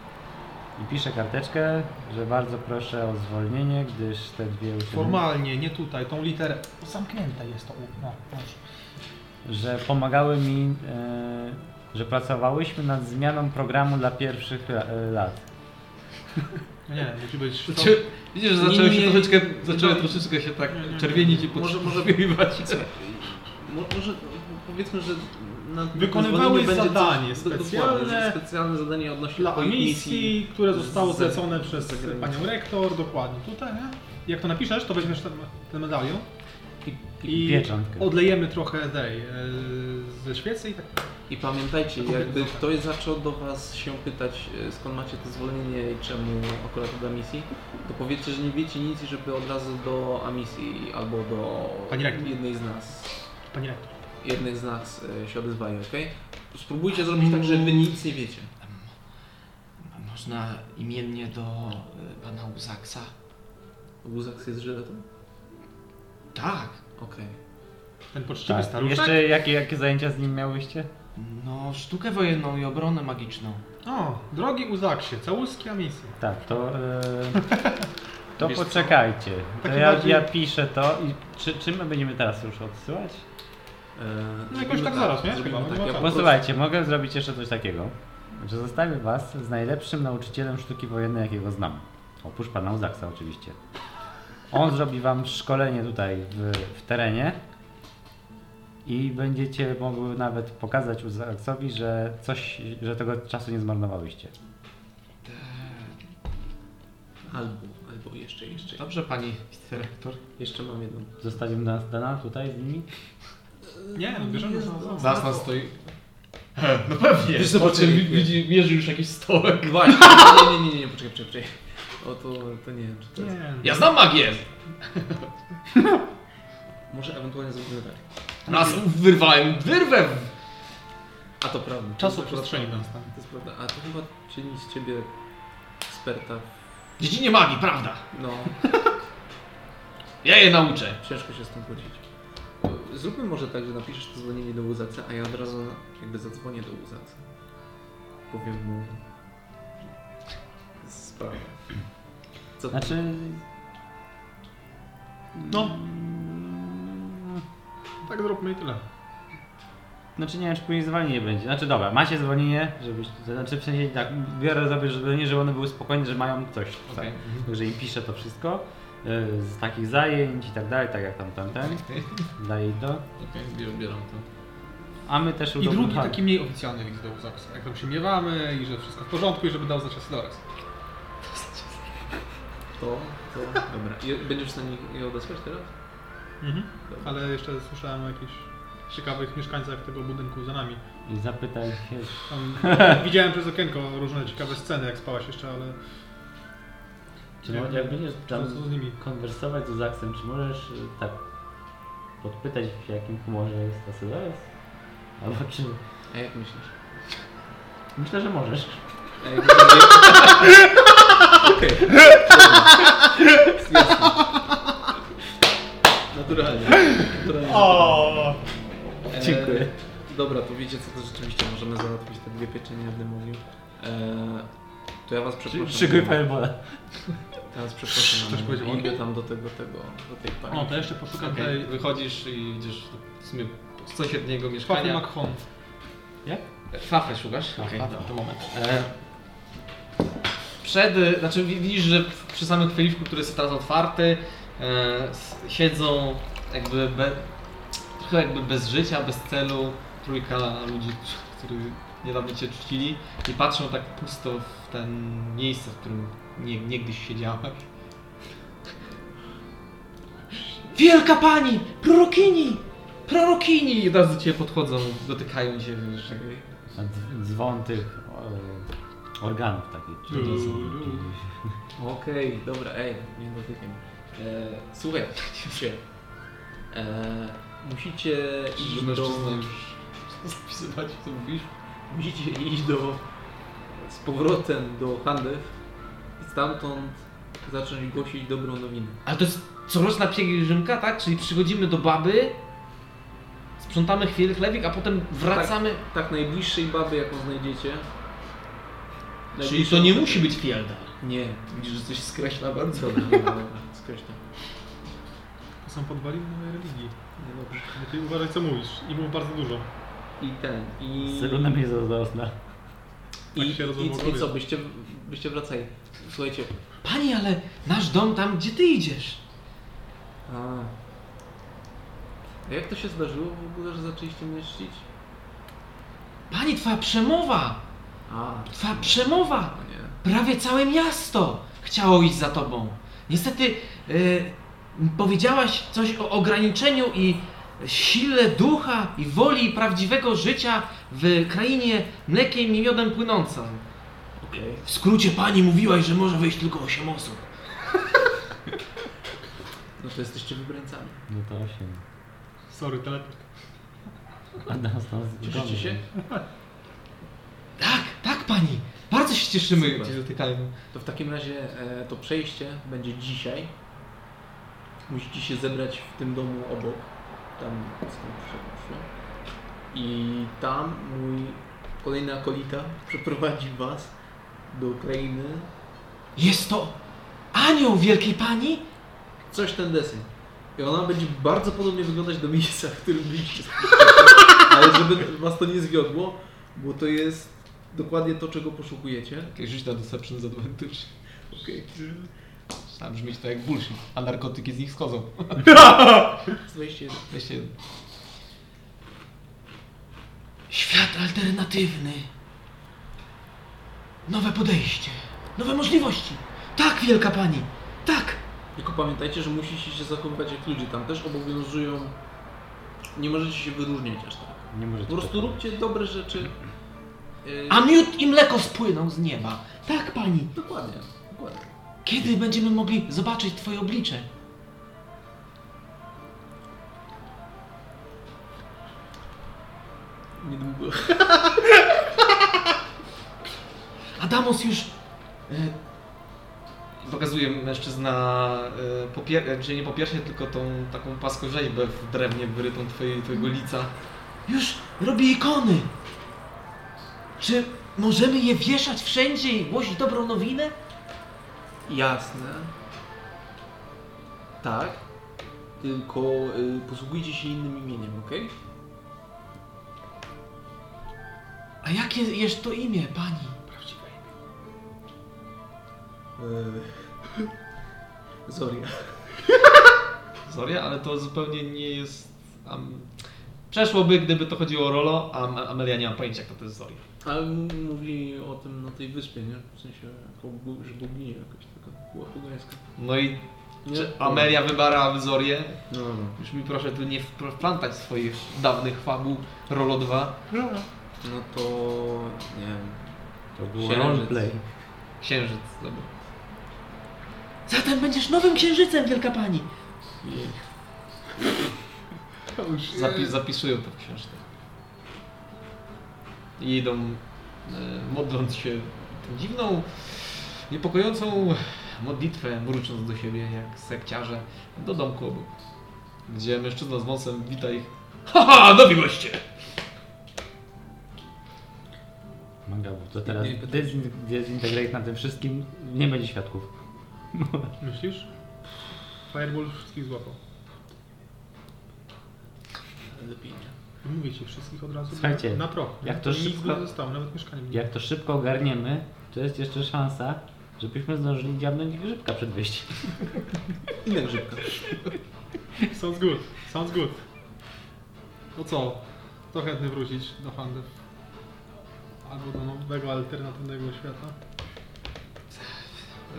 I piszę karteczkę, że bardzo proszę o zwolnienie, gdyż te dwie uczelnie, Formalnie, nie tutaj, tą literę. Zamknięte jest to. U. No, proszę. że pomagały mi, e, że pracowałyśmy nad zmianą programu dla pierwszych la, e, lat. No Nie, musi być. Znaczy, widzisz, że zaczęły się troszeczkę, nie, zaczęły no. troszeczkę się tak czerwienić i Może- może- podszywać. Mo- Może powiedzmy, że na Wykonywały zwolnieniu będzie zadanie coś- specjalne specjalne zadanie odnośnie Dla misji, które zostało zlecone przez panią rektor, dokładnie tutaj, nie? Jak to napiszesz, to weźmiesz ten, ten medalion I i odlejemy trochę tej, e, ze świecy i tak. I pamiętajcie, jakby ktoś zaczął do Was się pytać, e, skąd macie to zwolnienie i czemu akurat do misji, to powiedzcie, że nie wiecie nic i żeby od razu do Amisji albo do jednej z nas, Pani rektor. Jednej z nas e, się odezwają, ok? Spróbujcie zrobić tak, że Wy nic nie wiecie. Można imiennie do y, pana Uzaksa? Wuzak jest żyletą? Tak. Okej. Ten poczciwy Tak. staruszek. Jeszcze jakie, jakie zajęcia z nim miałyście? No, sztukę wojenną i obronę magiczną. O, drogi Uzaksie, całuski misja. Tak, to. E, to Wiesz poczekajcie. To ja, bardziej- ja piszę to i czy, czy my będziemy teraz już odsyłać? E, No jakoś zrobimy tak zaraz, nie? zrobimy Chyba, tak. nie ma Ja Posłuchajcie, mogę zrobić jeszcze coś takiego, że zostawię was z najlepszym nauczycielem sztuki wojennej, jakiego znam. Oprócz pana Uzaksa oczywiście. On zrobi wam szkolenie tutaj w, w terenie i będziecie mogły nawet pokazać Uzaksowi, że coś, że tego czasu nie zmarnowałyście. Albo, albo jeszcze, jeszcze. Dobrze, pani wicerektor. Jeszcze mam jedną. Zostawimy nas Dana tutaj z nimi? Nie, no bierzemy za, Zaraz pan stoi. No pewnie. Wiesz, Zobaczy, widzi, mierzy już jakiś stołek. Właśnie, nie, nie, nie, nie, poczekaj, poczekaj, poczekaj. O to, to nie wiem, czy to jest... Nie, Ja znam magię. Może ewentualnie zrobimy tak. Raz wyrwałem wyrwę. A to prawda. Czasu przestrzeni nas tam. To jest prawda. A to chyba czyni z ciebie eksperta. w- W dziedzinie magii, prawda. No, Ja je nauczę. ciężko się z tym godzić. Zróbmy może tak, że napiszesz to zwolnienie do Uzaksa, a ja od razu jakby zadzwonię do Uzaksa. Powiem mu sprawę. Co Znaczy... No. Tak zróbmy i tyle. Znaczy nie wiem, czy później zwolnienie będzie. Znaczy dobra, macie zwolnienie, żebyś, znaczy w sensie tak, biorę sobie zwolnienie, żeby one były spokojne, że mają coś. Okej. Tak. Także im piszę to wszystko, z takich zajęć i tak dalej, tak jak tam ten, ten, daję to. Okej, bieram to. A my też I drugi taki mniej oficjalny list do Uzaksa. Jak tam się miewamy i że wszystko w porządku i żeby dał znać Asidores. To, to, dobra. I będziesz w stanie je odesłać teraz? Mhm. Dobra. Ale jeszcze słyszałem o jakichś ciekawych mieszkańcach tego budynku za nami. I zapytaj się, Tam widziałem przez okienko różne ciekawe sceny, jak spałaś jeszcze, ale czy mo- jak będziesz tam co z nimi? konwersować z Zaksem, czy możesz y, tak podpytać w jakim humorze jest Asyles? Albo czy... A jak myślisz? Myślę, że możesz. Jak. Okej. Naturalnie. Naturalnie. O! E, Dziękuję. Dobra, to wiecie co, to rzeczywiście możemy załatwić te dwie pieczenie Ademowiu. E, To ja was przepraszam. Szykuj Firebola. Teraz przepraszam. No, powiedział tam do tego, tego, do tej pani. O, to jeszcze poszukam tej wychodzisz i idziesz w sumie z sąsiedniego Fafy mieszkania. McHon. Fafę szukasz? No, Okej, fafę. to, moment. E, przed, e, znaczy wi- widzisz, że przy samym kweliczku, który jest teraz otwarty, e, siedzą jakby be, trochę jakby bez życia, bez celu, trójka ludzi, którzy niedawno cię czcili i patrzą tak pusto w ten miejsce, w którym nie, niegdyś siedziałeś. Wielka pani! Prorokini! Prorokini! I od razu do ciebie podchodzą, dotykają cię, wiesz, Dzwon tych e, organów takich. Okej, dobra, ej, nie dotykaj. mnie. E, słuchaj, się. E, musicie iść do... mężczyzna już zapisywać, co mówisz? Musicie iść do... z powrotem do Handew i stamtąd zacząć głosić dobrą nowinę. Ale to jest coroczna pielgrzymka, tak? Czyli przychodzimy do baby, sprzątamy chwilę chlewik, a potem wracamy. Tak, najbliższej baby, jaką znajdziecie. Czyli to nie musi być Fielda. Nie. Widzisz, że coś skreśla bardzo. Dobra, dobra, dobra, skreślam. To są podwaliny nowej religii. Nie, dobrze. Lepiej uważaj co mówisz. I mów bardzo dużo. I ten, i... Celuna mnie zazdrosna. I, Tak i, i co, byście, byście wracali. Słuchajcie, Pani, ale nasz dom tam, gdzie ty idziesz. a... a jak to się zdarzyło w ogóle, że zaczęliście mnie czcić? Pani, twoja przemowa! A, Twoja przemowa! no. Prawie całe miasto chciało iść za tobą. Niestety y, powiedziałaś coś o ograniczeniu i sile ducha i woli prawdziwego życia w krainie mlekiem i miodem płynącą. Okej. W skrócie pani mówiłaś, że może wejść tylko 8 osób. No to jesteście wybrańcami. No to 8. Sorry, teleport. A nas nas Cieszycie się? Tak, tak pani. Bardzo się cieszymy, Super. gdzie dotykają. To w takim razie e, to przejście będzie dzisiaj. Musicie się zebrać w tym domu obok. Tam skąd przyszło. I tam mój kolejny akolita przeprowadzi was do krainy. Jest to anioł wielkiej pani? Coś ten deseń. I ona będzie bardzo podobnie wyglądać do miejsca, w którym byliście. Ale żeby was to nie zwiodło, bo to jest dokładnie to, czego poszukujecie. Okej, rzuć na Deception z Advantage. Okej. Tam brzmieć to jak bullshit, a narkotyki z nich schodzą. Weźcie Weźcie... Świat alternatywny. Nowe podejście. Nowe możliwości. Tak, wielka pani. Tak. Tylko pamiętajcie, że musicie się zachowywać jak ludzie. Tam też obowiązują. Nie możecie się wyróżniać aż tak. Nie możecie Po prostu tak- róbcie dobre rzeczy. A miód i mleko spłyną z nieba. Tak, pani. Dokładnie, dokładnie. Kiedy będziemy mogli zobaczyć twoje oblicze? Niedługo. Adamos już... E, pokazuje mężczyzna, e, po pier- e, czyli nie po piersie, tylko tą taką płaskorzeźbę w drewnie wyrytą twojej, twojego lica. Już robi ikony. Czy możemy je wieszać wszędzie i głosić dobrą nowinę? Jasne. Tak. Tylko y, posługujcie się innym imieniem, ok? A jakie jest to imię, pani? Yy. Zoria. Zoria, ale to zupełnie nie jest... Am... Przeszłoby, gdyby to chodziło o Rolo, a Am- Amelia nie ma pojęcia, kto to jest Zoria. Ale m- mówili o tym na tej wyspie, nie? W sensie, że bogini jakaś taka była pogańska. No i Nie? czy Amelia wybrała Zorię? No, no. Już mi proszę tu nie wplątać swoich dawnych fabuł Rolo 2. No to nie wiem. To było Księżyc. roleplay. Księżyc, dobra. Zatem będziesz nowym księżycem, wielka pani. Zapi- zapisują to w książce. I idą, e, modląc się tą dziwną, niepokojącą modlitwę, mrucząc do siebie jak sekciarze, do domku obok. Gdzie mężczyzna z wąsem wita ich. Haha, nowi goście! Bo to teraz dezintegrate na tym wszystkim, nie będzie świadków. Myślisz? Fireball wszystkich złapał. Lepiej nie. Mówię ci wszystkich od razu. Słuchajcie, na, na pro. jak to Nic szybko- nie zostało, nawet mieszkanie nie Jak to szybko ogarniemy, to jest jeszcze szansa, żebyśmy zdążyli dziabnąć grzybka przed wyjściem. Inna grzybka. Sounds good, sounds good. No co? Kto chętny wrócić do Handew? Albo do nowego, alternatywnego świata?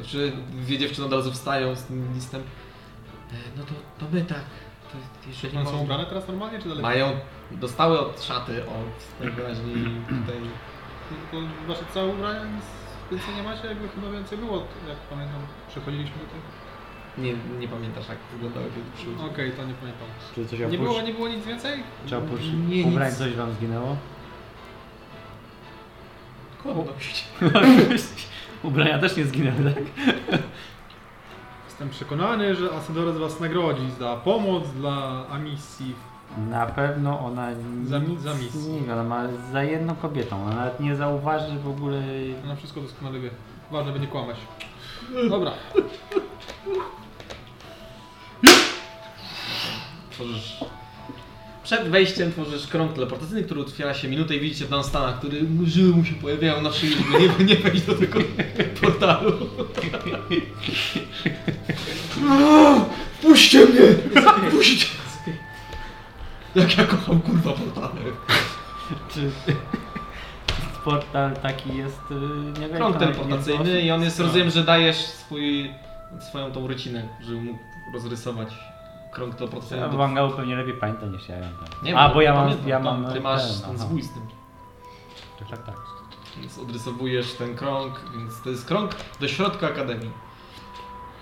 Czy dwie dziewczyny od razu wstają z tym listem? E, No to, to my tak. To jeżeli One są ubrane teraz normalnie, czy dalej? Mają, dostały od szaty, od najwyraźniej tutaj. To wasze całe ubrania nic więcej nie macie? Jakby chyba więcej było, jak pamiętam. Przechodziliśmy tutaj. Nie, nie pamiętasz jak wyglądały kiedy przyszły. Okej, to nie pamiętam. Czy coś Nie było, nie było nic więcej? oprócz Nie, ubrań nic. coś wam zginęło? Godność. Ubrania też nie zginęły, tak? Jestem przekonany, że Asadores was nagrodzi za pomoc dla Amisji. Na pewno ona Za- nic za misję. nie wie, ona ma za jedną kobietą, ona nawet nie zauważy w ogóle... Ona wszystko doskonale wie. Ważne, by nie kłamać. Dobra. Tworzysz... Przed wejściem tworzysz krąg teleportacyjny, który otwiera się minutę i widzicie Dunstana, który żyły mu się pojawiają na szyi, żeby nie, nie wejść do tego portalu. Puśćcie mnie! Puśćcie! Jak ja kocham kurwa portale. Czy portal taki jest, y, nie wiem... Krąg teleportacyjny i on jest, rozumiem, że dajesz swój, swoją tą rycinę, żeby mógł rozrysować krąg teleportacyjny. Ja do- Wangał pewnie lepiej pamięta niż ja. Nie, A, bo ja mam, ja mam Ty masz ten, ten zwój z tym. Tak, tak, tak. Więc odrysowujesz ten krąg, więc to jest krąg do środka akademii.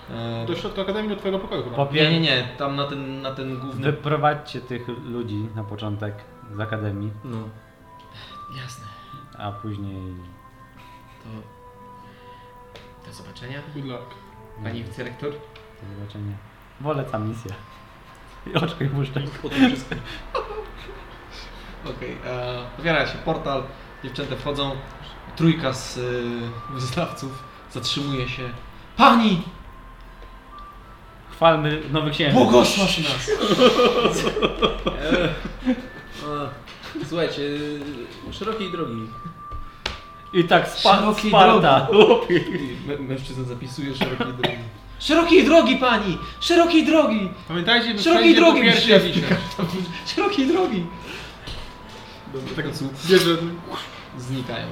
E, Do środka akademii, do twojego pokoju chyba. Po nie, nie, nie, tam na ten, na ten główny. Wyprowadźcie tych ludzi na początek z akademii, No. Jasne. a później... To. Do zobaczenia. Good luck. Pani wicerektor. Do zobaczenia. Wolę ta misja. I oczko i wszystkim. Okej, e, otwiera się portal, dziewczęta wchodzą, trójka z y, wyznawców zatrzymuje się. Pani! Chwalmy nowy księżyc. Błogosław nas! E, Słuchajcie, szerokiej drogi. I tak spa Szerokiej Sparta. Mę- Mężczyzna zapisuje szerokiej drogi. Szerokiej drogi, pani! Szerokiej drogi! Pamiętajcie, by Szerokiej drogi! szef. wisieć. Szerokiej drogi! Tak Tak bierze... znikają.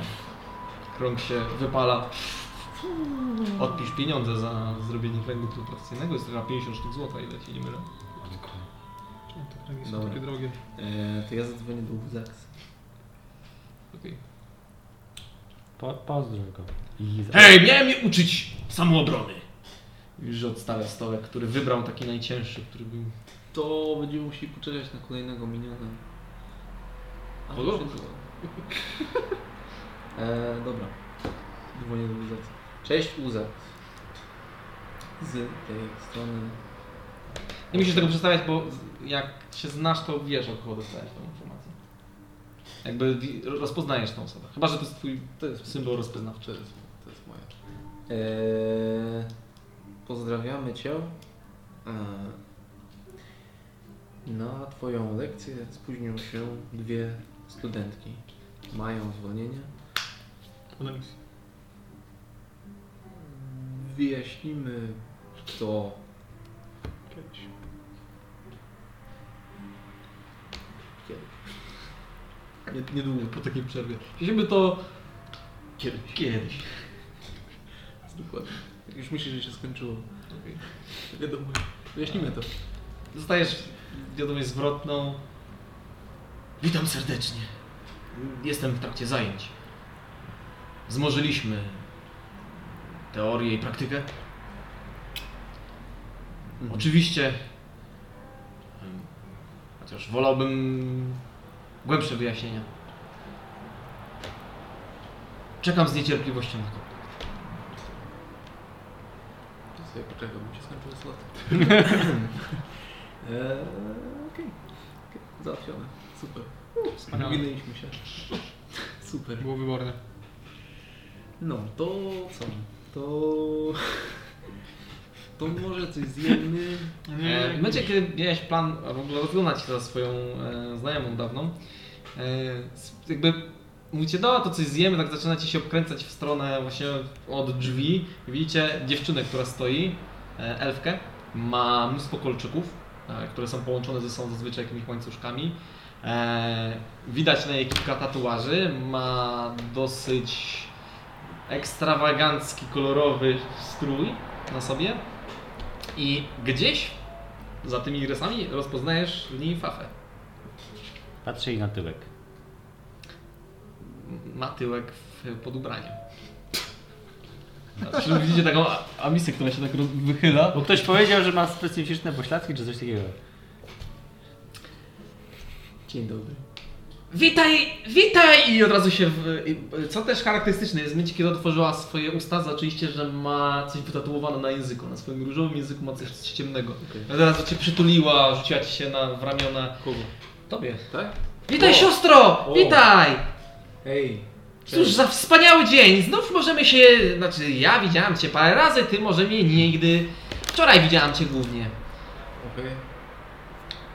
Krąg się wypala. Odpisz pieniądze za zrobienie kręgu teleportacyjnego. Jest to chyba 50 sztuk złota, ile się nie mylę. Te kręgi są Dobra. takie drogie. E, to ja zadzwonię do Uzaks. Okej. Po, go. I za- Hej, miałem je uczyć samoobrony. Już że odstawia stołek, który wybrał taki najcięższy, który był. To będziemy musieli poczekać na kolejnego miniona. A to e, dobra. Dzwonię do Uzaks. Cześć Uzaks. Z tej strony. Nie musisz tego przedstawiać, bo jak się znasz, to wiesz od kogo dostałeś tą informację. Jakby rozpoznajesz tą osobę. Chyba, że to jest twój To jest symbol rozpoznawczy. To jest, to jest moja. Eee, pozdrawiamy Cię. Eee, na Twoją lekcję spóźnią się dwie studentki. Mają zwolnienie. Na. Wyjaśnimy to Kiedyś. kiedyś. Nie, niedługo po takiej przerwie. Jeśli to Kiedyś. kiedyś. Dokładnie. Już myślisz, że się skończyło. Wiadomo. Wyjaśnimy to. Dostajesz wiadomość zwrotną. Witam serdecznie. Jestem w trakcie zajęć. Zmożyliśmy teorię i praktykę. Oczywiście, em, chociaż wolałbym głębsze wyjaśnienia. Czekam z niecierpliwością na sobie poczekam, bo się skończyły sloty. eee, Okej. Okej, Załatwione. Super. Wspaniale. Minęliśmy się. Super. Było wyborne. No, to co? To... To może coś zjemy? E, w momencie, kiedy miałeś plan w ogóle rozglądać się za swoją e, znajomą dawną, e, jakby mówicie, no to coś zjemy, tak zaczynacie się obkręcać w stronę właśnie od drzwi widzicie dziewczynę, która stoi, e, elfkę, ma mnóstwo kolczyków, e, które są połączone ze sobą zazwyczaj jakimiś łańcuszkami. E, widać na jej kilka tatuaży, ma dosyć ekstrawagancki, kolorowy strój na sobie i gdzieś za tymi rysami rozpoznajesz w niej fafę. Patrzę jej na tyłek. Ma tyłek w podobraniu. Znaczy, widzicie taką a- amisję, która się tak wychyla. Bo ktoś powiedział, że ma specyficzne pośladki czy coś takiego. Dzień dobry. Witaj, witaj! I od razu się. W, co też charakterystyczne jest, w momencie kiedy otworzyła swoje usta, zaczęliście, że ma coś wytatuowane na języku. Na swoim różowym języku ma coś ciemnego. Okej. Od razu cię przytuliła, rzuciła ci się na, w ramiona. Kogo? Tobie. Tak? Witaj, O! siostro! O! Witaj! Hej. Cóż za wspaniały dzień! Znów możemy się. Znaczy, ja widziałam cię parę razy, ty może mnie nigdy. Wczoraj widziałam cię głównie. Okej.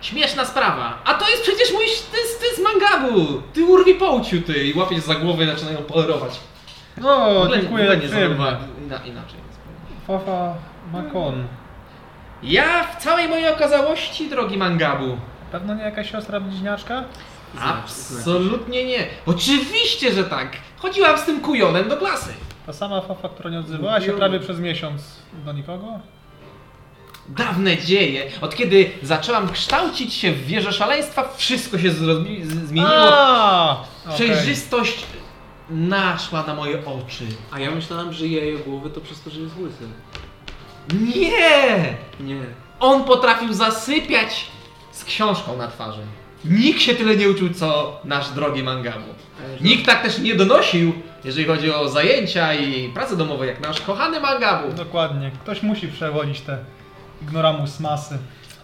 Śmieszna sprawa. A to jest przecież mój. Ty, ty z mangabu! Ty urwi połciu, ty! I łapiesz za głowę i zaczynają polerować. No, ogóle- dziękuję, jak nie Ina, inaczej. Fafa Makon. Ja w całej mojej okazałości, drogi mangabu. Pewno nie jakaś siostra bliźniaczka? Absolutnie nie. Oczywiście, że tak. Chodziłam z tym kujonem do klasy. Ta sama Fafa, która nie odzywała się prawie przez miesiąc do nikogo? Dawne dzieje. Od kiedy zaczęłam kształcić się w wieży szaleństwa, wszystko się z- zmieniło. A, okej. Przejrzystość naszła na moje oczy. A ja myślałem, że jajo głowy to przez to, że jest łysy. Nie! Nie. On potrafił zasypiać z książką na twarzy. Nikt się tyle nie uczył, co nasz drogi mangabu. Nikt tak też nie donosił, jeżeli chodzi o zajęcia i prace domowe, jak nasz kochany mangabu. Dokładnie. Ktoś musi przewodzić te ignoramus masy.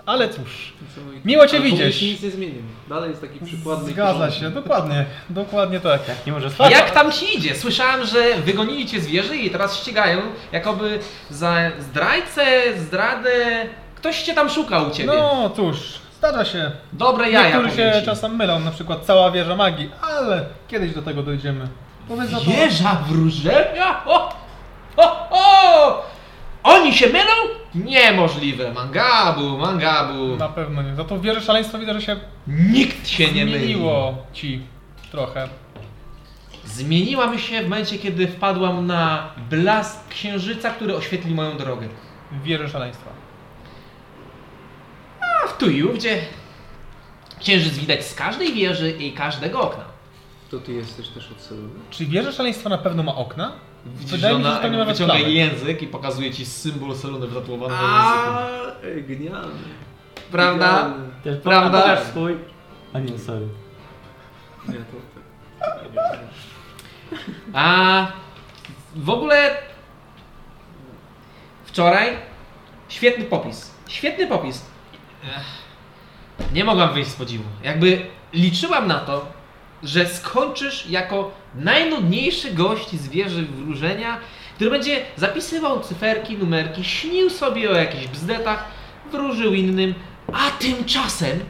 Ale cóż, Co- Miło cię widzieć. nic nie zmienił. Dalej jest taki przykładny. zgadza się, dokładnie, dokładnie tak. Jak nie może A jak tam ci idzie? Słyszałem, że wygonili cię z wieży i teraz ścigają, jakoby za zdrajcę, zdradę. Ktoś cię tam szukał u ciebie. No cóż, zdarza się. Dobre jaja Niektórzy się ci. czasem mylą, na przykład cała wieża magii, ale kiedyś do tego dojdziemy. Powiedz za to. Wieża wróżenia? O! O! O! Oni się mylą? Niemożliwe. Mangabu, mangabu. Na pewno nie. Za to w wieży szaleństwa widzę, że się Nikt się nie myli. zmieniło ci trochę. Zmieniłam się w momencie, kiedy wpadłam na blask księżyca, który oświetli moją drogę. W wieży szaleństwa. A w tu i ówdzie księżyc widać z każdej wieży i każdego okna. To ty jesteś też od Selony? Czy wieża szaleństwa na pewno ma okna? Widzisz, Wydaje że mi się, ona że tam nie ma wyciąga język i pokazuje ci symbol Selony wytatuowany na języku. A, ej, genialny. Prawda? Też Prawda? Pokaż swój. A nie, sorry. Nie, to tak. A w ogóle wczoraj świetny popis. Świetny popis. Ech, Nie mogłam wyjść z podziwu. Jakby liczyłam na to, że skończysz jako najnudniejszy gość z wieży wróżenia, który będzie zapisywał cyferki, numerki, śnił sobie o jakichś bzdetach, wróżył innym, a tymczasem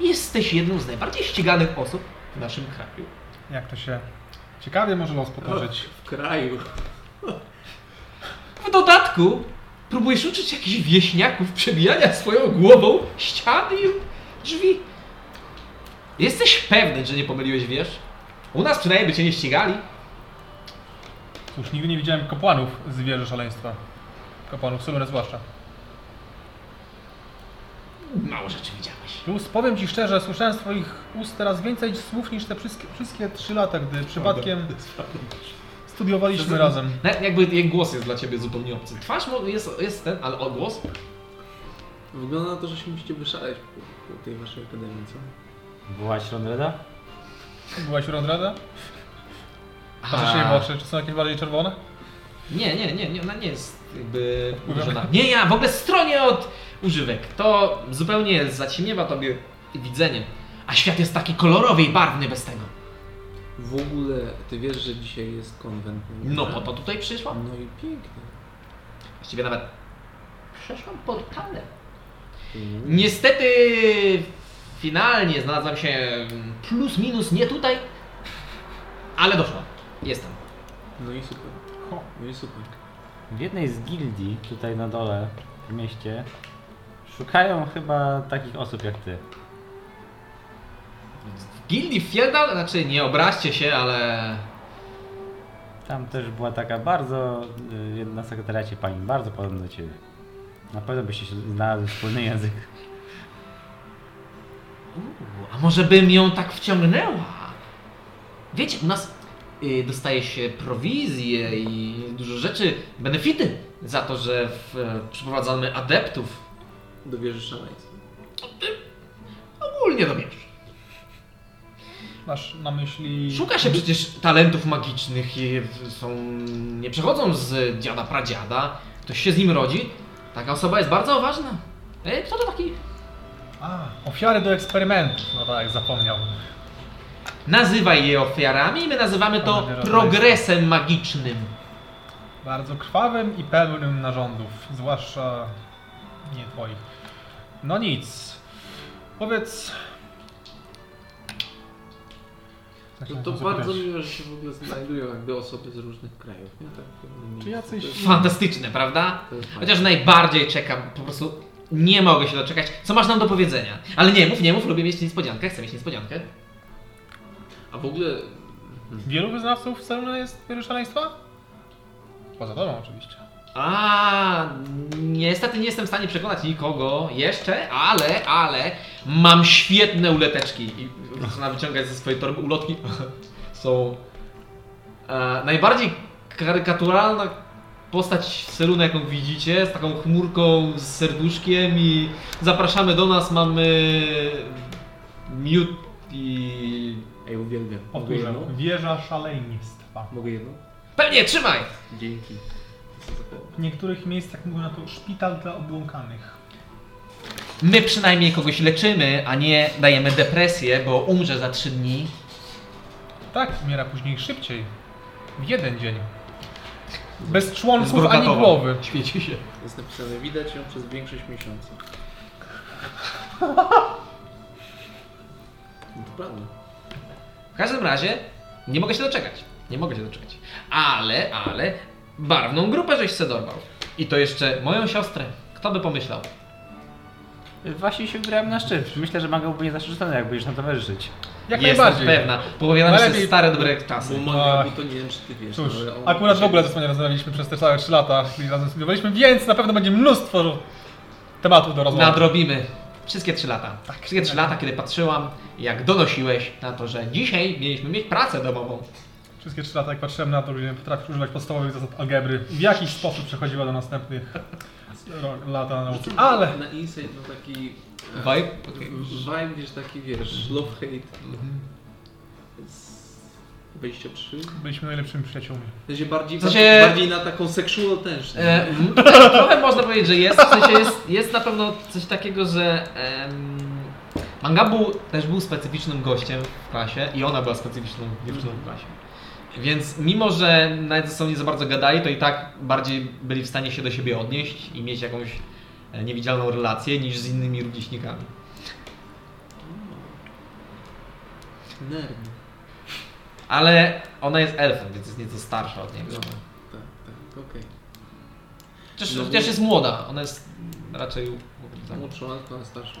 jesteś jedną z najbardziej ściganych osób w naszym kraju. Jak to się ciekawie może los potoczyć. W kraju. W dodatku próbujesz uczyć jakichś wieśniaków przebijania swoją głową ściany i drzwi. Jesteś pewny, że nie pomyliłeś wiersz? U nas przynajmniej by cię nie ścigali. Cóż, nigdy nie widziałem kapłanów z wieży szaleństwa. Kapłanów Soluny zwłaszcza. Mało rzeczy widziałeś. Plus powiem Ci szczerze, słyszałem z Twoich ust teraz więcej słów niż te wszystkie, wszystkie trzy lata, gdy przypadkiem studiowaliśmy razem. Nawet jakby jej głos jest dla ciebie zupełnie obcy. Twarz jest, jest ten, ale odgłos? Wygląda na to, że się musicie wyszaleć po, po tej waszej akademii, co? Byłaś Ronreda? Byłaś u Rondrada? Patrzysz jej w oczy, czy są jakieś bardziej czerwone? Nie, nie, nie, nie, ona nie jest jakby ułożona. Nie, ja w ogóle stronie od używek. To zupełnie zaciemniewa tobie widzenie. A świat jest taki kolorowy i barwny bez tego. W ogóle, ty wiesz, że dzisiaj jest konwent? No po to tutaj przyszłam. No i pięknie. Właściwie nawet przeszłam portalem. Mhm. Niestety finalnie znalazłam się plus minus nie tutaj, ale doszłam. Jestem. No i super. Ho. No i super. W jednej z gildii tutaj na dole w mieście szukają chyba takich osób jak ty. W gildii Fieldal, znaczy nie obraźcie się, ale Tam też była taka bardzo, y, jedna na sekretariacie pani, bardzo podobna do ciebie. Na pewno byście się znalazły wspólny język. Uuu, a może bym ją tak wciągnęła? Wiecie, u nas y, dostaje się prowizje i dużo rzeczy, benefity za to, że w, e, przyprowadzamy adeptów. Do wieży szaleństwa. Ogólnie to wiesz. Masz na myśli... Szuka się przecież talentów magicznych i są, nie przechodzą z dziada pradziada. Ktoś się z nim rodzi. Taka osoba jest bardzo ważna. E, kto to taki? A, ofiary do eksperymentów. No tak, zapomniał. Nazywaj je ofiarami, my nazywamy to progresem magicznym. Bardzo krwawym i pełnym narządów, zwłaszcza nie twoich. No nic. Powiedz... To, Chciałem to zapytać, bardzo miło, że się w ogóle znajdują jakby osoby z różnych krajów. Nie? Tak, Czy jacyś- Fantastyczne, prawda? Chociaż najbardziej czekam, po prostu nie mogę się doczekać. Co masz nam do powiedzenia? Ale nie mów, nie mów, lubię mieć niespodziankę, chcę mieć niespodziankę. A w ogóle Wielu wyznawców Seluna jest szaleństwa? Poza tobą oczywiście. A, niestety nie jestem w stanie przekonać nikogo jeszcze, ale, ale mam świetne uleteczki i zaczyna wyciągać ze swojej torby ulotki. Są e, najbardziej karykaturalna postać Seluna, jaką widzicie, z taką chmurką z serduszkiem i zapraszamy do nas, mamy miód i... Ej, uwielbiam. Jedno? Wieża szaleństwa. Mogę jedno? Pewnie, trzymaj! Dzięki. W niektórych miejscach mówią na to szpital dla obłąkanych. My przynajmniej kogoś leczymy, a nie dajemy depresję, bo umrze za trzy dni. Tak, umiera później szybciej. W jeden dzień. Bez członków ani głowy. Świeci się. Jest napisane, widać ją przez większość miesiąca. No to prawda. W każdym razie nie mogę się doczekać. Nie mogę się doczekać. Ale, ale barwną grupę żeś se dorwał. I to jeszcze moją siostrę. Kto by pomyślał? Właśnie się wybrałem na szczyt. Myślę, że mogę być zaskoczony, jak będziesz nam towarzyszyć. Jak Jestem najbardziej. pewna. Sobie Najlepiej- stare, dobre czasy. Bo manga, bo to nie wiem, czy ty wiesz. Cóż, ale on akurat w ogóle ze sobą nie rozmawialiśmy przez te całe 3 lata, kiedy razem studiowaliśmy, więc na pewno będzie mnóstwo tematów do rozmowy. Nadrobimy. Wszystkie trzy lata. Wszystkie trzy lata, kiedy patrzyłam, jak donosiłeś na to, że dzisiaj mieliśmy mieć pracę domową. Wszystkie 3 lata, jak patrzyłem na to, że nie potrafisz używać podstawowych zasad algebry, w jakiś sposób przechodziła do następnych lata nauki. Ale Na Insight taki... e, Vibe? Okej. Vibe, wiesz, taki wiesz, love hate. Z 23? byliśmy najlepszymi przyjaciółmi. W sensie bardziej, W sensie- bardziej, na taką sexual tension. E, trochę można powiedzieć, że jest. W sensie jest, jest na pewno coś takiego, że em, Mangabu też był specyficznym gościem w klasie i ona była specyficzną dziewczyną w klasie. Więc mimo, że nawet ze sobą nie za bardzo gadali, to i tak bardziej byli w stanie się do siebie odnieść i mieć jakąś e, niewidzialną relację niż z innymi rówieśnikami. Nerd. Ale ona jest elfem, więc jest nieco starsza od niego. No, tak, tak, okej. Chociaż, No, chociaż jest młoda, ona jest raczej... Młodszą, ale to starszą.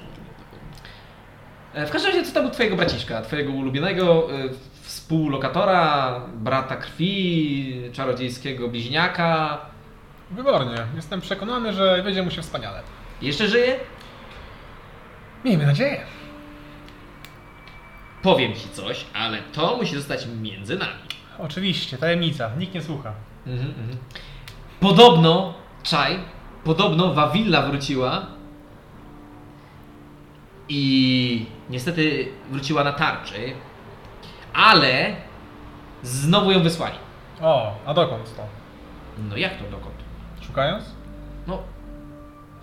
E, W każdym razie, co to był twojego braciszka, twojego ulubionego y, współlokatora, brata krwi, czarodziejskiego bliźniaka. Wybornie. Jestem przekonany, że wiedzie mu się wspaniale. Jeszcze żyje? Miejmy nadzieję. Powiem ci coś, ale to musi zostać między nami. Oczywiście, tajemnica. Nikt nie słucha. Mhm, mhm. Podobno, czaj, podobno Wawilla wróciła i niestety wróciła na tarczy, ale znowu ją wysłali. O, a dokąd to? No jak to dokąd? Szukając? No,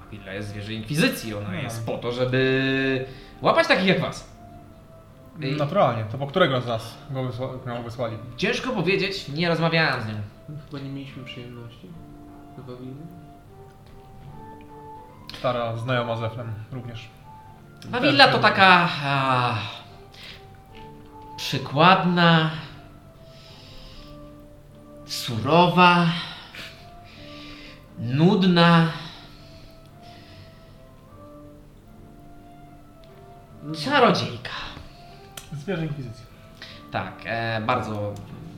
Wawilla jest wieży Inkwizycji, ona No. jest po to, żeby łapać takich jak was. Ej. Naturalnie. To po którego z nas go wysła- ją wysłali? Ciężko powiedzieć, nie rozmawiałem z nią. Chyba nie mieliśmy przyjemności. Chyba winy. Stara znajoma z Efrem również. Mawilla to taka a, przykładna, surowa, nudna. Czarodziejka. Zwierzę Inkwizycji. Tak, e, bardzo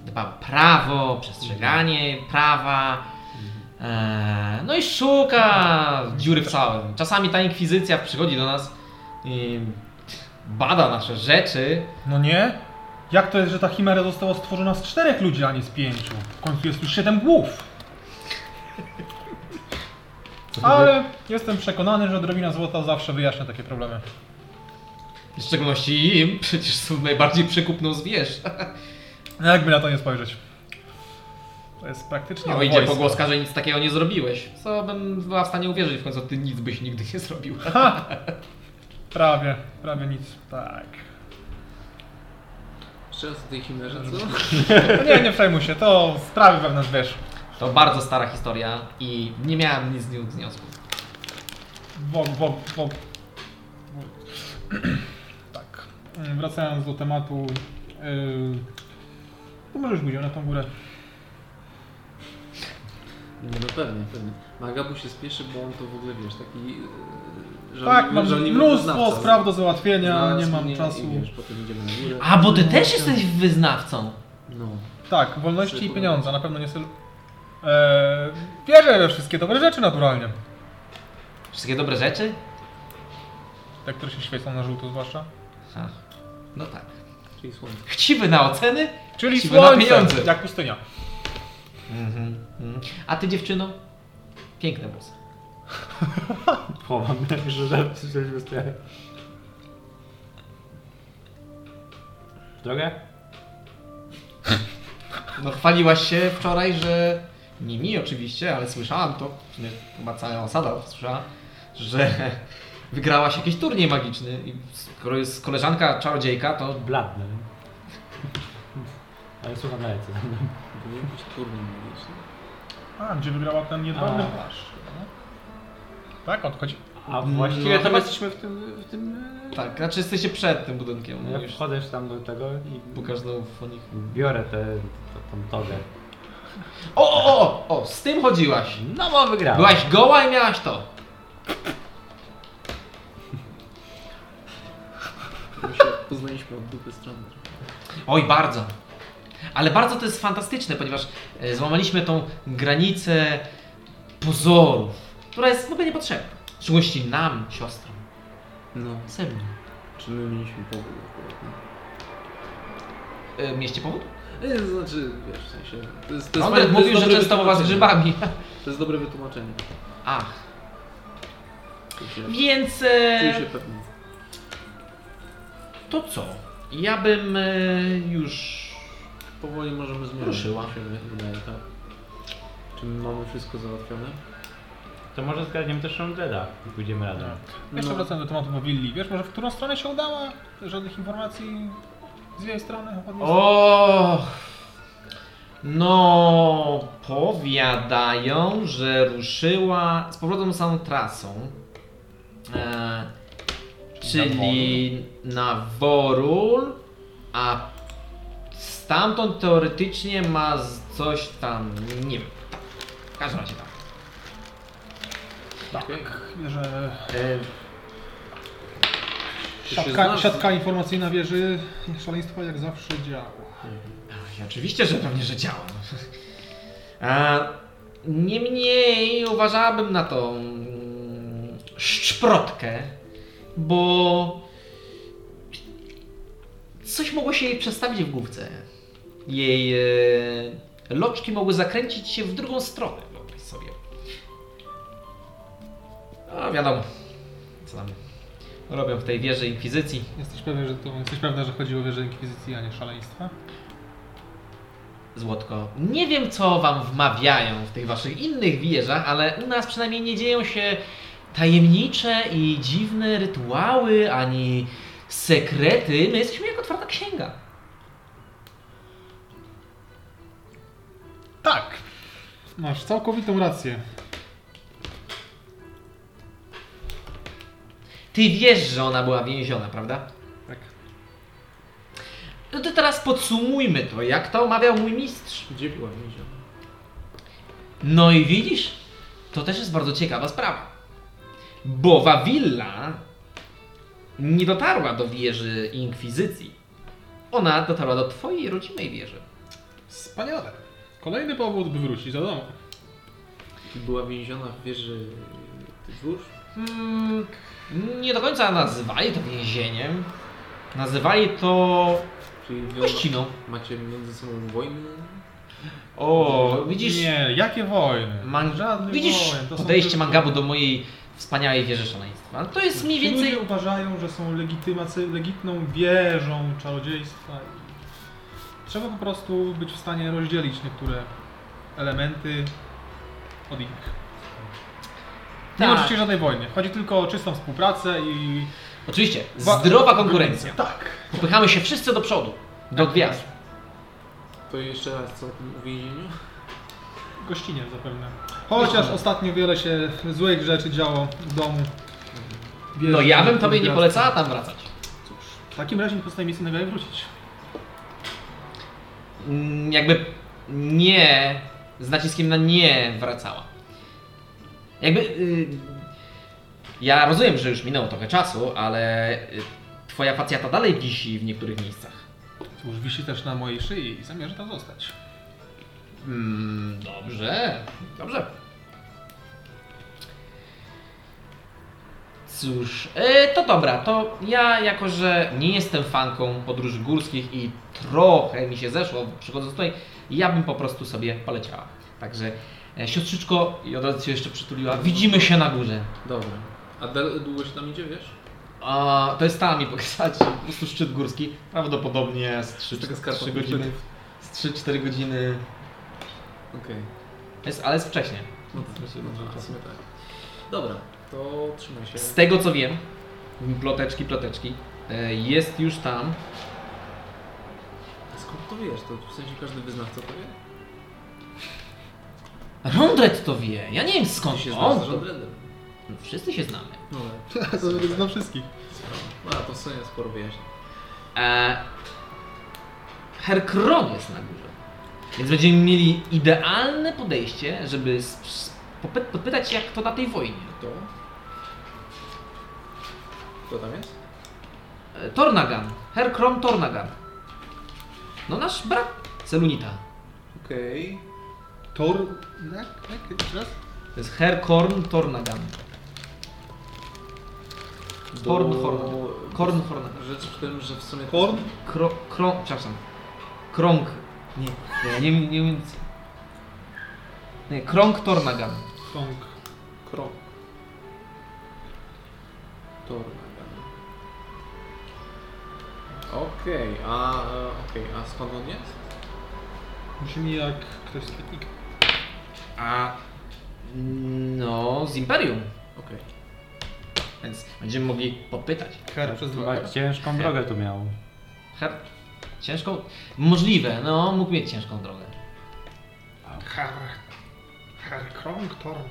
dba o prawo, przestrzeganie prawa. E, no i szuka dziury w całym. Czasami ta inkwizycja przychodzi do nas i bada nasze rzeczy. No nie? Jak to jest, że ta chimera została stworzona z czterech ludzi, a nie z pięciu? W końcu jest już siedem głów. Ale jestem przekonany, że odrobina złota zawsze wyjaśnia takie problemy. W szczególności im, przecież są najbardziej przekupną zwierz. Jakby na to nie spojrzeć. To jest praktycznie No idzie wojsko. pogłoska, że nic takiego nie zrobiłeś. Co bym była w stanie uwierzyć, w końcu ty nic byś nigdy nie zrobił. Prawie, prawie nic. Tak. Jeszcze raz o tej chimerze, co? Nie, nie przejmuj się, to sprawy wewnątrz wiesz. To bardzo stara historia i nie miałem nic z nią wniosku. Wo, wo, wo. Tak. Wracając do tematu. Yy... To możesz pójść na tą górę. Nie, no pewnie, pewnie. Magabu się spieszy, bo on to w ogóle, wiesz, taki... Yy, żal- Tak, mam żarliwy mnóstwo spraw do załatwienia, Znalazł nie mam czasu. I, wiesz, potem idziemy na górę. A, bo ty też jesteś wyznawcą. No. Tak, wolności i pieniądze, na pewno nie syl... Eee, wierzę we wszystkie dobre rzeczy naturalnie. Wszystkie dobre rzeczy? Te, które się świecą na żółto zwłaszcza. Ha. No tak. Czyli słońce. Chciwy na oceny? Czyli Chciwy na słońce, pieniądze. jak pustynia. Mhm. mhm. A ty dziewczyno? Piękne włosy. Chowam, że że- że wystaje. Drogę? No chwaliłaś się wczoraj, że... Nie mi oczywiście, ale słyszałam to, chyba cała osada słyszała, że wygrałaś jakiś turniej magiczny i skoro jest koleżanka czarodziejka, to Bladny. Ale słucham dalej, co tam. Był jakiś turniej magiczny. A, gdzie wygrała ten jedwabny A. płaszcz. no. Tak, odchodzi. A właściwie No, to chyba- jesteśmy w tym... W tym e, tak, znaczy jesteście przed tym budynkiem. ja Mówisz, wchodzę już tam do tego i pokaż znowu fonik. biorę tę tą togę. O, o, o, o, z tym chodziłaś. No bo wygrałem. Byłaś goła i miałaś to. My się poznaliśmy od dupy strony. Oj, bardzo. Ale bardzo to jest fantastyczne, ponieważ e, złamaliśmy tą granicę pozorów, która jest w ogóle niepotrzebna. W szczególności nam, siostrom. No. Semni. Czy my mieliśmy powód akurat, no. E, Mieście powód? Nie, to znaczy, wiesz, w sensie... To jest, to jest, to mówił, że częstował was grzybami. To jest dobre wytłumaczenie. Ach, się, więc... czuję E, się pewny. to co? Ja bym e, już... Powoli możemy zmienić. Ruszyła. mi się wydaje, tak. Czy my mamy wszystko załatwione? To może zgarniemy też Rondreda i pójdziemy razem. Jeszcze No. wracając do tematu Mowilli. Wiesz może w którą stronę się udała? Żadnych informacji z jej strony? O, no, powiadają, że ruszyła z powrotem samą trasą. E, czyli na Worul, a stamtąd teoretycznie ma coś tam, nie wiem. W każdym razie tak. Tak, że E, się siatka, znasz? siatka informacyjna wieży szaleństwa jak zawsze działa. Ach, Oczywiście, że pewnie, że działa. A, niemniej uważałabym na tą mm, szprotkę, bo coś mogło się jej przestawić w główce. Jej e, loczki mogły zakręcić się w drugą stronę, wyobraź sobie. No wiadomo, co tam robią w tej wieży Inkwizycji. Jesteś pewny, że to, jesteś pewna, że chodzi o wieżę Inkwizycji, a nie szaleństwa? Złotko. Nie wiem, co wam wmawiają w tych waszych innych wieżach, ale u nas przynajmniej nie dzieją się tajemnicze i dziwne rytuały, ani Sekrety, my jesteśmy jak otwarta księga. Tak. Masz całkowitą rację. Ty wiesz, że ona była więziona, prawda? Tak. No to teraz podsumujmy to, jak to omawiał mój mistrz. Gdzie była więziona? No i widzisz, to też jest bardzo ciekawa sprawa. Bo Wawilla nie dotarła do wieży Inkwizycji. Ona dotarła do twojej rodzimej wieży. Wspaniale. Kolejny powód, by wrócić do domu. Była więziona w wieży dwór? Hmm, nie do końca nazywali to więzieniem. Nazywali to Czyli gościną. macie między sobą wojny? O, widzisz, Nie, jakie wojny? man... Żadnych widzisz wojen. To są podejście tylko- Mangabu do mojej wspaniałej wieży szaleństwa. To jest mniej Ci więcej... Ludzie uważają, że są legitymacy, legitną wieżą czarodziejstwa i trzeba po prostu być w stanie rozdzielić niektóre elementy od innych. Nie ma Tak. oczywiście żadnej wojny. Chodzi tylko o czystą współpracę i... Oczywiście, Wa- zdrowa konkurencja. Tak. Popychamy się wszyscy do przodu, do gwiazd. To jeszcze raz co o tym uwięzieniu? Gościnie zapewne. Chociaż ostatnio wiele się złych rzeczy działo w domu. No ja bym tobie nie polecała tam wracać. W takim razie nie pozostaje nic innego jak wrócić. Mm, Jakby nie, z naciskiem na nie wracała. Jakby... y, Ja rozumiem, że już minęło trochę czasu, ale y, twoja facjata dalej wisi w niektórych miejscach. Cóż, wisi też na mojej szyi i zamierza tam zostać. Mm, dobrze, dobrze. Cóż, e, to dobra, to ja jako, że nie jestem fanką podróży górskich i trochę mi się zeszło przychodząc tutaj, ja bym po prostu sobie poleciała. Także e, siostrzyczko, i od razu się jeszcze przytuliła, widzimy się na górze. Dobra. A dal- długo się tam idzie, wiesz? A, to jest tam mi pokazać, po prostu szczyt górski, prawdopodobnie z 3, Taka skarpa 3 godziny, z 3-4 godziny, Okej. jest, ale jest wcześnie. No to no, w sumie tak. Dobra, to trzymaj się. Z tego co wiem, ploteczki, ploteczki, e, jest już tam. Skąd to wiesz? To w sensie każdy wyznawca to wie? Rondret to wie, ja nie wiem skąd Ty się on znasz z to... Rondredem. No, wszyscy się znamy. No ale to dla wszystkich. sprawa. A, to sobie sporo wyjaśni. E, Herkron jest na górze. Więc będziemy mieli idealne podejście, żeby podpytać się jak to na tej wojnie. Kto? Kto tam jest? E, Tornagan. Herkron Tornagan. No nasz brat Selunita. Okej. Tor... Jak? Jak? Jeszcze raz? To jest Herkorn Tornagan. Korn Horn. Korn Horn. Rzecz w tym, że w sumie... Korn? Kro, krąg, przepraszam. Krąg. Nie, nie, nie, nie, nie, nie Krąg Tornagan. Kong. Krok. Tornagan. Okej, a... e, Okej, a skąd on jest? Brzmi jak ktoś z. A no, z Imperium. Okej. Więc będziemy mogli podpytać. Her przez dwa. Ciężką drogę tu miał. Her... Ciężką? Możliwe, no, mógł mieć ciężką drogę. Her... Her Krong Torn.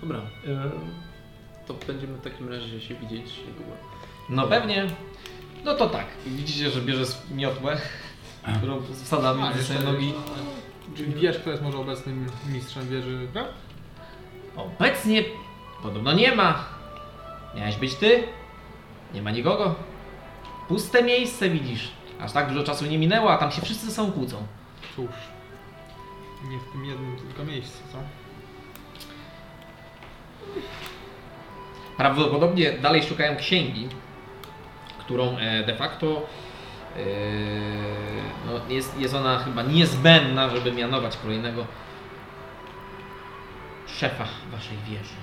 Dobra, Yy, to będziemy w takim razie się widzieć niedługo. No pewnie. No to tak. Widzicie, że bierze miotłę, którą wsadza między swoje nogi. Czyli wiesz, kto jest może obecnym mistrzem wieży, prawda? Obecnie podobno nie ma. Miałeś być ty? Nie ma nikogo. Puste miejsce widzisz. Aż tak dużo czasu nie minęło, a tam się wszyscy ze sobą kłócą. Cóż. Nie w tym jednym tylko miejscu, co? Prawdopodobnie dalej szukają księgi, którą e, de facto e, no, jest, jest ona chyba niezbędna, żeby mianować kolejnego szefa waszej wieży.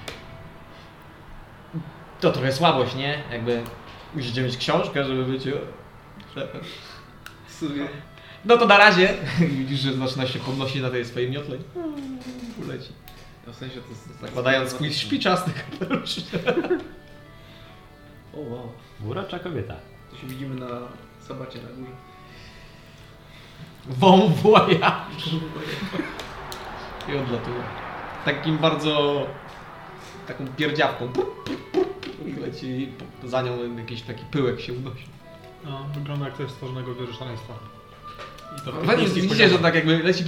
To trochę słabość, nie? Jakby musicie mieć książkę, żeby być szefem. W sumie... No to na razie. Widzisz, że zaczyna się podnosić na tej swojej miotle. Uleci. W sensie to jest... Zakładając swój śpiczasty kapelusz. O wow. Urocza kobieta. To się widzimy na sabacie na górze. Wąwłaja. I odlatuje. Takim bardzo... Taką pierdziawką. I leci za nią jakiś taki pyłek się unosi. No, wygląda jak coś stworzonego w wieży szaleństwa. I to widzicie, że tak jakby leci...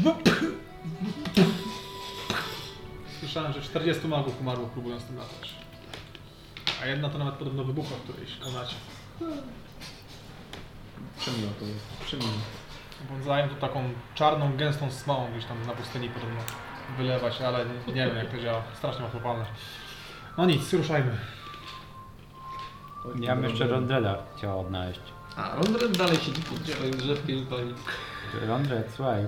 Słyszałem, że 40 magów umarło próbując tym latać. A jedna to nawet podobno wybuchła w którejś komnacie. Przemiło to jest. Przemiło. Bądzają tu taką czarną, gęstą smołą gdzieś tam na pustyni podobno wylewa się, ale nie, nie wiem jak to działa. Strasznie ochropalne. No nic, ruszajmy. Ja bym jeszcze Rondreda chciała odnaleźć. A, Rondred dalej siedzi pod swoim drzewkiem i pali. Rondred, słuchaj,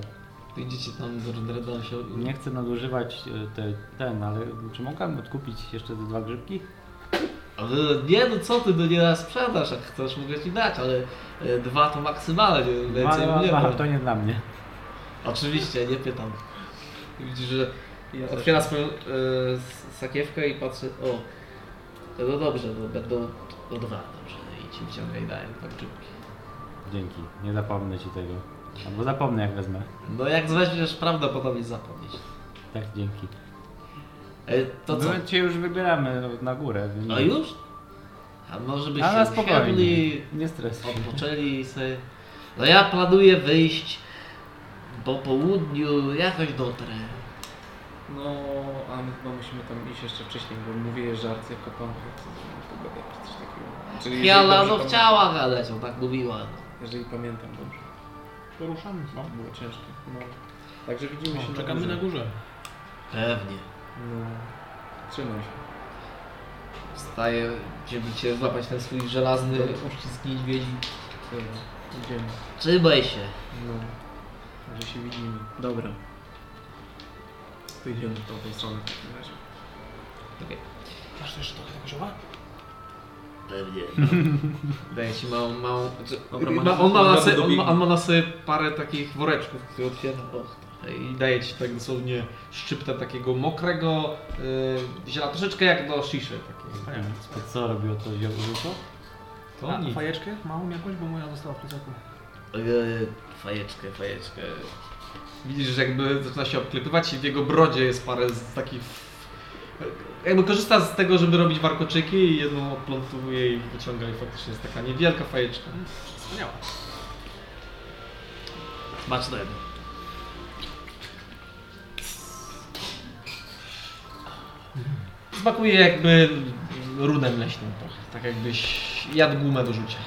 idziecie tam do Rondreda się... nie chcę nadużywać e, te, ten, ale czy mogłem odkupić jeszcze te dwa grzybki? Ale nie, no co ty, no nie na sprzedaż, jak chcesz mogę ci dać, ale e, dwa to maksymalnie, więcej dwa, nie dwa, ma. to nie dla mnie. Oczywiście, nie pytam. Widzisz, że Ja otwiera swoją e, sakiewkę i patrzy, o, no dobrze, no będą, no dwa, dobrze, i ci wyciąga i daję dwa grzybki. Dzięki, nie zapomnę ci tego. Albo zapomnę jak wezmę. No jak weźmiesz, prawdopodobnie zapomnieć. Tak, dzięki. E, to co? My cię już wybieramy no, na górę. więc- No już? A może byście Ale spokojnie, usiedli, nie stresuj. odpoczęli sobie. No ja planuję wyjść po południu, jakoś dotrę. No, a my chyba musimy tam iść jeszcze wcześniej, bo mówię, że arcykapłan chce pogadać czy coś takiego. Czyli dobrze no chciała gadać, on tak mówiła. Jeżeli pamiętam dobrze. Poruszamy się. Było ciężkie. No. Także widzimy się No, czekamy na górze. Pewnie. No. Trzymaj się. Wstaje, żeby cię złapać ten swój żelazny uścisk niedźwiedzi. Dobra. Idziemy. Trzymaj się. No. Także się widzimy. Dobra. To idziemy w tą stronę w takim razie. Okej. Masz jeszcze trochę tego zioła? Pewnie. Daję ci małą, małą... Dobra, ma, on, ma na sobie, on, ma, on ma na sobie parę takich woreczków, które otwiera i daje ci tak dosłownie szczyptę takiego mokrego yy, ziela, troszeczkę jak do shiszy takiej. To co robiło to ziółko? To A, nic. fajeczkę małą jakąś, bo moja została w plecaku. Ojej, fajeczkę, fajeczkę. Widzisz, że jakby zaczyna się obklepywać i w jego brodzie jest parę z takich... Jakby korzysta z tego, żeby robić warkoczyki i jedną odplątuje i wyciąga i faktycznie jest taka niewielka fajeczka. Wspaniała. Smacznego. Smakuje jakby rudem leśnym trochę, tak jakbyś jadł gumę do rzucia.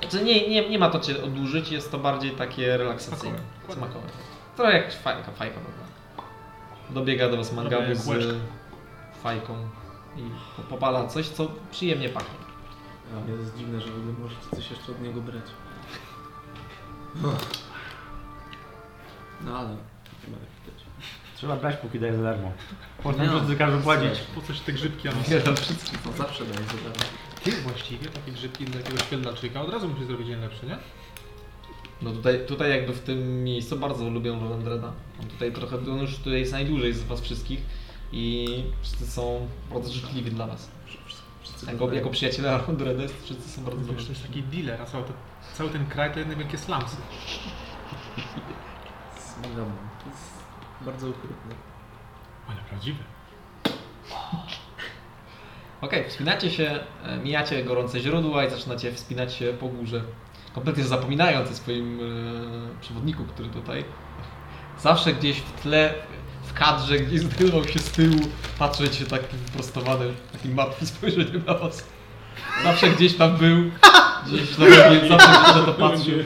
Znaczy nie, nie, nie ma to cię odurzyć, jest to bardziej takie relaksacyjne, Smakowe. smakowe. Trochę jak fajka, fajka prawda. Dobiega do was mangabu z fajką i po- popala coś, co przyjemnie pachnie. A jest dziwne, że w ogóle możecie coś jeszcze od niego brać. No ale nie będę pytać. Trzeba brać póki daje za darmo. Potem Nie no, wszyscy każą płacić. Po coś te grzybki, a no Nie, to wszystko. To zawsze daje za darmo. Ty właściwie takie grzybki dla jakiegoś świetlnaczyka od razu musi zrobić dzień lepszy, nie? No tutaj, tutaj jakby w tym miejscu bardzo lubią Rolandreda. On tutaj trochę, on już tutaj jest najdłużej z was wszystkich i wszyscy są bardzo życzliwi dla was. Wszyscy Jako, jako przyjaciele Rolandreda wszyscy są bardzo Wiesz, to jest taki dealer, a cały, to, cały ten kraj to jedne wielkie slumsy. To jest bardzo okrutne. Ale prawdziwe. Okej, wspinacie się, e, mijacie gorące źródła i zaczynacie wspinać się po górze. Kompletnie zapominając o swoim e, przewodniku, który tutaj zawsze gdzieś w tle, w kadrze, gdzieś zdejmował się z tyłu, patrzeć się takim wyprostowanym, takim martwym spojrzeniem na was. Zawsze gdzieś tam był, gdzieś na rowie, zawsze gdzieś na to patrzył.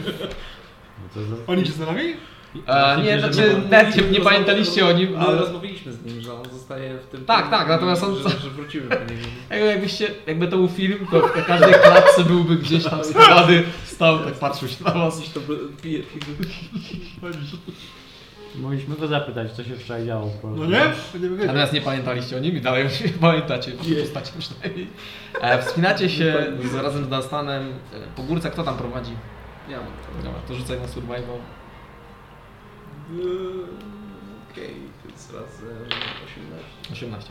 Oni cię znali? E, nie, znaczy nawet nie, nie pamiętaliście o nim, Ale ale rozmawialiśmy z nim, że on zostaje w tym... Tak, tak, natomiast on- Że, że wrócimy po niego. jakby, jakbyście, jakby to był film, to w każdej klatce byłby gdzieś tam schowany, stał, tak patrzył się na was. To pije. Mogliśmy go zapytać, co się wczoraj działo. No nie? Nie. Natomiast nie pamiętaliście o nim i dalej nie pamiętacie w postaci przynajmniej. E, wspinacie się z, razem z Dunstanem e, po górce. Kto tam prowadzi? Ja mam to. Dobra, to rzucaj na survival. Okej, to jest razem 18. 18.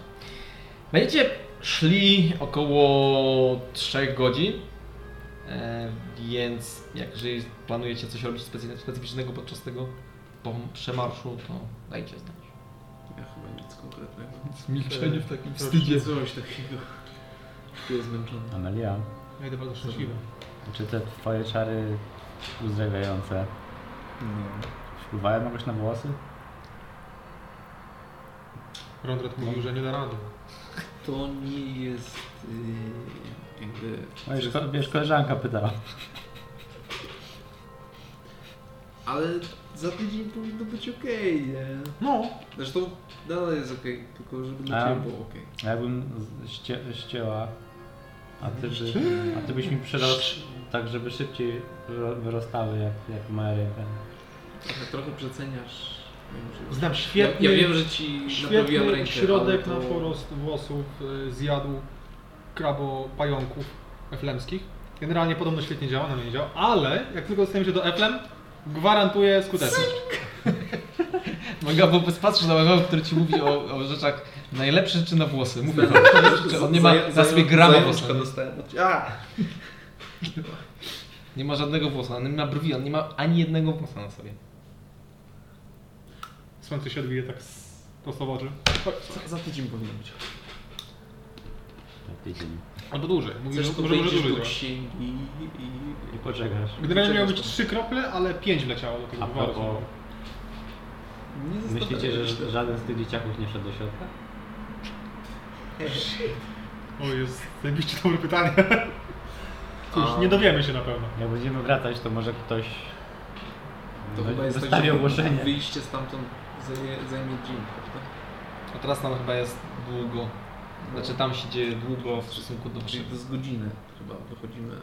Będziecie szli około 3 godzin, e, więc jak jeżeli planujecie coś robić specy- specyficznego podczas tego przemarszu, to dajcie znać. Ja chyba nic konkretnego. Milczenie w takim Coś takiego. Czuję zmęczony. Amelia, Ja idę bardzo szczęśliwy. czy te twoje czary uzdrawiające wpływają jakoś na włosy? Rondret mówił, że nie da rady. To nie jest yy, jakby... No wiesz, ko- wiesz, koleżanka pytała. Ale za tydzień powinno być okej, nie? No, Zresztą nadal jest okej, tylko żeby dla A. Ciebie było okej. A Jakbym ście, ścięła, a ty, by, a ty byś mi przyrósł tak, żeby szybciej wyro- wyrostały jak, jak moja ręka. Trochę, trochę przeceniasz. znam świetny, Ja, ja wiem, że Ci naprawiłem świetny rękę, środek ale na to... porost włosów y, zjadł krabo pająków eflemskich. Generalnie podobno świetnie działa, na mnie nie działa, ale jak tylko dostaniemy się do eflem, gwarantuję skuteczność. Mogę patrzysz na Magowę, który ci mówi o, o rzeczach najlepsze rzeczy na włosy. Mówi że on nie ma za sobie grama. A! Nie ma żadnego włosa, on nie ma brwi, on nie ma ani jednego włosa na sobie. Słońce się odbije tak prosto w oczy. Za, za tydzień powinno być. Na tydzień. Albo dłużej. Mówi, że Chcesz, to może, może dłużej. do księgi i... I poczekasz. Generalnie miało być trzy krople, ale pięć wleciało do tego A propos, Nie myślicie, że żaden z tych dzieciaków nie wszedł do środka? O, jest zajebiście dobre pytanie. Cóż, nie dowiemy się na pewno. Jak będziemy wracać, to może ktoś To wy- chyba jest tak, ogłoszenie. wyjście stamtąd zajmie, zajmie dzień, prawda? A teraz tam chyba jest długo. Znaczy tam się dzieje długo w stosunku do Czyli to z godziny chyba wychodzimy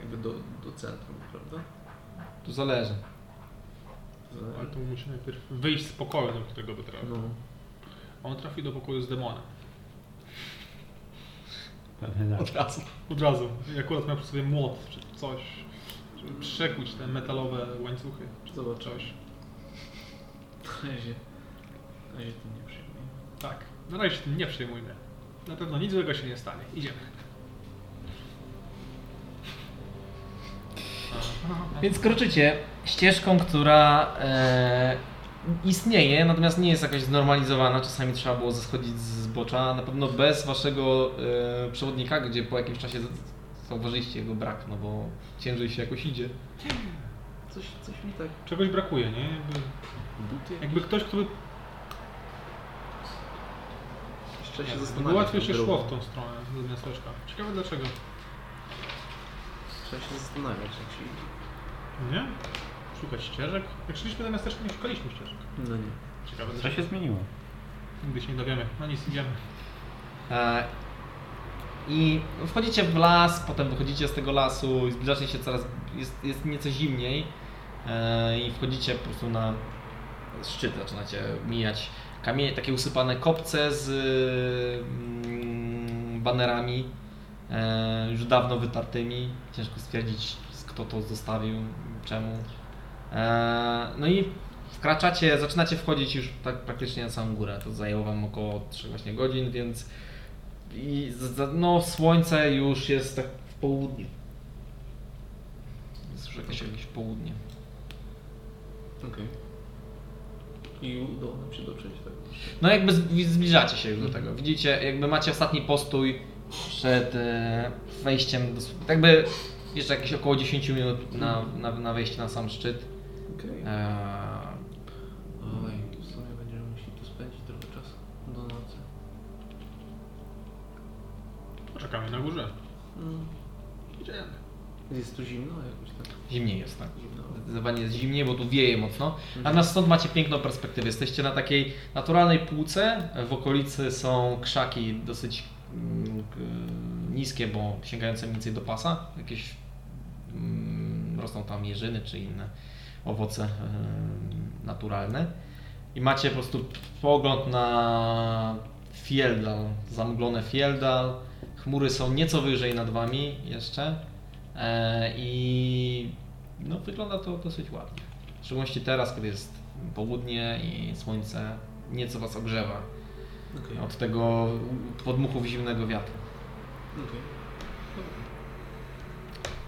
jakby do, do centrum, prawda? Tu zależy. Ale to musi najpierw wyjść z pokoju, do którego by trafił. No. On trafi do pokoju z demonem. Pewnie tak. Od razu. Od razu. I akurat miał przy sobie młot czy coś, żeby przekuć te metalowe łańcuchy. Czy Zobacz. coś. Na razie, na razie tym nie przyjmuję. Tak. Na razie się tym nie przejmujmy. Na pewno nic złego się nie stanie. Idziemy. Więc kroczycie ścieżką, która e, istnieje, natomiast nie jest jakoś znormalizowana. Czasami trzeba było zeschodzić z zbocza. Na pewno bez waszego e, przewodnika, gdzie po jakimś czasie zauważyliście jego brak, no bo ciężej się jakoś idzie. Coś, coś mi tak... Czegoś brakuje, nie? Jakby, Buty? jakby ktoś, kto by... Jeszcze się Jakby zastanawiać. łatwiej się szło w tą stronę do miasteczka. Ciekawe dlaczego. Trzeba się zastanawiać, jak się idzie. Nie? Szukać ścieżek? Jak szliśmy do miasteczka, nie szukaliśmy ścieżek. No nie. Ciekawe Co dlaczego. się zmieniło? Nigdy się nie dowiemy. No nic, idziemy. E, I wchodzicie w las, potem wychodzicie z tego lasu i zbliżacie się coraz, jest, jest nieco zimniej e, i wchodzicie po prostu na szczyt, zaczynacie mijać kamienie, takie usypane kopce z mm, banerami e, już dawno wytartymi. Ciężko stwierdzić, kto to zostawił, czemu. E, no i wkraczacie, zaczynacie wchodzić już tak praktycznie na samą górę. To zajęło Wam około 3 właśnie godzin, więc i no, słońce już jest tak w południu. Jest już jakieś, jakieś południe. Okej. I udało nam się dotrzeć tak. No jakby zb- zbliżacie się już do tego. Widzicie, jakby macie ostatni postój przed e, wejściem, do, jakby jeszcze jakieś około 10 minut na, na, na wejście na sam szczyt. Okej. E, Oj, w sumie będziemy musieli tu spędzić trochę czasu do nocy. Poczekamy na górze. Mm. Idziemy. Jest tu zimno jakoś tak? zimniej jest, tak. Zimno. Zdecydowanie jest zimniej, bo tu wieje mocno. Natomiast stąd macie piękną perspektywę. Jesteście na takiej naturalnej półce. W okolicy są krzaki dosyć mm, niskie, bo sięgające mniej więcej do pasa. Jakieś mm, rosną tam jeżyny czy inne owoce em, naturalne. I macie po prostu pogląd na Fieldal, zamglone Fieldal. Chmury są nieco wyżej nad wami jeszcze. E, I no, wygląda to dosyć ładnie. W szczególności teraz, kiedy jest południe i słońce nieco Was ogrzewa Okej, od tego podmuchów zimnego wiatru. okej.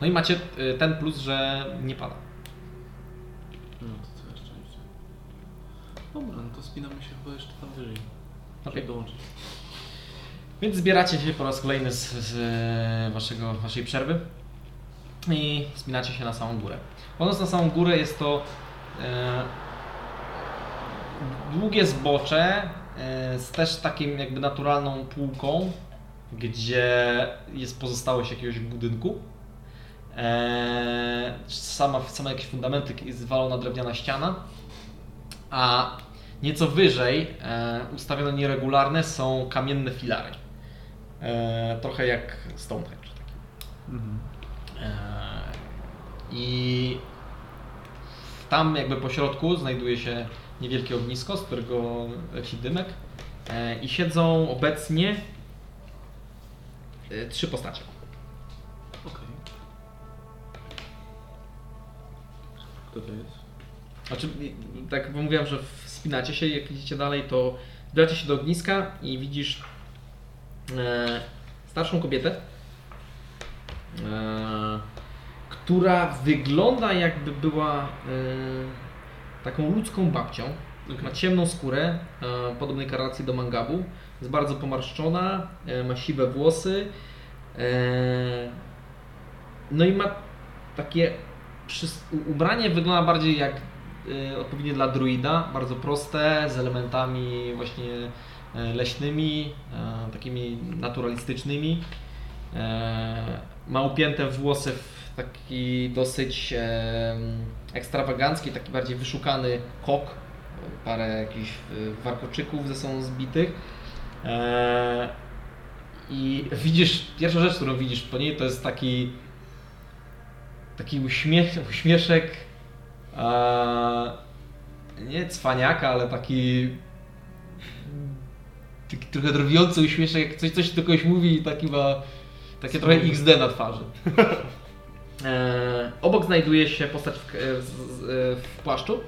No i macie y, ten plus, że nie pada. No to całe szczęście. Dobra, no to spinamy się chyba jeszcze tam wyżej. Żeby dołączyć. Więc zbieracie się po raz kolejny z, z e, waszego, waszej przerwy i wspinacie się na samą górę. Podąc na samą górę jest to e, długie zbocze e, z też takim jakby naturalną półką, gdzie jest pozostałość jakiegoś budynku. E, sama, same jakieś fundamenty, jest walona drewniana ściana, a nieco wyżej e, ustawione nieregularne są kamienne filary. E, trochę jak Stonehenge. Taki. E, I tam jakby po środku znajduje się niewielkie ognisko, z którego leci dymek. E, I siedzą obecnie e, trzy postacie. Okej. Kto to jest? Znaczy, tak jak mówiłem, że wspinacie się, jak idziecie dalej, to zbieracie się do ogniska i widzisz e, starszą kobietę, e, która wygląda jakby była e, taką ludzką babcią. Okej. Ma ciemną skórę, e, podobnej karacji do mangabu. Jest bardzo pomarszczona, e, ma siwe włosy. E, no i ma takie ubranie wygląda bardziej jak e, odpowiednie dla druida, bardzo proste, z elementami właśnie e, leśnymi, e, takimi naturalistycznymi. Ma upięte włosy w taki dosyć e, ekstrawagancki, taki bardziej wyszukany kok, parę jakichś e, warkoczyków ze sobą zbitych. E, I widzisz, pierwsza rzecz, którą widzisz po niej, to jest taki taki uśmiech, uśmieszek e, nie cwaniaka, ale taki taki trochę drwiący uśmieszek, jak coś, coś do kogoś mówi i taki ma takie trochę XD na twarzy. E, obok znajduje się postać w, w, w, w płaszczu,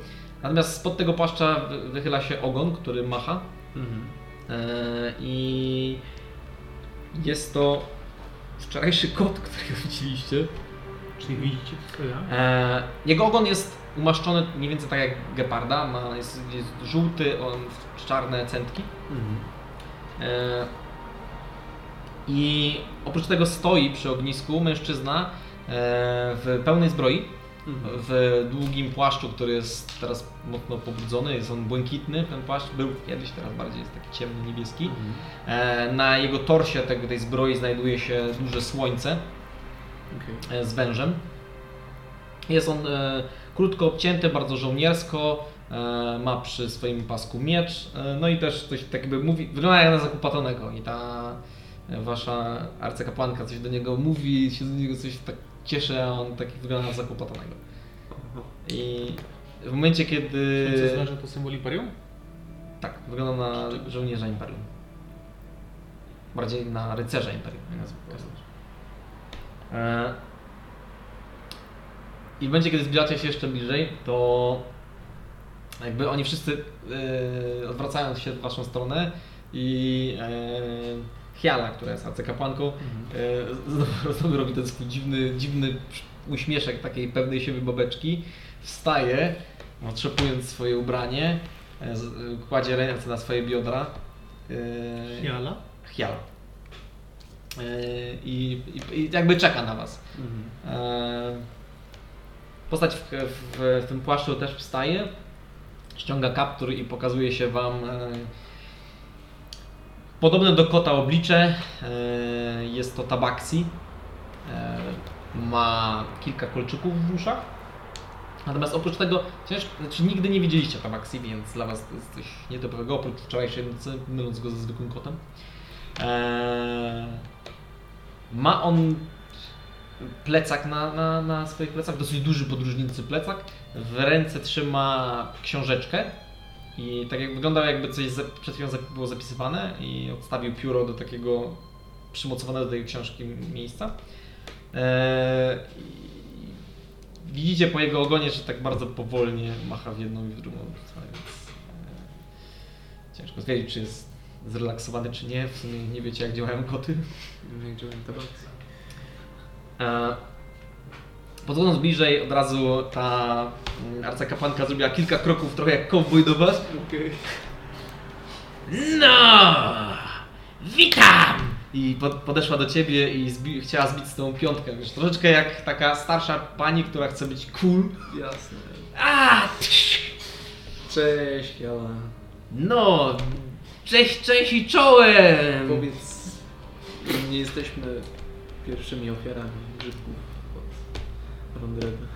natomiast spod tego płaszcza wy- wychyla się ogon, który macha Mhm. e, i jest to wczorajszy kot, którego widzieliście. Czyli widzicie co ja? E, jego ogon jest umaszczony mniej więcej tak jak geparda, ma, jest, jest żółty, on w czarne centki. Mhm. E, I oprócz tego stoi przy ognisku mężczyzna e, w pełnej zbroi, Mhm. w długim płaszczu, który jest teraz mocno pobrudzony, jest on błękitny, ten płaszcz był kiedyś, teraz bardziej jest taki ciemny niebieski. Mhm. E, na jego torsie tego, tej zbroi znajduje się duże słońce, e, z wężem. Jest on krótko obcięty, bardzo żołniersko, ma przy swoim pasku miecz, no i też coś tak jakby mówi, wygląda jak na zakupatonego i ta wasza arcykapłanka coś do niego mówi, się do niego coś tak cieszy, a on taki wygląda na zakupatonego. I w momencie, kiedy... Słońce z wężem to symbol Imperium? Tak, wygląda na żołnierza Imperium. Bardziej na rycerza Imperium. jak pokazać. E, I w momencie, kiedy zbliżacie się jeszcze bliżej, to jakby oni wszyscy e, odwracają się w waszą stronę i e, Hiala, która jest arcykapłanką, e, znowu, robi ten swój dziwny, dziwny uśmieszek takiej pewnej siebie babeczki, wstaje, otrzepując swoje ubranie, e, kładzie ręce na swoje biodra. e, Jala? Hial. E, I, i, I jakby czeka na was. Mhm. Postać w, w, w tym płaszczu też wstaje, ściąga kaptur i pokazuje się wam podobne do kota oblicze. E, Jest to tabaksi. E, Ma kilka kolczyków w uszach. Natomiast oprócz tego, ciężko, znaczy nigdy nie widzieliście tabaksi, więc dla was to jest coś nietypowego, oprócz wczorajszej nocy, myląc go ze zwykłym kotem. E, Ma on plecak na, na, na swoich plecach, dosyć duży podróżnicy plecak. W ręce trzyma książeczkę i tak jak wyglądał jakby coś za, przed chwilą było zapisywane i odstawił pióro do takiego przymocowanego do tej książki miejsca. Eee, i widzicie po jego ogonie, że tak bardzo powolnie macha w jedną i w drugą stronę, więc e, ciężko stwierdzić, czy jest zrelaksowany, czy nie. W sumie nie wiecie, jak działają koty. Jak działają tabacy. E, Podchodząc bliżej, od razu ta mm, arcykapłanka zrobiła kilka kroków, trochę jak cowboy do was. No! Witam! I pod, podeszła do ciebie i zbi, chciała zbić z tą piątkę. Wiesz, troszeczkę jak taka starsza pani, która chce być cool. Jasne. A! tsz. Cześć, Jala. No, cześć, cześć i czołem! Powiedz, nie jesteśmy pierwszymi ofiarami grzybków Rondreda.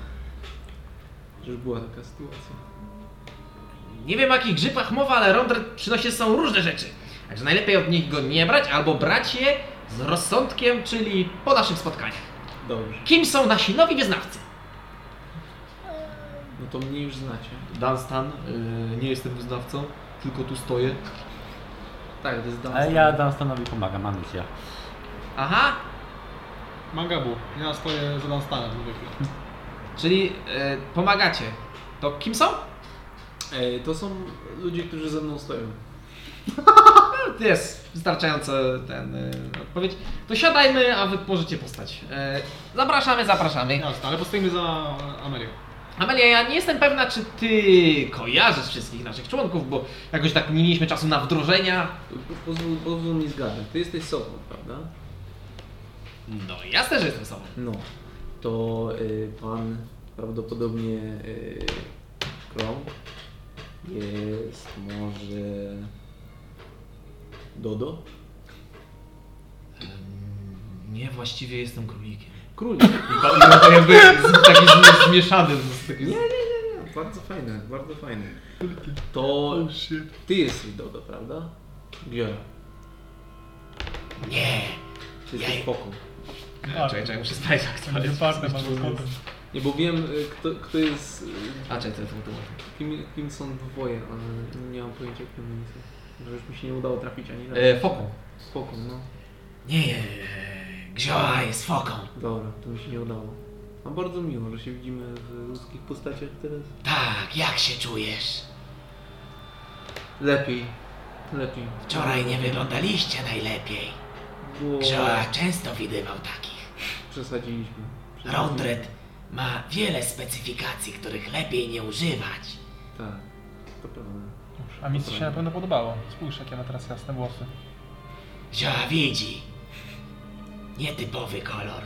Już była taka sytuacja. Nie wiem o jakich grzybach mowa, ale Rondred przynosi są różne rzeczy. Także najlepiej od nich go nie brać, albo brać je z rozsądkiem, czyli po naszych spotkaniach. Dobrze. Kim są nasi nowi wyznawcy? No to mnie już znacie. Dunstan, yy, nie jestem wyznawcą, tylko tu stoję. Tak, to jest Dan. Ale ja Dunstanowi pomagam, mam misję. Aha, Mangabu. Ja stoję za Dunstanem zwykle. czyli yy, pomagacie. To kim są? Ej, to są ludzie, którzy ze mną stoją. Jest wystarczająco ten yy, odpowiedź. To siadajmy, a wy możecie postać. Yy, zapraszamy, zapraszamy. Jasne, ale postoimy za Amelią. Amelia, ja nie jestem pewna, czy ty kojarzysz wszystkich naszych członków, bo jakoś tak nie mieliśmy czasu na wdrożenia. Pozwól, pozwól mi zgadnąć. Ty jesteś sobą, prawda? No jasne, że jestem sobą. No. To y, pan prawdopodobnie y, Krąg jest może Dodo? Nie, właściwie jestem królikiem. Królik. I pan i on jakby z- taki zmi- zmieszany. Z, taki, Nie, nie, nie, nie. Bardzo fajne, bardzo fajne. To ty jesteś Dodo, prawda? Gdzie? Nie! Czy jesteś Ja- pokój? Czekaj, czekaj, muszę sprawdzić jak to jest. Partner ma kotem. Nie, bo wiem y, kto, kto jest... y, A, czekaj, to, to, Kim, kim są dwoje, ale nie mam pojęcia kim oni są. Może już mi się nie udało trafić ani razu. E, foką. Spoko, no. Nie! Gzioła jest foką. Dobra, to mi się nie udało. A bardzo miło, że się widzimy w ludzkich postaciach teraz. Tak, jak się czujesz? Lepiej. Lepiej. Wczoraj nie wyglądaliście najlepiej. Bo Gzioła często widywał takich. przesadziliśmy. Przesadziliśmy. Rondred ma wiele specyfikacji, których lepiej nie używać. Tak, to prawda. A mi się na pewno podobało. Spójrz, jakie ma teraz jasne włosy. Gzioła widzi. Nietypowy kolor.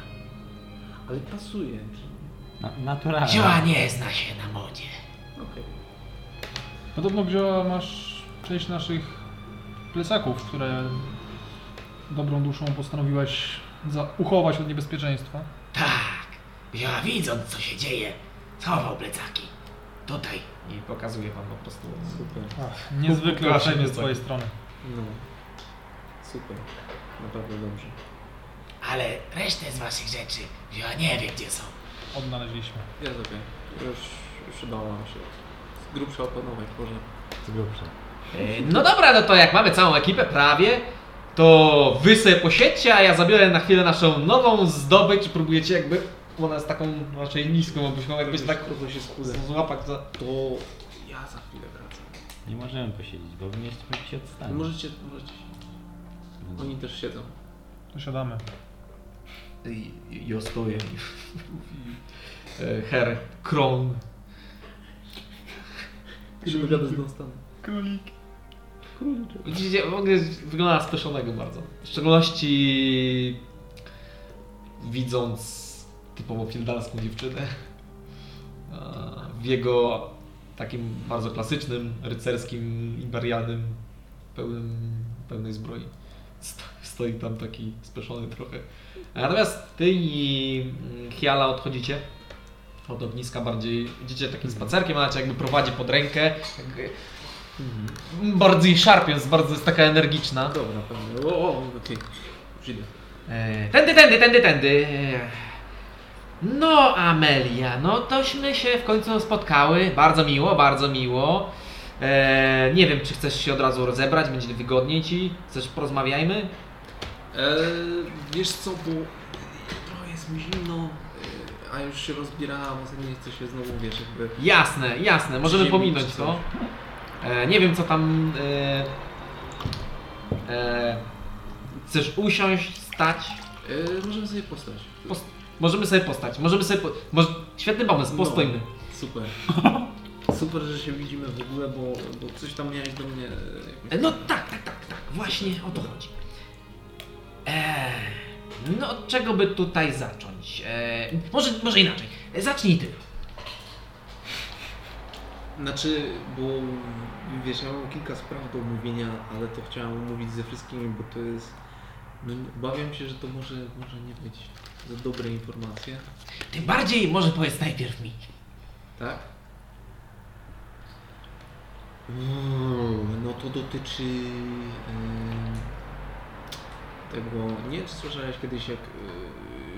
Ale pasuje. Na, naturalnie. Gzioła nie zna się na modzie. Okej. Podobno wzięła masz część naszych plecaków, które dobrą duszą postanowiłaś za- uchować od niebezpieczeństwa. Tak. Gzioła widząc co się dzieje, schował plecaki. Tutaj. I pokazuje wam po prostu. Super. Niezwykle Proszę, uprzejmie z twojej strony. No. Super. Naprawdę dobrze. Ale resztę z waszych rzeczy Gzioła nie wie gdzie są. Odnaleźliśmy. Jest okej. Już, już udało nam się z grubsza opanować może. Z grubsza. E, no dobra, no to jak mamy całą ekipę prawie, to wy sobie posiedźcie, a ja zabiorę na chwilę naszą nową zdobycz. Próbujecie jakby, bo ona jest taką raczej niską, abyśmy jakbyś tak się skórę. złapać za... To ja za chwilę wracam. Nie możemy posiedzieć, bo wy jeszcze musicie odstać. Możecie, możecie. Oni też siedzą. Dosiadamy. I, i ja stoję. E, Her, Kron. Się wygada z Dunstanem. Widzicie, w ogóle wygląda na speszonego bardzo. W szczególności widząc typowo fildarską dziewczynę w jego takim bardzo klasycznym, rycerskim, imperialnym, pełnym, pełnej zbroi. Sto, stoi tam taki speszony trochę. Natomiast ty i mm, Hiala odchodzicie od ogniska bardziej, idziecie takim spacerkiem, ale cię jakby prowadzi pod rękę. Jak, bardziej szarpiąc, bardzo jest taka energiczna. Dobra, pewnie. O, o, okej. Idę. E, tędy, tędy, tędy, tędy. E, No, Amelia, no tośmy się w końcu spotkały. Bardzo miło, bardzo miło. E, nie wiem, czy chcesz się od razu rozebrać, będzie wygodniej ci. Chcesz porozmawiajmy? Eee, wiesz co, bo trochę jest mi zimno, eee, a już się rozbierałam, ostatnio nie chcę się znowu, wiesz, jakby... Jasne, jasne, możemy pominąć to. E, nie wiem co tam. E, e, chcesz usiąść, stać? Yy, możemy sobie postać. Post- możemy sobie postać. Możemy sobie. Po- świetny pomysł, No. postojmy. Super. Super, że się widzimy w ogóle, bo, bo coś tam miałeś do mnie... E, jakąś- No tak, tak, tak, tak. Właśnie o to chodzi. E, no od czego by tutaj zacząć? E, może, może inaczej. E, Zacznij ty. Znaczy, bo wiesz, ja mam kilka spraw do omówienia, ale to chciałem omówić ze wszystkimi, bo to jest... No, obawiam się, że to może, może nie być za dobre informacje, Tym bardziej może powiedz najpierw mi. tak? No to dotyczy tego, nie wiem czy słyszałeś kiedyś jak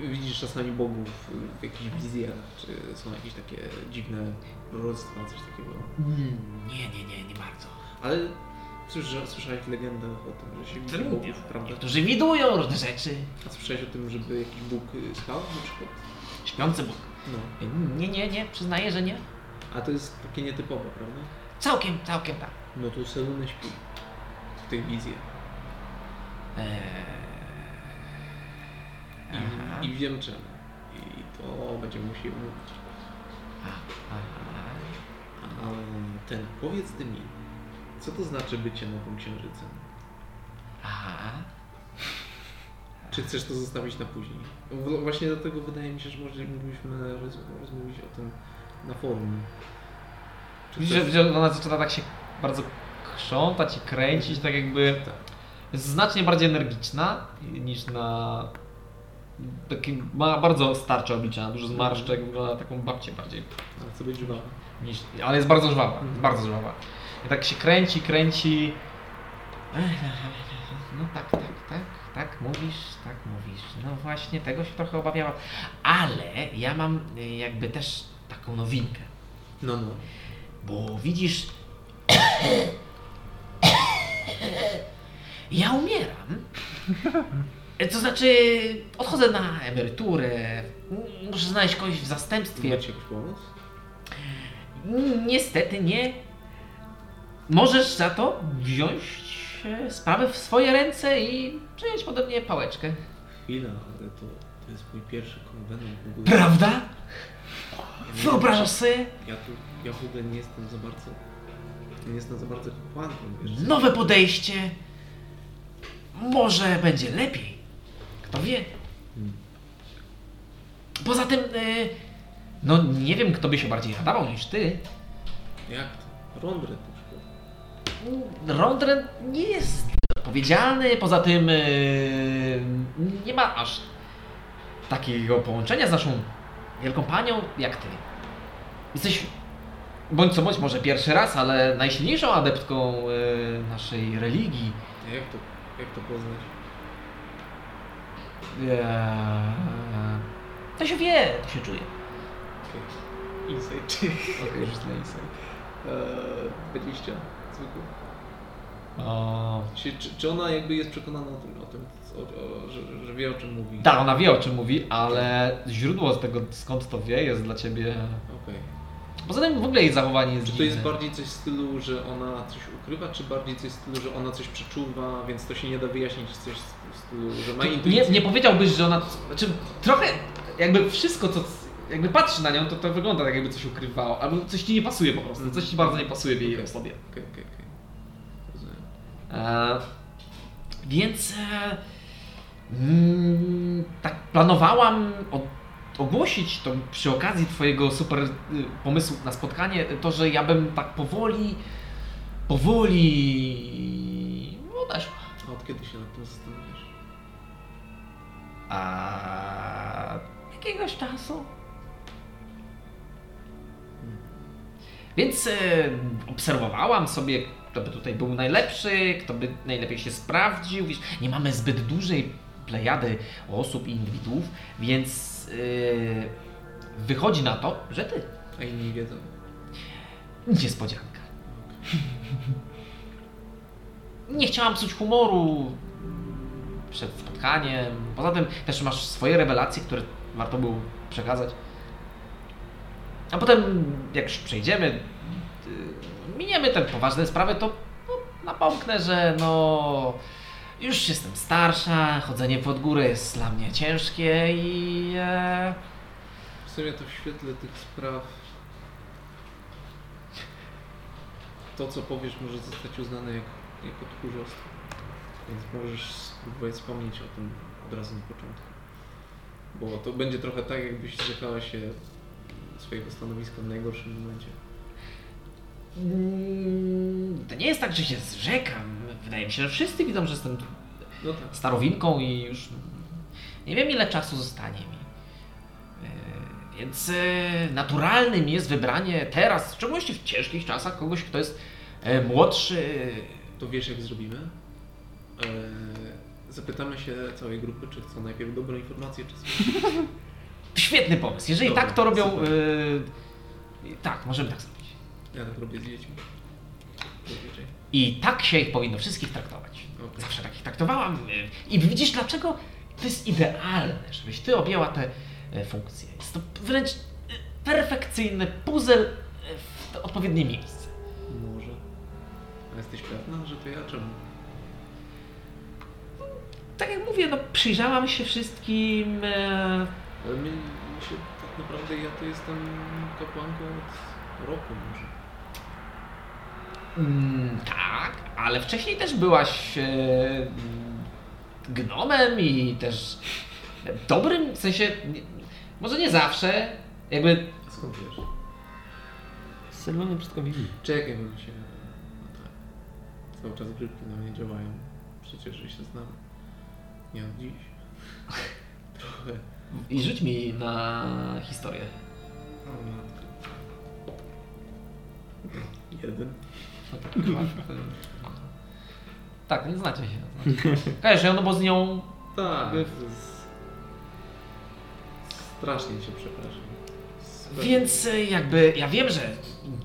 y, widzisz czasami bogów w jakichś wizjach, czy są jakieś takie dziwne proroctwa, coś takiego. Mm, nie, nie, nie, nie bardzo. Ale słysza- słyszałeś legendę o tym, że się widzi Trudno. bogów, prawda? Niektórzy widują różne rzeczy. A słyszałeś o tym, żeby jakiś bóg y, spał na przykład? Śpiący Bóg. No. Nie, nie, nie, przyznaję, że nie. A to jest takie nietypowe, prawda? Całkiem, całkiem tak. No to Selune śpi w tych wizjach. Eee. I, I wiem czemu. I to będziemy musieli mówić. Ten, powiedz ty mi, co to znaczy bycie nowym księżycem? Aha. Czy chcesz to zostawić na później? Właśnie dlatego wydaje mi się, że może moglibyśmy roz, rozmówić o tym na forum. Czy Widzisz, chcesz- że, ona zaczyna tak się bardzo krzątać i kręcić, tak jakby Tak. jest znacznie bardziej energiczna niż na taki, ma bardzo starcze oblicze, ma dużo zmarszczek, wygląda na taką babcię bardziej A co będzie ważne? Niż, ale jest bardzo żwawa, jest bardzo żwawa. I tak się kręci, kręci. No tak, tak, tak, tak mówisz, tak mówisz. No właśnie, tego się trochę obawiałam. Ale ja mam y, jakby też taką nowinkę. No, no. Bo widzisz, ja umieram. To znaczy, odchodzę na emeryturę, muszę znaleźć kogoś w zastępstwie. Macie pomysł? Niestety nie. Możesz za to wziąć e, sprawę w swoje ręce i przejąć pode mnie pałeczkę. Chwila, ale to, to jest mój pierwszy konwenant w ogóle. Prawda? Ja Wyobrażasz sobie? Ja tu, ja w ogóle nie jestem za bardzo, nie jestem za bardzo kapłanem, wiesz. Nowe podejście. Może będzie lepiej. Kto wie? Hmm. Poza tym, e, no nie wiem, kto by się bardziej nadawał niż ty. Jak to? Rondre na przykład. Rondren nie jest odpowiedzialny, poza tym e, nie ma aż takiego połączenia z naszą wielką panią jak ty. Jesteś bądź co bądź może pierwszy raz, ale najsilniejszą adeptką e, naszej religii. A jak to, jak to poznać? Eee, to się wie, to się czuje. Insight. Okej, rzuć na insight. Eee, 20. Zwykły. O, Czy, czy, czy ona jakby jest przekonana o tym, o tym o, o, że, że wie o czym mówi? Tak, ona wie o czym mówi, ale źródło z tego, skąd to wie, jest dla ciebie. Okej. Poza tym w ogóle jej zachowanie jest Czy to jest bardziej coś w stylu, że ona coś ukrywa, czy bardziej coś w stylu, że ona coś przeczuwa, więc to się nie da wyjaśnić, coś w stylu, że ma Tu intuicję? nie, nie powiedziałbyś, że ona. Znaczy, trochę jakby wszystko, co. Jakby patrzy na nią, to to wygląda tak, jakby coś ukrywało. Albo coś ci nie pasuje po prostu. Coś ci bardzo nie pasuje w jej Okej. osobie. Okej, okej, okej. Rozumiem. E, więc. E, mm, tak planowałam od, ogłosić to przy okazji Twojego super y, pomysłu na spotkanie, to, że ja bym tak powoli, powoli odeszła. A od kiedy się nad tym zastanawiasz? A jakiegoś czasu. Więc e, obserwowałam sobie, kto by tutaj był najlepszy, kto by najlepiej się sprawdził. Wiesz, nie mamy zbyt dużej plejady osób i indywiduów, więc e, wychodzi na to, że ty. A inni wiedzą. Niespodzianka. Nie chciałam psuć humoru przed spotkaniem. Poza tym też masz swoje rewelacje, które warto było przekazać. A potem, jak już przejdziemy, y, miniemy te poważne sprawy, to no, napomknę, że no już jestem starsza, chodzenie pod górę jest dla mnie ciężkie i e, W sumie to w świetle tych spraw to co powiesz może zostać uznane jak, jako tchórzostwo. Więc możesz spróbować wspomnieć o tym od razu na początku. Bo to będzie trochę tak, jakbyś zrzekała się swojego stanowiska w najgorszym momencie. mm, to nie jest tak, że się zrzekam. Wydaje mi się, że wszyscy widzą, że jestem No tak. starowinką i już nie wiem ile czasu zostanie mi. E, Więc e, naturalnym jest wybranie teraz, w szczególności w ciężkich czasach, kogoś, kto jest e, młodszy. To wiesz jak zrobimy? Zapytamy się całej grupy, czy chcą najpierw dobre informacje, czy złe. Świetny pomysł. Jeżeli Dobra, tak to robią. super. e, tak, możemy tak zrobić. Ja tak robię z dziećmi. I tak się ich powinno wszystkich traktować. Okej. Zawsze tak ich traktowałam. e, I widzisz dlaczego to jest idealne, żebyś ty objęła tę e, funkcję. Jest to wręcz perfekcyjny puzzle w to odpowiednie miejsce. Może. A jesteś pewna, że to ja czemu? Tak jak mówię, no przyjrzałam się wszystkim. E, Ale my, my się tak naprawdę ja to jestem kapłanką od roku może. mm, tak, ale wcześniej też byłaś e, gnomem i też dobrym, w sensie, nie, może nie zawsze, jakby skąd wiesz? Sylwany wszystko widzi. Czekaj, bo mi się... No tak. Cały czas grypki na mnie działają. Przecież że się znamy. Nie od dziś. Trochę. I rzuć mi na historię. Jeden. Tak, nie znacie się. Kojarzysz ją, no bo z nią... Tak. Jest- Strasznie cię przepraszam. Więc y, jakby, ja wiem, że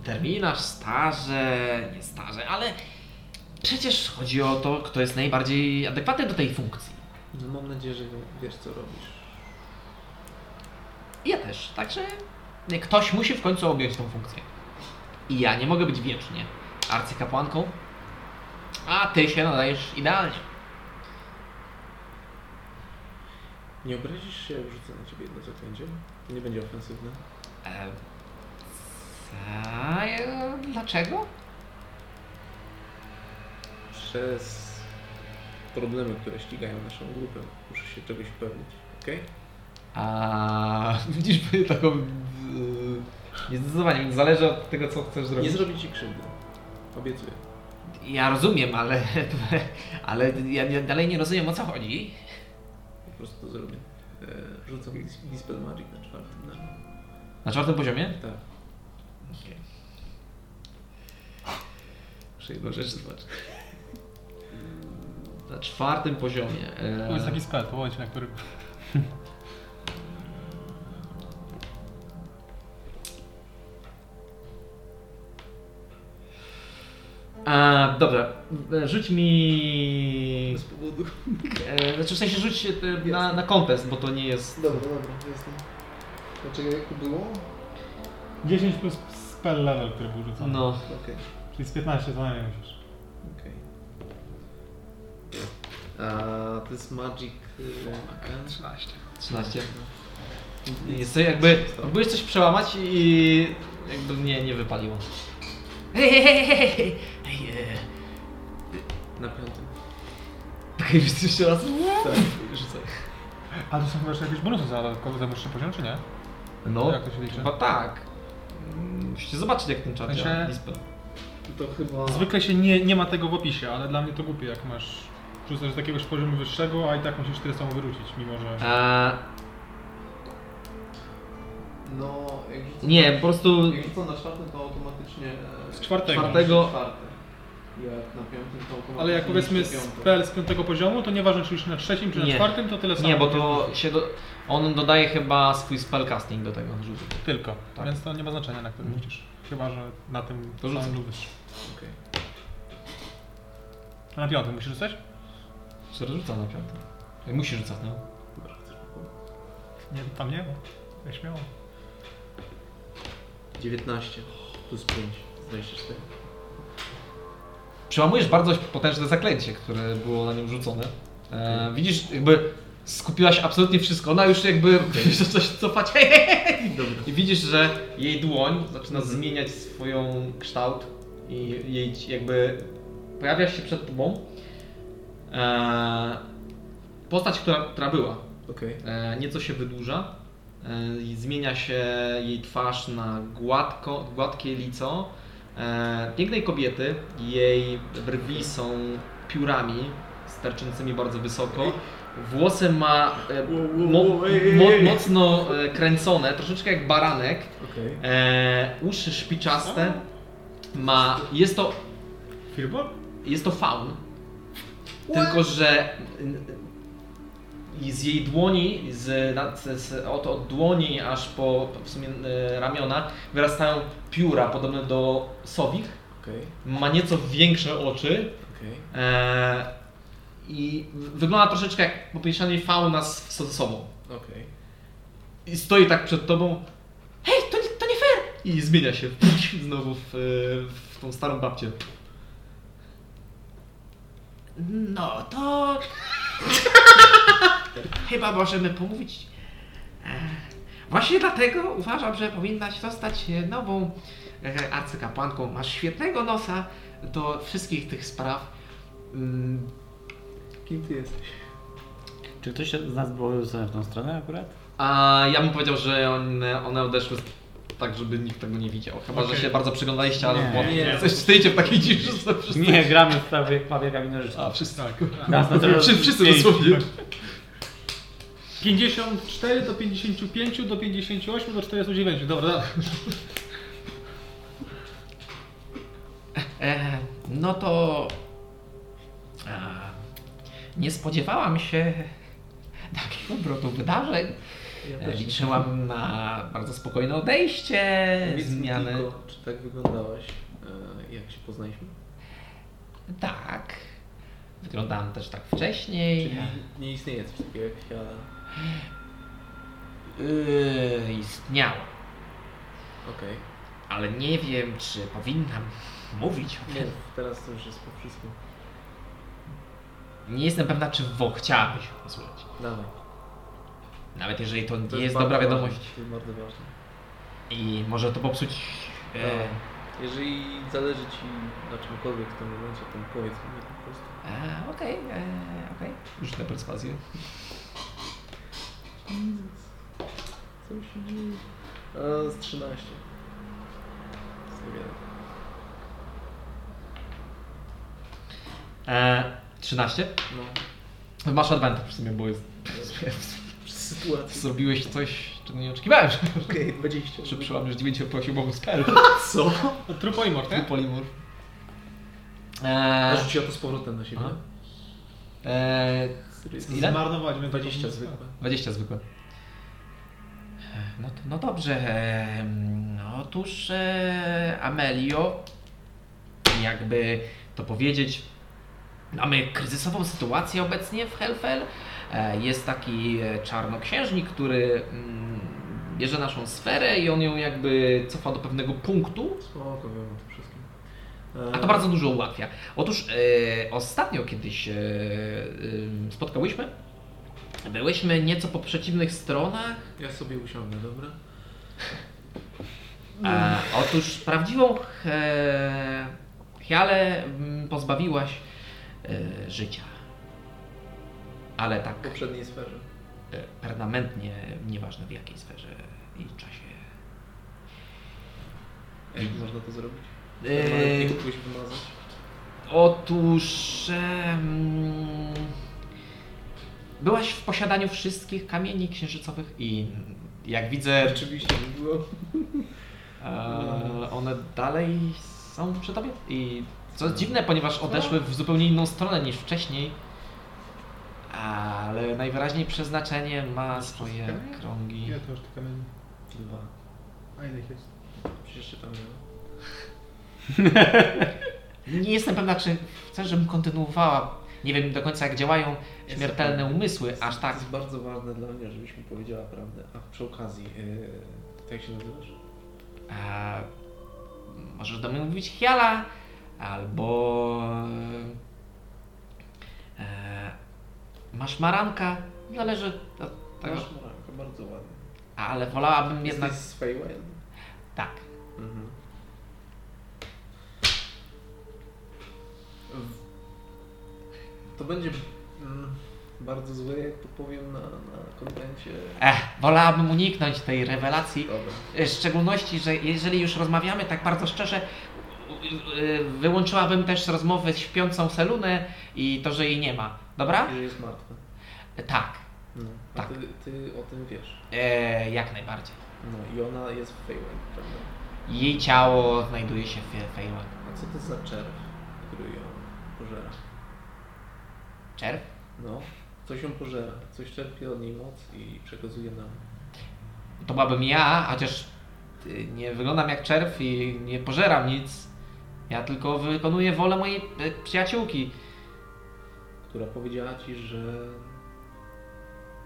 terminarz, staże, nie staże, ale przecież chodzi o to, kto jest najbardziej adekwatny do tej funkcji. No mam nadzieję, że wiesz co robisz. Ja też, także ktoś musi w końcu objąć tą funkcję. I ja nie mogę być wiecznie arcykapłanką, a ty się nadajesz idealnie. Nie obrazisz się, jak rzucę na ciebie jedno zaklęcie? To nie będzie ofensywne. E, co? E, Dlaczego? Przez problemy, które ścigają naszą grupę, muszę się czegoś upewnić, okej? A widzisz taką e, niezdecydowanie, więc zależy od tego, co chcesz zrobić. Nie zrobię ci krzywdy. Obiecuję. Ja rozumiem, ale, ale ja dalej nie rozumiem o co chodzi. Po prostu to zrobię. E, rzucam dis- Dispel Magic na czwartym. Na... Na czwartym poziomie? Tak. Muszę jedną rzecz zobaczyć. Na czwartym poziomie. e, To jest taki spell, momencie, na który... A, dobra, rzuć mi... Bez powodu. E, znaczy w sensie rzuć na, na kontest, bo to nie jest... Dobra, dobra, jestem. Dlaczego jak to było? 10 plus spell level, który był rzucony. No. Okej, Czyli z 15 co najmniej musisz. okej. A to jest Magic... y, ten? 13. 13. Jest to jakby... Próbujesz coś przełamać i jakby nie, nie wypaliło. Hej, hej, hej, hej, hej, e, Na piątym. Okej, wiesz jeszcze raz? Tak. Rzucaj. A to są chyba jeszcze jakieś bonusy za dodatkowy za wyższy poziom, czy nie? No, Jak to się liczy? chyba tak. Mm, Musicie zobaczyć jak ten czat działa. Dispel. To chyba... Zwykle się nie, nie ma tego w opisie, ale dla mnie to głupie, jak masz rzucasz z jakiegoś poziomu wyższego, a i tak musisz tyle samo wyrzucić, mimo że... A, No, jak rzucę, nie, po prostu jak rzucę na czwartym, to automatycznie... e, Z czwartego. czwartego... Czwarte. Jak na piątym, to automatycznie Ale jak powiedzmy spell z piątego poziomu, to nieważne czy już na trzecim, czy na Nie. czwartym, to tyle samo. Nie, bo to się do... on dodaje chyba swój spellcasting do tego rzutu. Tylko, Tak. więc to nie ma znaczenia na którym rzucisz. Chyba, że na tym To rzucę. samym lub wyższym. Okej. A na piątym musisz rzucać? Czy rzuca na piątym? Musi rzucać, no. Dobra, chcesz popomóc? Nie, tam nie ma. Ja śmiało. 19 plus 5, 24. Przełamujesz bardzo potężne zaklęcie, które było na nią rzucone. E, widzisz, jakby skupiłaś absolutnie wszystko. Ona już jakby coś cofać. Dobra. I widzisz, że jej dłoń zaczyna zmieniać swoją kształt i jej jakby pojawia się przed tobą e, postać, która, która była. Okej. E, nieco się wydłuża zmienia się jej twarz na gładko, gładkie lico e, pięknej kobiety. Jej brwi są piórami sterczącymi bardzo wysoko. Włosy ma e, mo, mo, mocno e, kręcone, troszeczkę jak baranek. E, uszy szpiczaste. Ma, jest to jest to faun. Tylko, że i z jej dłoni, z, z, z, od, od dłoni aż po w sumie e, ramiona wyrastają pióra podobne do sowich. Okej. Ma nieco większe oczy Okej. e, i wygląda troszeczkę jak pomieszanie fauna z, z sobą. Okej. I stoi tak przed tobą. Hej, to, nie- to nie fair! I zmienia się znowu w, e, w tą starą babcię. No to. Chyba możemy pomówić. E, Właśnie dlatego uważam, że powinnaś zostać nową e, arcykapłanką. Masz świetnego nosa do wszystkich tych spraw. Mm, Kim ty jesteś? Czy ktoś z nas rzucone w tą stronę akurat? A ja bym powiedział, że one, one odeszły z- tak, żeby nikt tego nie widział. Chyba, że Okej. się bardzo przyglądaliście, ale Nie, bo nie. coś stoicie w takiej ciszy, że to wszyscy... Nie, gramy w prawie papier kamień nożyczki. A, wszyscy. Tak. Raz na to Wszyscy, dosłownie. 54 do 55 do 58 do 49. Dobra, dobra. E, no to. E, nie spodziewałam się takiego obrotu wydarzeń. Ja E, też. liczyłam na bardzo spokojne odejście, Powiedz mi zmiany. tylko, czy tak wyglądałaś, e, jak się poznaliśmy? Tak. Wyglądałam też tak wcześniej. Czyli nie istnieje coś takiego jak ja... Yy, istniało. Okej. Ale nie wiem, czy powinnam mówić o Nie, tym. teraz to już jest po wszystkim. Nie jestem pewna, czy wo chciałabyś o tym słuchać. Dawaj. Nawet jeżeli to nie To jest, bardzo dobra wiadomość To jest bardzo ważne. i może to popsuć. E, Dawaj. Jeżeli zależy Ci na czymkolwiek w tym momencie, to powiedz mi po prostu. e, Okej, e, okej. Już na perswazję. Co się dzieje? A, z 13. Z niewiele. E, 13? No, Masz advantage w sumie, bo jest... przy sytuacji. Zrobiłeś coś, czego nie oczekiwałem. Okej, 20. Że przełamiesz 9 poziomową spell. Co? Trupoimor, nie? Polimor. A Eee, rzuciła to z powrotem na siebie. Eee, ile? Zmarnować. więc 20 to- zwykłe. 20 zwykłe. No, to- no dobrze. No, otóż e, Amelio, jakby to powiedzieć, mamy kryzysową sytuację obecnie w Helfel. E, jest taki e, czarnoksiężnik, który mm, bierze naszą sferę i on ją jakby cofa do pewnego punktu, Spoko, wiem o tym wszystkim. A to bardzo dużo ułatwia. Otóż e, ostatnio kiedyś e, e, spotkałyśmy, byłyśmy nieco po przeciwnych stronach. Ja sobie usiądę, dobra? E, otóż prawdziwą e, Hialę mm, pozbawiłaś e, życia. Ale tak W poprzedniej sferze. e, permanentnie, nieważne w jakiej sferze i czasie. Jak można to zrobić? E, Normalnie kogoś wymazać? Otóż em, byłaś w posiadaniu wszystkich kamieni księżycowych i jak widzę, Rzeczywiście nie było. e, one dalej są przy tobie. I co jest dziwne, ponieważ odeszły w zupełnie inną stronę niż wcześniej. Ale najwyraźniej przeznaczenie ma swoje kamienie? krągi. Ile to już? Dwa. A ile ich jest? Przecież się tam miało. nie jestem pewna, czy chcesz, żebym kontynuowała. Nie wiem do końca, jak działają śmiertelne umysły, aż tak. To jest bardzo ważne dla mnie, żebyś mi powiedziała prawdę. A przy okazji, yy, jak się nazywasz? E, możesz do mnie mówić Hiala, albo e, masz maranka, zależy od tego, Masz morankę, bardzo ładnie. ale wolałabym jednak, Jesteś z Feywild? tak. Mhm. To będzie mm, bardzo złe, jak to powiem na, na kontencie. Ech, wolałabym uniknąć tej rewelacji, Dobra. w szczególności, że jeżeli już rozmawiamy tak bardzo szczerze, wyłączyłabym też rozmowę z śpiącą Selunę i to, że jej nie ma. Dobra? I że jest martwe. Tak, No. A Tak. ty, ty o tym wiesz. e, jak najbardziej. No i ona jest w Feywild, prawda? Jej ciało znajduje się w Feywild. A co to za czerw, który ją pożera? Czerw? No, coś ją pożera, coś czerpie od niej moc i przekazuje nam. To byłabym ja, chociaż y, nie wyglądam jak czerw i nie pożeram nic. Ja tylko wykonuję wolę mojej y, przyjaciółki, która powiedziała ci, że.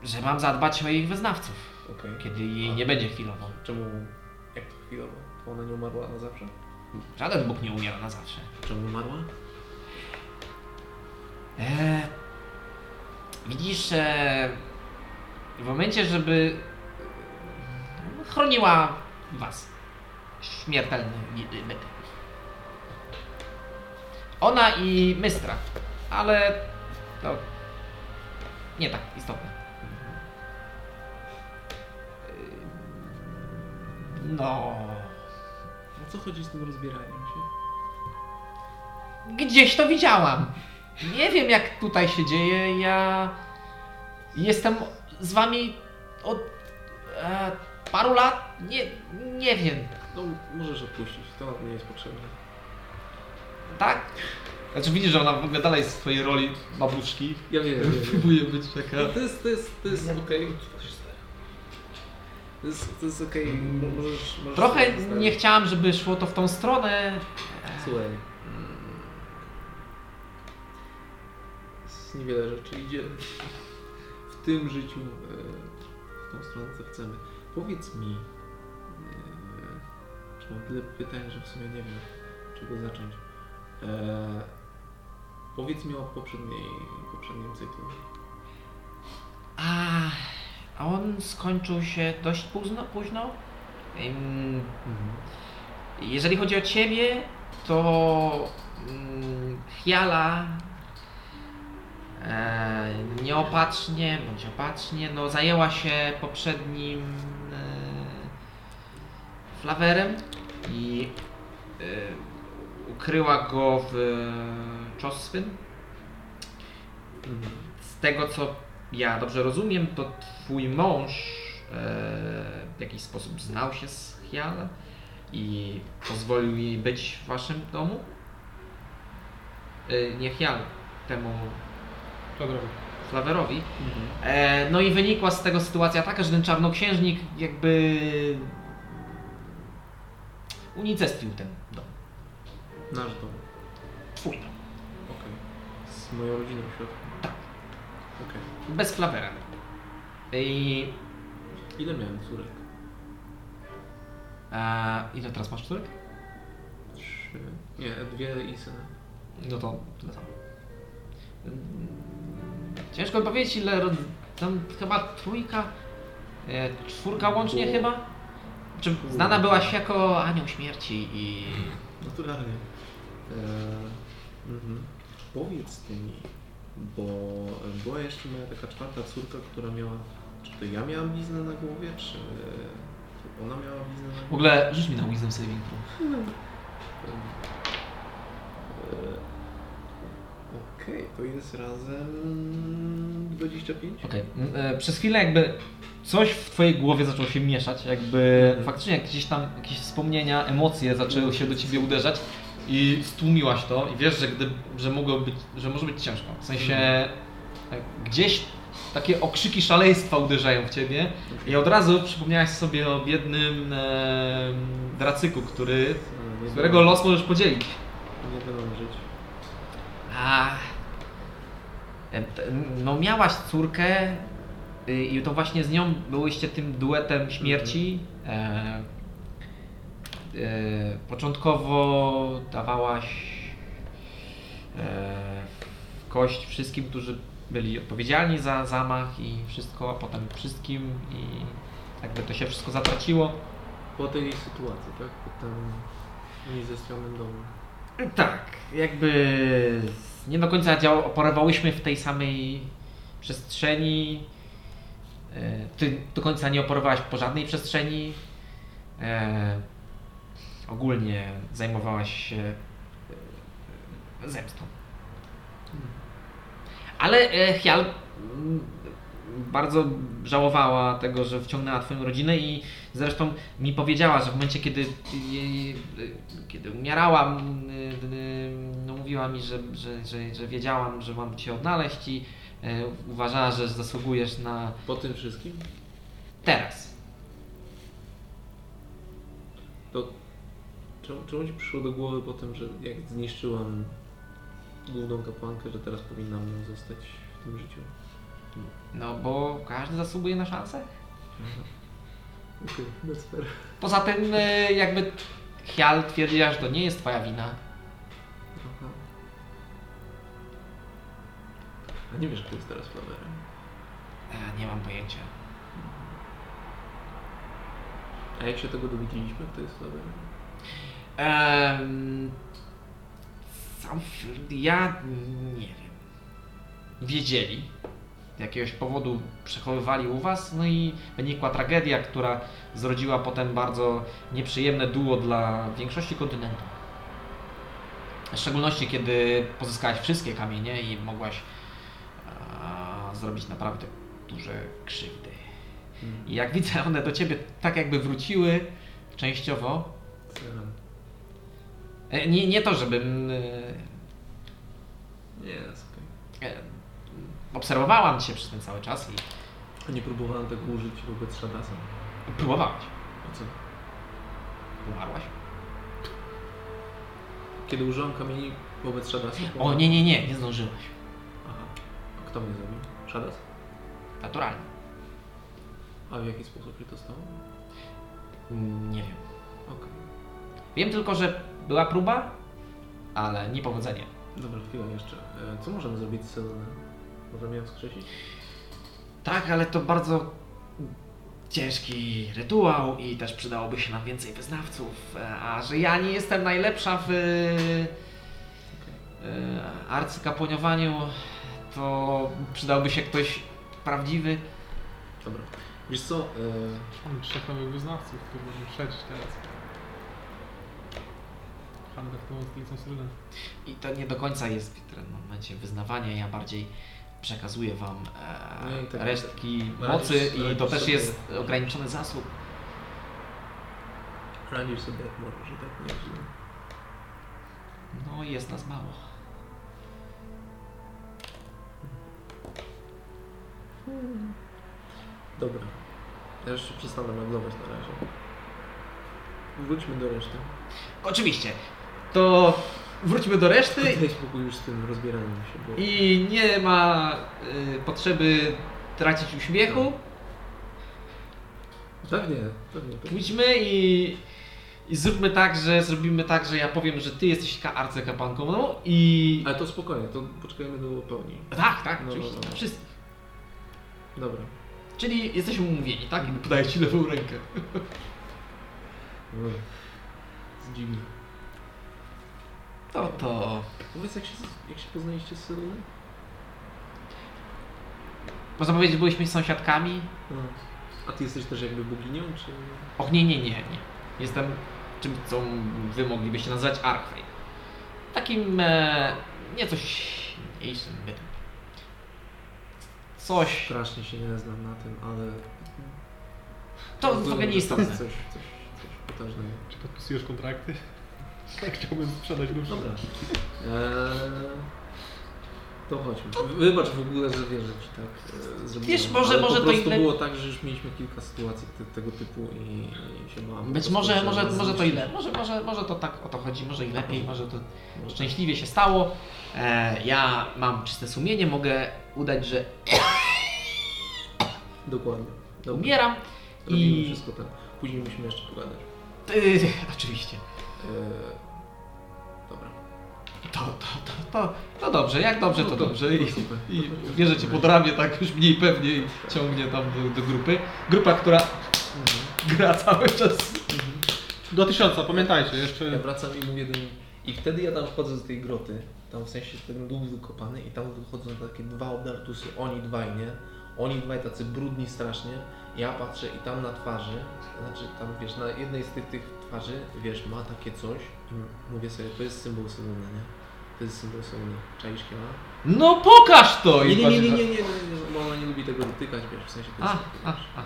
że mam zadbać o ich wyznawców, Okej. kiedy jej nie będzie chwilowo. Czemu. Jak to chwilowo? To ona nie umarła na zawsze? Żaden Bóg nie umiera na zawsze. Czemu umarła? E, widzisz, e, w momencie, żeby e, chroniła was śmiertelny byt. Ona i Mystra, ale to nie tak istotne. E, No, O co chodzi z tym rozbieraniem się? Gdzieś to widziałam. Nie wiem jak tutaj się dzieje. Ja jestem z wami od e, paru lat. Nie, nie wiem. No, możesz odpuścić, to nie jest potrzebne. Tak? Znaczy widzisz, że ona w ogóle dalej jest w swojej roli babuszki. Ja wiem, wiem, wiem. Próbuje być taka. No, to jest, to jest, to jest okej. To jest, to jest okej, mo- możesz, możesz Trochę nie chciałam, żeby szło to w tą stronę. Słuchaj. mm, Jest niewiele rzeczy idzie w tym życiu e, w tą stronę, co chcemy. Powiedz mi, e, czy mam tyle pytań, że w sumie nie wiem, czego zacząć. E, Powiedz mi o poprzedniej, poprzednim cyklu. A, a on skończył się dość późno. późno. Jeżeli chodzi o ciebie, to mm, Hiala e, nieopatrznie bądź opatrznie no, zajęła się poprzednim e, flawerem i e, ukryła go w e, Czoswyn. Mhm. Z tego co ja dobrze rozumiem, to twój mąż e, w jakiś sposób znał się z Hiala i pozwolił jej być w waszym domu? E, nie Hialu, temu. Flawerowi. E, no i wynikła z tego sytuacja taka, że ten czarnoksiężnik jakby unicestwił ten. Nasz dom. Twój dom. Okej. Z moją rodziną w środku. Tak. Okej. Bez Flavera. I Ile miałem córek? e, ile teraz masz córek? Trzy. Nie, dwie i syna. No to tyle samo. Ciężko mi powiedzieć ile, ro- tam chyba trójka, e, czwórka łącznie Bo- chyba? Czy znana byłaś jako anioł śmierci i... Naturalnie. Eee, mhm. Powiedz ty mi, bo była jeszcze moja taka czwarta córka, która miała. Czy to ja miałam bliznę na głowie, czy ona miała bliznę na W głowie? ogóle rzuć mi na Wisdom Saving Throw. Eee, Okej, to jest razem 25? Okej, m, e, przez chwilę jakby coś w twojej głowie zaczęło się mieszać, jakby Mhm. faktycznie gdzieś tam jakieś wspomnienia, emocje zaczęły się do ciebie uderzać i stłumiłaś to i wiesz, że, gdy, że, mogło być, że może być ciężko. W sensie e, gdzieś takie okrzyki szaleństwa uderzają w ciebie i od razu przypomniałaś sobie o biednym e, dracyku, który, którego los możesz podzielić. Nie będą żyć. A, no miałaś córkę y, i to właśnie z nią byłyście tym duetem śmierci. E, początkowo dawałaś e, kość wszystkim, którzy byli odpowiedzialni za zamach i wszystko, a potem wszystkim i jakby to się wszystko zatraciło. Po tej sytuacji, tak? Po tym niezestrionym domu. Tak, jakby nie do końca dział, w tej samej przestrzeni. E, Ty do końca nie operowałeś po żadnej przestrzeni. E, ogólnie zajmowałaś się e, zemstą. Ale e, Hial mm, bardzo żałowała tego, że wciągnęła Twoją rodzinę i zresztą mi powiedziała, że w momencie, kiedy, kiedy umierała, no mówiła mi, że, że, że, że wiedziałam, że mam Cię odnaleźć i e, uważała, że zasługujesz na Po tym wszystkim? teraz. To czemu, czemu ci przyszło do głowy po tym, że jak zniszczyłam główną kapłankę, że teraz powinnam nią zostać w tym życiu? No bo każdy zasługuje na szansę. Okej, that's fair. Poza tym e, jakby Hial twierdziła, że to nie jest Twoja wina. Aha. A nie wiesz, kto jest teraz Flaverem? E, nie mam pojęcia. A jak się tego dowiedzieliśmy, kto jest Flaverem? Sam, ja nie wiem. Wiedzieli. Z jakiegoś powodu przechowywali u was, no i wynikła tragedia, która zrodziła potem bardzo nieprzyjemne duo dla większości kontynentu. W szczególności kiedy pozyskałaś wszystkie kamienie i mogłaś a, zrobić naprawdę duże krzywdy. I jak widzę, one do ciebie tak jakby wróciły częściowo, Nie, nie to, żebym. e, Nie, jest okej. e, Obserwowałam cię przez ten cały czas i A nie próbowałem tego użyć wobec Shadasa. próbowałaś. A co? Umarłaś? Kiedy użyłam kamieni wobec Shadasa? O nie, nie, nie, nie zdążyłaś. Aha. A kto mnie zabił? Shadas? Naturalnie. A w jaki sposób się to stało? Nie wiem. Okej. Wiem tylko, że była próba, ale niepowodzenie. Dobra, chwilę jeszcze. E, Co możemy zrobić z Selenem? Możemy ją wskrzesić? Tak, ale to bardzo ciężki rytuał i też przydałoby się nam więcej wyznawców. E, A że ja nie jestem najlepsza w e, arcykapłaniowaniu, to przydałby się ktoś prawdziwy. Dobra. Wiesz co? Mam trzech nowych wyznawców, którzy będą śledzić teraz. Handel tą stolicą Syrylen. I to nie do końca jest w tym momencie wyznawania, ja bardziej przekazuję wam No e, i tak- resztki radzisz- mocy i to też sobie- jest ograniczony zasób. radzisz sobie jak możesz, że tak nie wiem. No jest nas mało. Dobra. Ja już się przestanę naglować na razie. Wróćmy do reszty. Oczywiście. To wróćmy do reszty Daj spokój już z tym rozbieraniem się, bo... i nie ma y, potrzeby tracić uśmiechu. Pewnie, pewnie. pewnie. Pójdźmy i, i zróbmy tak, że zrobimy tak, że ja powiem, że ty jesteś ka- arcykapłanką no i... Ale to spokojnie, to poczekajmy do pełni. Tak, tak, No, oczywiście, no, no. wszyscy. Dobra. Czyli jesteśmy umówieni, tak? I podaję ci lewą rękę. Dobra. Zdziwnie. To to... Powiedz, jak się, jak się poznaliście z Sylonem? Można powiedzieć, byliśmy sąsiadkami. A ty jesteś też jakby boginią, czy... Och, nie, nie, nie, nie. Jestem czym, co wy moglibyście nazwać Archway. Takim e, nieco silniejszym bytem. Coś. Strasznie się nie znam na tym, ale... To w Rozumiem, ogóle nie że istotne. jest Coś, coś, coś potężnego. Czy podpisujesz kontrakty? Tak chciałbym sprzedać duszę. Dobra. Eee, to chodźmy. Wybacz w ogóle, że wierzę ci tak e, zrobiłem. Wiesz, może- ale może po to prostu ile- było tak, że już mieliśmy kilka sytuacji te, tego typu i, i się bałam. po Być prostu, może, że może, może to zniszczy. ile? Może, może, może to tak o to chodzi, może i lepiej, może to szczęśliwie się stało. E, ja mam czyste sumienie, mogę udać, że Dokładnie. Dobra. umieram Robimy i wszystko tak. Później musimy jeszcze pogadać. Ty, oczywiście. E. To, to, to, to, to dobrze, jak dobrze, to No to- dobrze. I, i bierze cię pod ramię tak już mniej pewnie i ciągnie tam do, do grupy. Grupa, która gra cały czas. Do tysiąca, pamiętajcie, jeszcze... Ja wracam i mówię do niej. I wtedy ja tam wchodzę do tej groty, tam w sensie ten dół wykopany i tam wychodzą takie dwa obdartusy, oni dwaj, nie? Oni dwaj tacy brudni strasznie. Ja patrzę i tam na twarzy, znaczy tam wiesz, na jednej z tych, tych twarzy, wiesz, ma takie coś i mówię sobie, to jest symbol Soluny, nie? To jest symbol Soluny. Czaisz kiema? No pokaż to! Nie, i nie, nie, nie, nie, nie, nie, nie, bo ona nie lubi tego dotykać, wiesz, w sensie to A, jest... a, a.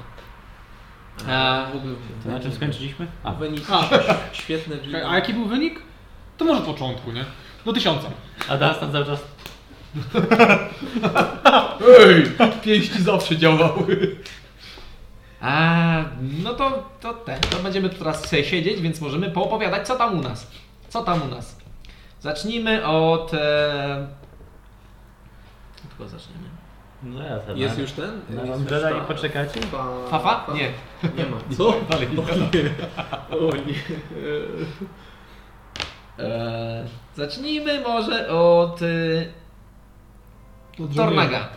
A, w ogóle... To na czym skończyliśmy? A, Wynik, świetne Czekaj, A jaki był wynik? To może od początku, nie? Do tysiąca. a teraz tam cały czas... Ej, pięści zawsze działały. A, no to, to ten, to będziemy tu teraz sobie siedzieć, więc możemy poopowiadać, co tam u nas. Co tam u nas. Zacznijmy od... E... Od kogo zaczniemy? No ja tam. Jest już ten? Na Jest już i ta- poczekacie? fa- Fafa? fa- Nie. Nie ma. Co? Dalej. O nie. O nie. E, zacznijmy może od... E... Tornaga.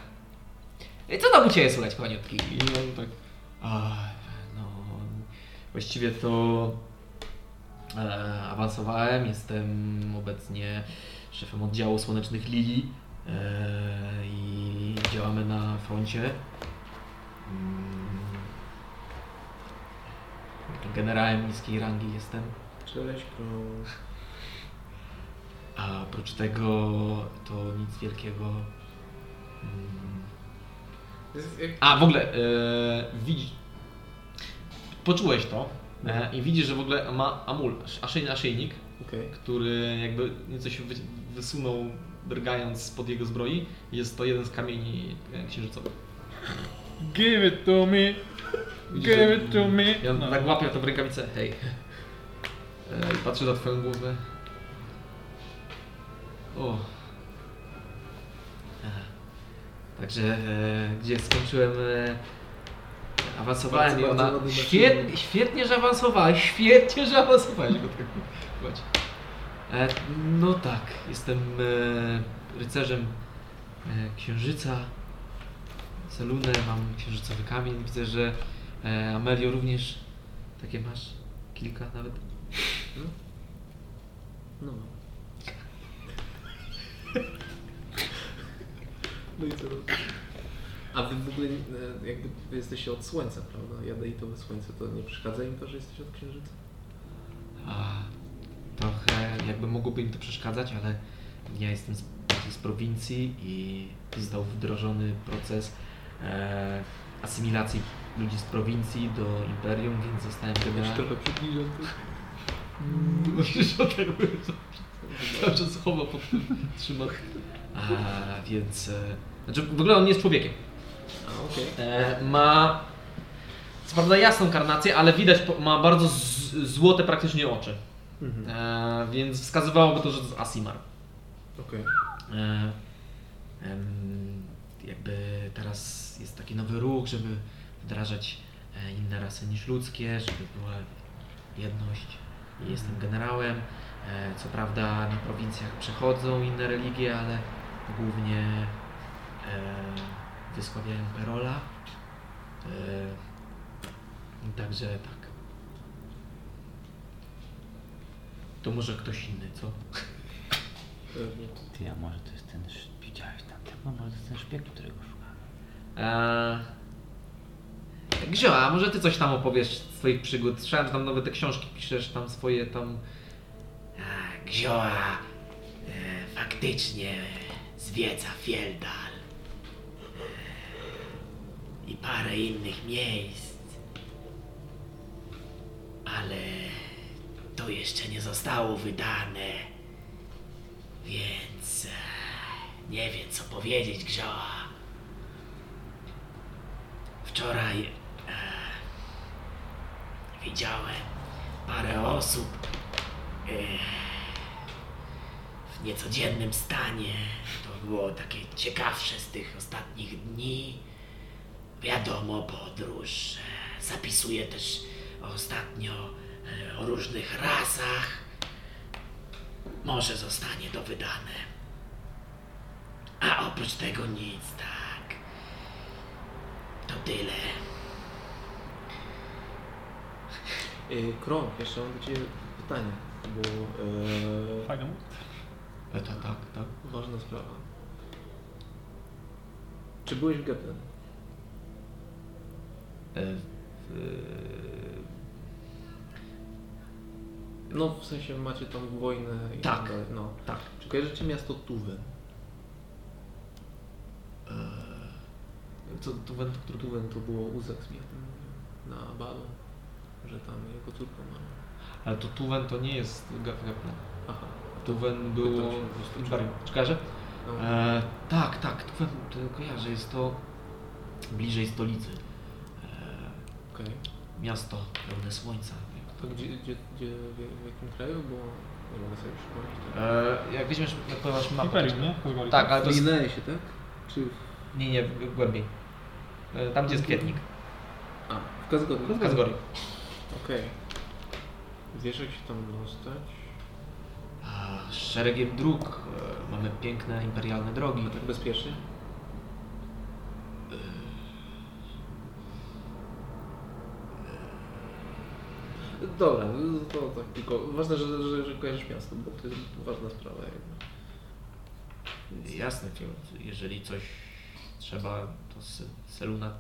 E, Co tam u Ciebie słychać, koniutki? I on tak... A, no... Właściwie to... E, awansowałem, jestem obecnie szefem oddziału Słonecznych Lilii e, i działamy na froncie. Mm, Generałem niskiej rangi jestem. Cześć, Crow. A oprócz tego to nic wielkiego. Mm. A w ogóle e, widzisz. Poczułeś to e, i widzisz, że w ogóle ma amul, naszyjnik, Okej. który jakby nieco się wy, wysunął, drgając spod jego zbroi. Jest to jeden z kamieni e, księżycowych. Give it to me. Widzisz, Give it to me. Ja No. tak łapię to w rękawicę. Hej. E, I patrzę na twoją głowę. O. Także e, gdzie skończyłem e, awansowałem Bardzo, i ona świetnie, świetnie, że awansowałeś, świetnie, że awansowałeś. Tak e, no tak, jestem e, rycerzem e, księżyca. Selunę, mam księżycowy kamień. Widzę, że e, Amelio również takie masz kilka nawet. No. No i co? A wy w ogóle e, jakby wy jesteście od słońca, prawda? Jadeitowe słońce, to nie przeszkadza im to, że jesteś od księżyca? A, trochę jakby mogłoby im to przeszkadzać, ale ja jestem z, z prowincji i został wdrożony proces e, asymilacji ludzi z prowincji do imperium, więc zostałem generałem. trochę przybliżam to. Musisz o tego cały czas chowa pod tym trzyma. A, więc... E, znaczy w ogóle on nie jest człowiekiem. Okej. E, ma co prawda jasną karnację, ale widać, ma bardzo złote praktycznie oczy. Mhm. E, więc wskazywałoby to, że to jest Asimar. Okej. E, em, jakby teraz jest taki nowy ruch, żeby wdrażać e, inne rasy niż ludzkie, żeby była jedność. Jestem generałem. E, co prawda na prowincjach przechodzą inne religie, ale głównie e, wysławiają Perola. E, także tak. To może ktoś inny, co? Ty, a może to jest ten... sz- Widziałeś tam tego? Może to jest ten szpieg, którego szukamy. Eee... Grzio, a może ty coś tam opowiesz z twoich przygód? Słyszałem, że tam nowe te książki piszesz, tam swoje tam... Gzioła e, faktycznie zwiedza Fieldal e, i parę innych miejsc, ale to jeszcze nie zostało wydane, więc e, nie wiem co powiedzieć Gzioła. Wczoraj e, widziałem parę osób e, w niecodziennym stanie. To było takie ciekawsze z tych ostatnich dni. Wiadomo, podróż. e, Zapisuję też ostatnio e, o różnych rasach. Może zostanie to wydane. A oprócz tego nic, tak. To tyle. Yy, Kron, jeszcze mam do Ciebie pytanie, bo Fajnie. E, tak, tak, tak. ważna sprawa. Czy byłeś w Geplen? E, w- No, w sensie macie tam wojnę i Tak. dalej. No. tak. Czy kojarzycie miasto Tuwen? Co, tu węd, który tu Tuwen to było tym mówił, na Balu, że tam jego córką ma. Ale to Tuwen to nie jest Ga- Gapna. Aha. Tuwen było Imperium. Czy kojarzę? No. E, tak, tak, Tuwen to kojarzę. Jest to bliżej stolicy. Okej. miasto pełne słońca. To gdzie, gdzie, gdzie w, w jakim kraju? Bo nie mogę sobie przypomnieć. Tak. E, jak weźmiesz, jak mapę. Imperium, nie? Tak, ale to w jest... Linesie, tak? Czy w... Nie, nie, w- głębiej. E, tam, gdzie jest kwietnik. A, w Kazgorii. W Kazgori. Okej. Wiesz jak się tam dostać? A, Szeregiem dróg. E, mamy piękne imperialne drogi. A tak bezpiecznie? Dobra, no to tak tylko. Ważne, że, że, że kojarzysz miasto, bo to jest ważna sprawa. Jakby. Jasne, jeżeli coś trzeba, to Se- Seluna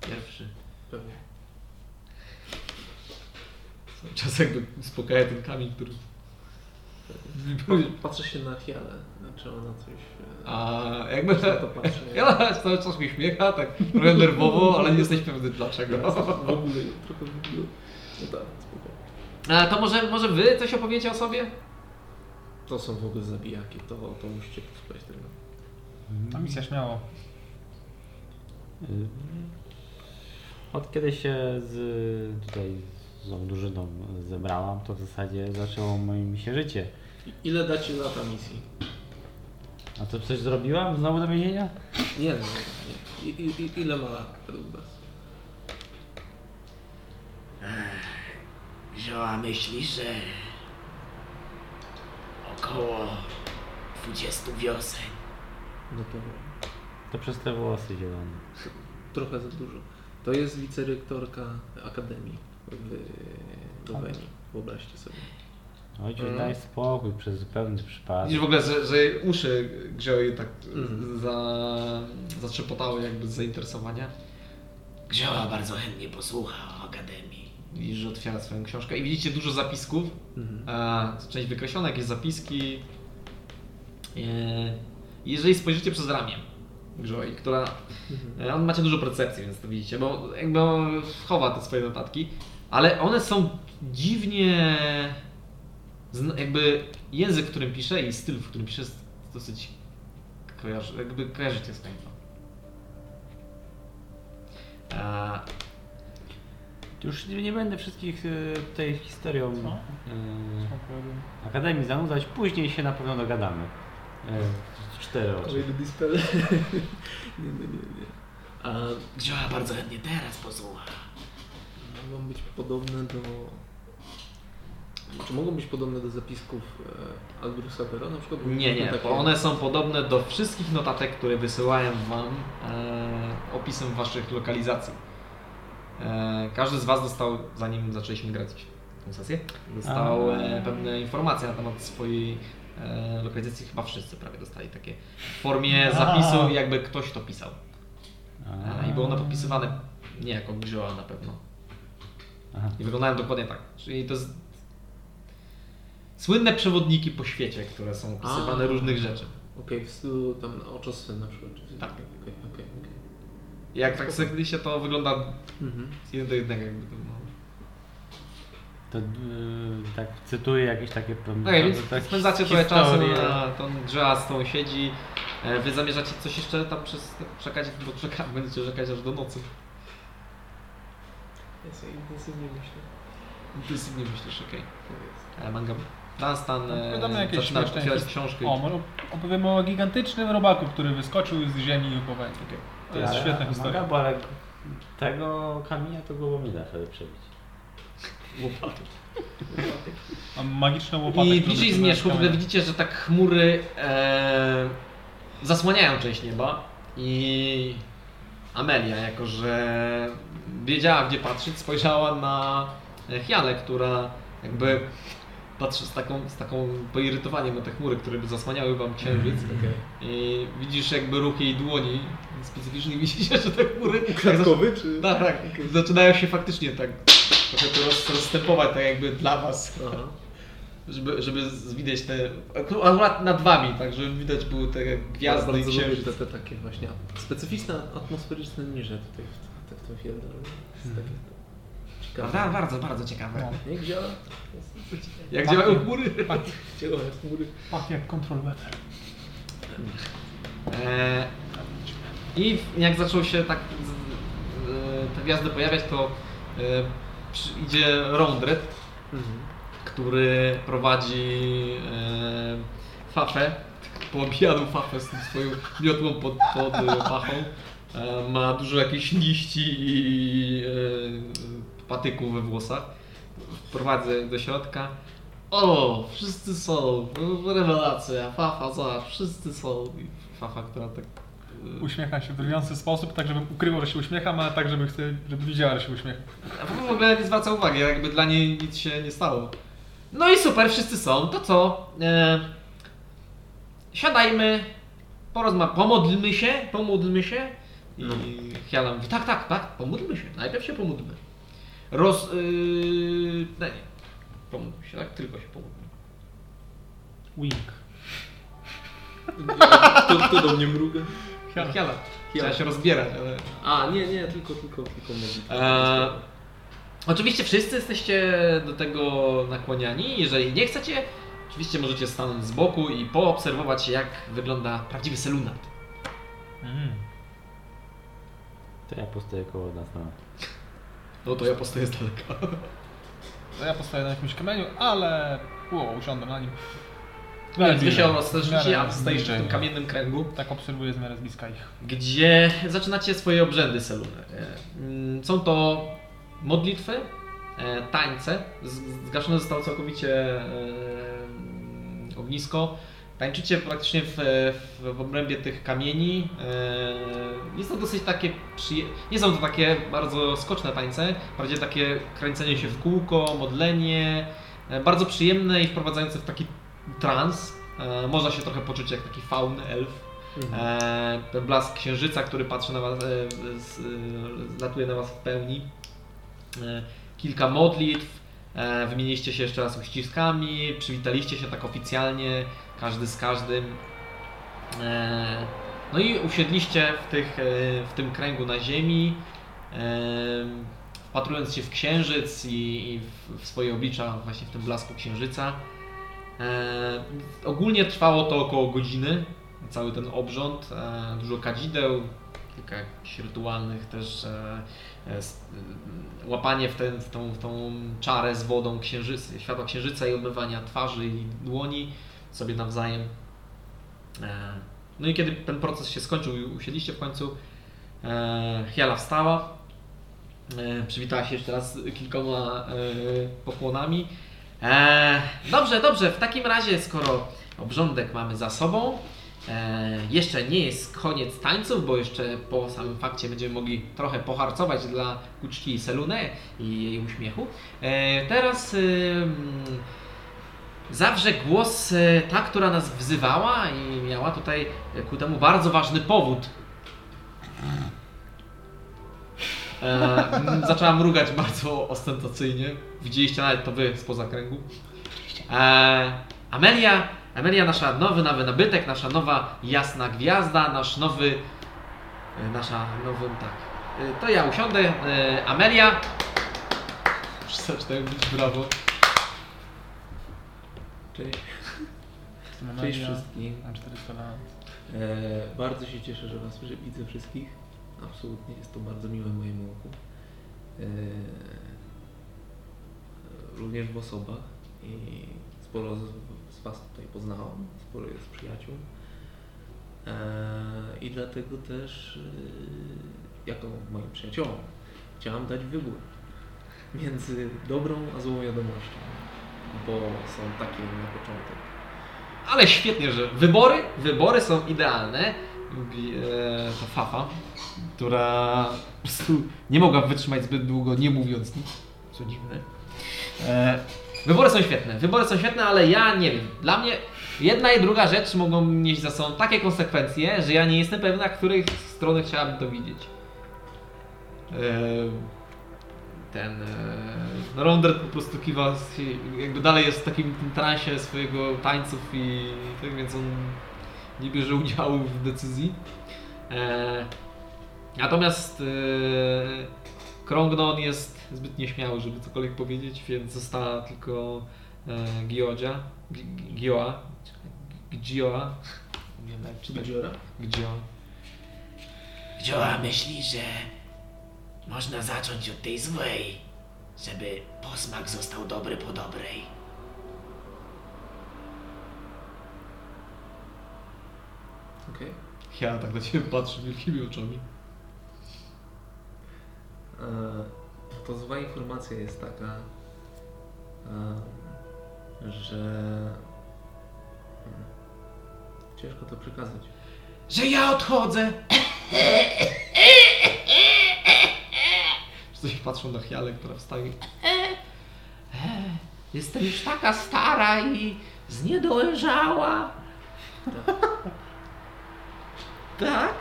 pierwszy. Pewnie. Cały czas jakby uspokaja ten kamień, który... Patrzę się na Hialę, czy ona coś... e, A jakby... na to patrzy. Ja cały czas uśmiecha, tak trochę nerwowo, ale nie jesteś pewny dlaczego. W ogóle, trochę w ogóle. No tak. A to może, może wy coś opowiecie o sobie? To są w ogóle zabijaki, to, to musicie posłuchać tego. Ta misja śmiało. Y, Od kiedy się z, tutaj z tą drużyną zebrałam, to w zasadzie zaczęło moje mi się życie. I- Ile dacie lata misji? A co coś zrobiłam? Znowu do więzienia? Nie, no, nie. I, i, i, ile ma lat według was? Wzięła myśli, że około 20 wiosen. No to To przez te włosy zielone. trochę za dużo. To jest wicerektorka Akademii w Doweni. Wyobraźcie sobie. Ojciec, Mm. daj spokój, przez zupełny przypadek. Widzisz w ogóle, że, że uszy grzeły jej tak Mhm. za, zatrzepotały jakby z zainteresowania. Grzeła bardzo chętnie posłucha o Akademii. Widzisz, że otwiera swoją książkę i widzicie dużo zapisków. E, część wykreślona, jakieś zapiski. E, jeżeli spojrzycie przez ramię Grzoи, która... E, on macie dużo percepcji, więc to widzicie, bo jakby on chowa te swoje notatki, ale one są dziwnie... Jakby język, w którym pisze i styl, w którym pisze jest dosyć... Kojarzy, jakby kojarzycie z Państwa. E, Już nie będę wszystkich y, tutaj historią Co? y, Spokojnie. Akademii zanudzać, później się na pewno dogadamy. Y, cztery oczy. Kolejny dispel. nie, nie, nie, nie. A Grzeła bardzo chętnie teraz posłucha. mogą być podobne do... Czy mogą być podobne do zapisków e, Albrusa Vero? Na przykład Nie, nie, takie- bo one są podobne do wszystkich notatek, które wysyłają Wam e, opisem Waszych lokalizacji. E, każdy z Was dostał, zanim zaczęliśmy grać tę sesję, dostał e, pewne informacje na temat swojej e, lokalizacji. Chyba wszyscy prawie dostali takie w formie zapisu, jakby ktoś to pisał. I było one podpisywane nie jako grzyła na pewno. Aha. I wyglądają dokładnie tak. Czyli to jest słynne przewodniki po świecie, które są opisywane A. różnych rzeczy. Okej, w stylu tam oczosy na przykład. Tak. takiego. Jak tak sobie się to wygląda Mhm. jeden do jednego jakby to, no. To y, tak cytuję jakieś takie No okay, więc tak spędzacie trochę czasu na tą grze, z tą siedzi. E, Wy zamierzacie coś jeszcze tam przez czekać, bo czeka, będziecie czekać aż do nocy. Ja sobie intensywnie myślę. Intensywnie myślisz, okej. Okay. Manga. Dunstan e, Opowiadamy jakieś zaczyna otwierać książkę. O, może opowiemy o gigantycznym robaku, który wyskoczył z ziemi i upowiedział. To jest Ale świetna historia. Manga, bo ale tego kamienia to głową nie da sobie przebić. Mam magiczną łopatę. I bliżej zmierzchu w widzicie, że tak chmury e, zasłaniają część nieba i Amelia, jako że wiedziała gdzie patrzeć, spojrzała na Hialę, która jakby patrzy z taką, z taką poirytowaniem na te chmury, które by zasłaniały wam księżyc. I widzisz jakby ruch jej dłoni specyficznie widzicie, że te chmury Klatkowy czy? tak, tak, zaczynają się faktycznie tak trochę to roz, rozstępować tak jakby dla was. Aha. Żeby, żeby widać te. Akurat nad wami, tak, żeby widać były te gwiazdy i bardzo lubię księżyc. te, te takie właśnie specyficzne, atmosferyczne niże tutaj w, w, w tym filmie. Takie ciekawe. Ba- Bardzo, bardzo ciekawe. No. Jak działa? Jak działają chmury? Działa jak chmury. Pachnie jak control weather. E, I jak zaczął się tak e, te gwiazdy pojawiać, to e, idzie Rondret, Mhm. który prowadzi e, fafę, poobijaną fafę z tym swoją miotłą pod, pod pachą. Ma dużo jakichś liści i patyków we włosach. Wprowadzę do środka. O, wszyscy są, rewelacja, fafa, zobacz, wszyscy są. I fafa, która tak... Uśmiecham się w drwiący sposób, tak żebym ukrywał, że się uśmiecham, ale tak, żeby, chcę, żeby widziała, że się uśmiecham. A w ogóle nie zwraca uwagi, jakby dla niej nic się nie stało. No i super, wszyscy są. To co? E, siadajmy, porozma- pomodlmy się, pomódlmy się. I No. Hiala mówi, tak, tak, tak, pomódlmy się, najpierw się pomódlmy. Roz... Yy, no nie, pomódlmy się, tak, tylko się pomódlmy. Wink. Kto, kto do mnie mruga? Hiala. Hiala. Chciała się rozbierać, ale... A, nie, nie, tylko, tylko, tylko modlitwa. Eee, Oczywiście wszyscy jesteście do tego nakłaniani. Jeżeli nie chcecie, oczywiście możecie stanąć z boku i poobserwować, jak wygląda prawdziwy selunat. Mm. To ja postoję koło nas na... No to ja postoję z daleka. To ja postaję na jakimś kamieniu, ale o, usiądę na nim. No więc wy bliżej. się rozszerzycie, a stoisz w tym kamiennym kręgu, Tak obserwuję z miarę z bliska ich. gdzie zaczynacie swoje obrzędy seluny. E, mm, Są to modlitwy, e, tańce. Zgaszone zostało całkowicie e, ognisko. Tańczycie praktycznie w, w, w obrębie tych kamieni. Jest to dosyć takie. Przyje... Nie są to takie bardzo skoczne tańce, bardziej takie kręcenie się w kółko, modlenie. Bardzo przyjemne i wprowadzające w taki trans. E, Można się trochę poczuć jak taki faun, elf. Mhm. E, ten blask księżyca, który patrzy na was, e, z, e, latuje na was w pełni. Kilka modlitw, e, wymieniliście się jeszcze raz uściskami, przywitaliście się tak oficjalnie, każdy z każdym. No i usiedliście w, tych, w tym kręgu na ziemi, wpatrując się w księżyc i, i w, w swoje oblicza właśnie w tym blasku księżyca. E, ogólnie trwało to około godziny, cały ten obrząd, e, dużo kadzideł, kilka jakichś rytualnych też e, łapanie w, ten, w, tą, w tą czarę z wodą księżyca, światła księżyca i obmywania twarzy i dłoni sobie nawzajem. No i kiedy ten proces się skończył i usiedliście w końcu, Hiala wstała, przywitała się jeszcze raz kilkoma pokłonami. E, dobrze, dobrze, w takim razie, skoro obrządek mamy za sobą, e, jeszcze nie jest koniec tańców, bo jeszcze po samym fakcie będziemy mogli trochę poharcować dla kuczki Selune i jej uśmiechu. E, teraz ym, zawrze głos e, ta, która nas wzywała i miała tutaj e, ku temu bardzo ważny powód. E, zaczęła mrugać bardzo ostentacyjnie. Widzieliście nawet to wy spoza kręgu. E, Amelia, Amelia, nasza nowy, nowy nabytek, nasza nowa jasna gwiazda, nasz nowy, e, nasza nowy, tak. E, to ja usiądę. E, Amelia. Bić brawo. Cześć. Cześć wszystkim. Mam 400 lat. E, bardzo się cieszę, że Was że widzę wszystkich. Absolutnie jest to bardzo miłe mojemu oku. E, również w osobach i sporo z, Was tutaj poznałam, sporo jest przyjaciół. E, I dlatego też, e, jako moim przyjaciołom, chciałam dać wybór. między dobrą a złą wiadomością. Bo są takie na początek. Ale świetnie, że wybory, wybory są idealne. To Fafa, która po prostu nie mogła wytrzymać zbyt długo, nie mówiąc nic. Co dziwne. E, wybory są świetne, wybory są świetne, ale ja nie wiem. Dla mnie jedna i druga rzecz mogą nieść za sobą takie konsekwencje, że ja nie jestem pewna, której strony chciałabym to widzieć. E, ten. E, no Ronder po prostu kiwa, jakby dalej jest w takim transie swojego tańców i tak więc on nie bierze udziału w decyzji. E, natomiast e, Krongnon jest zbyt nieśmiały, żeby cokolwiek powiedzieć, więc została tylko e, Giodzia, Gi- Gi- Gioa, Gioa, nie wiem jak czytać? Gioa. Gdzioła myśli, że można zacząć od tej złej, żeby posmak został dobry po dobrej. Okej. Ja tak na ciebie patrzę wielkimi oczami. E, To zła informacja jest taka, e, że hmm, ciężko to przekazać. Że ja odchodzę! Wszyscy się patrzą na Hialę, która wstaje. Jestem już taka stara i zniedołężała. Tak?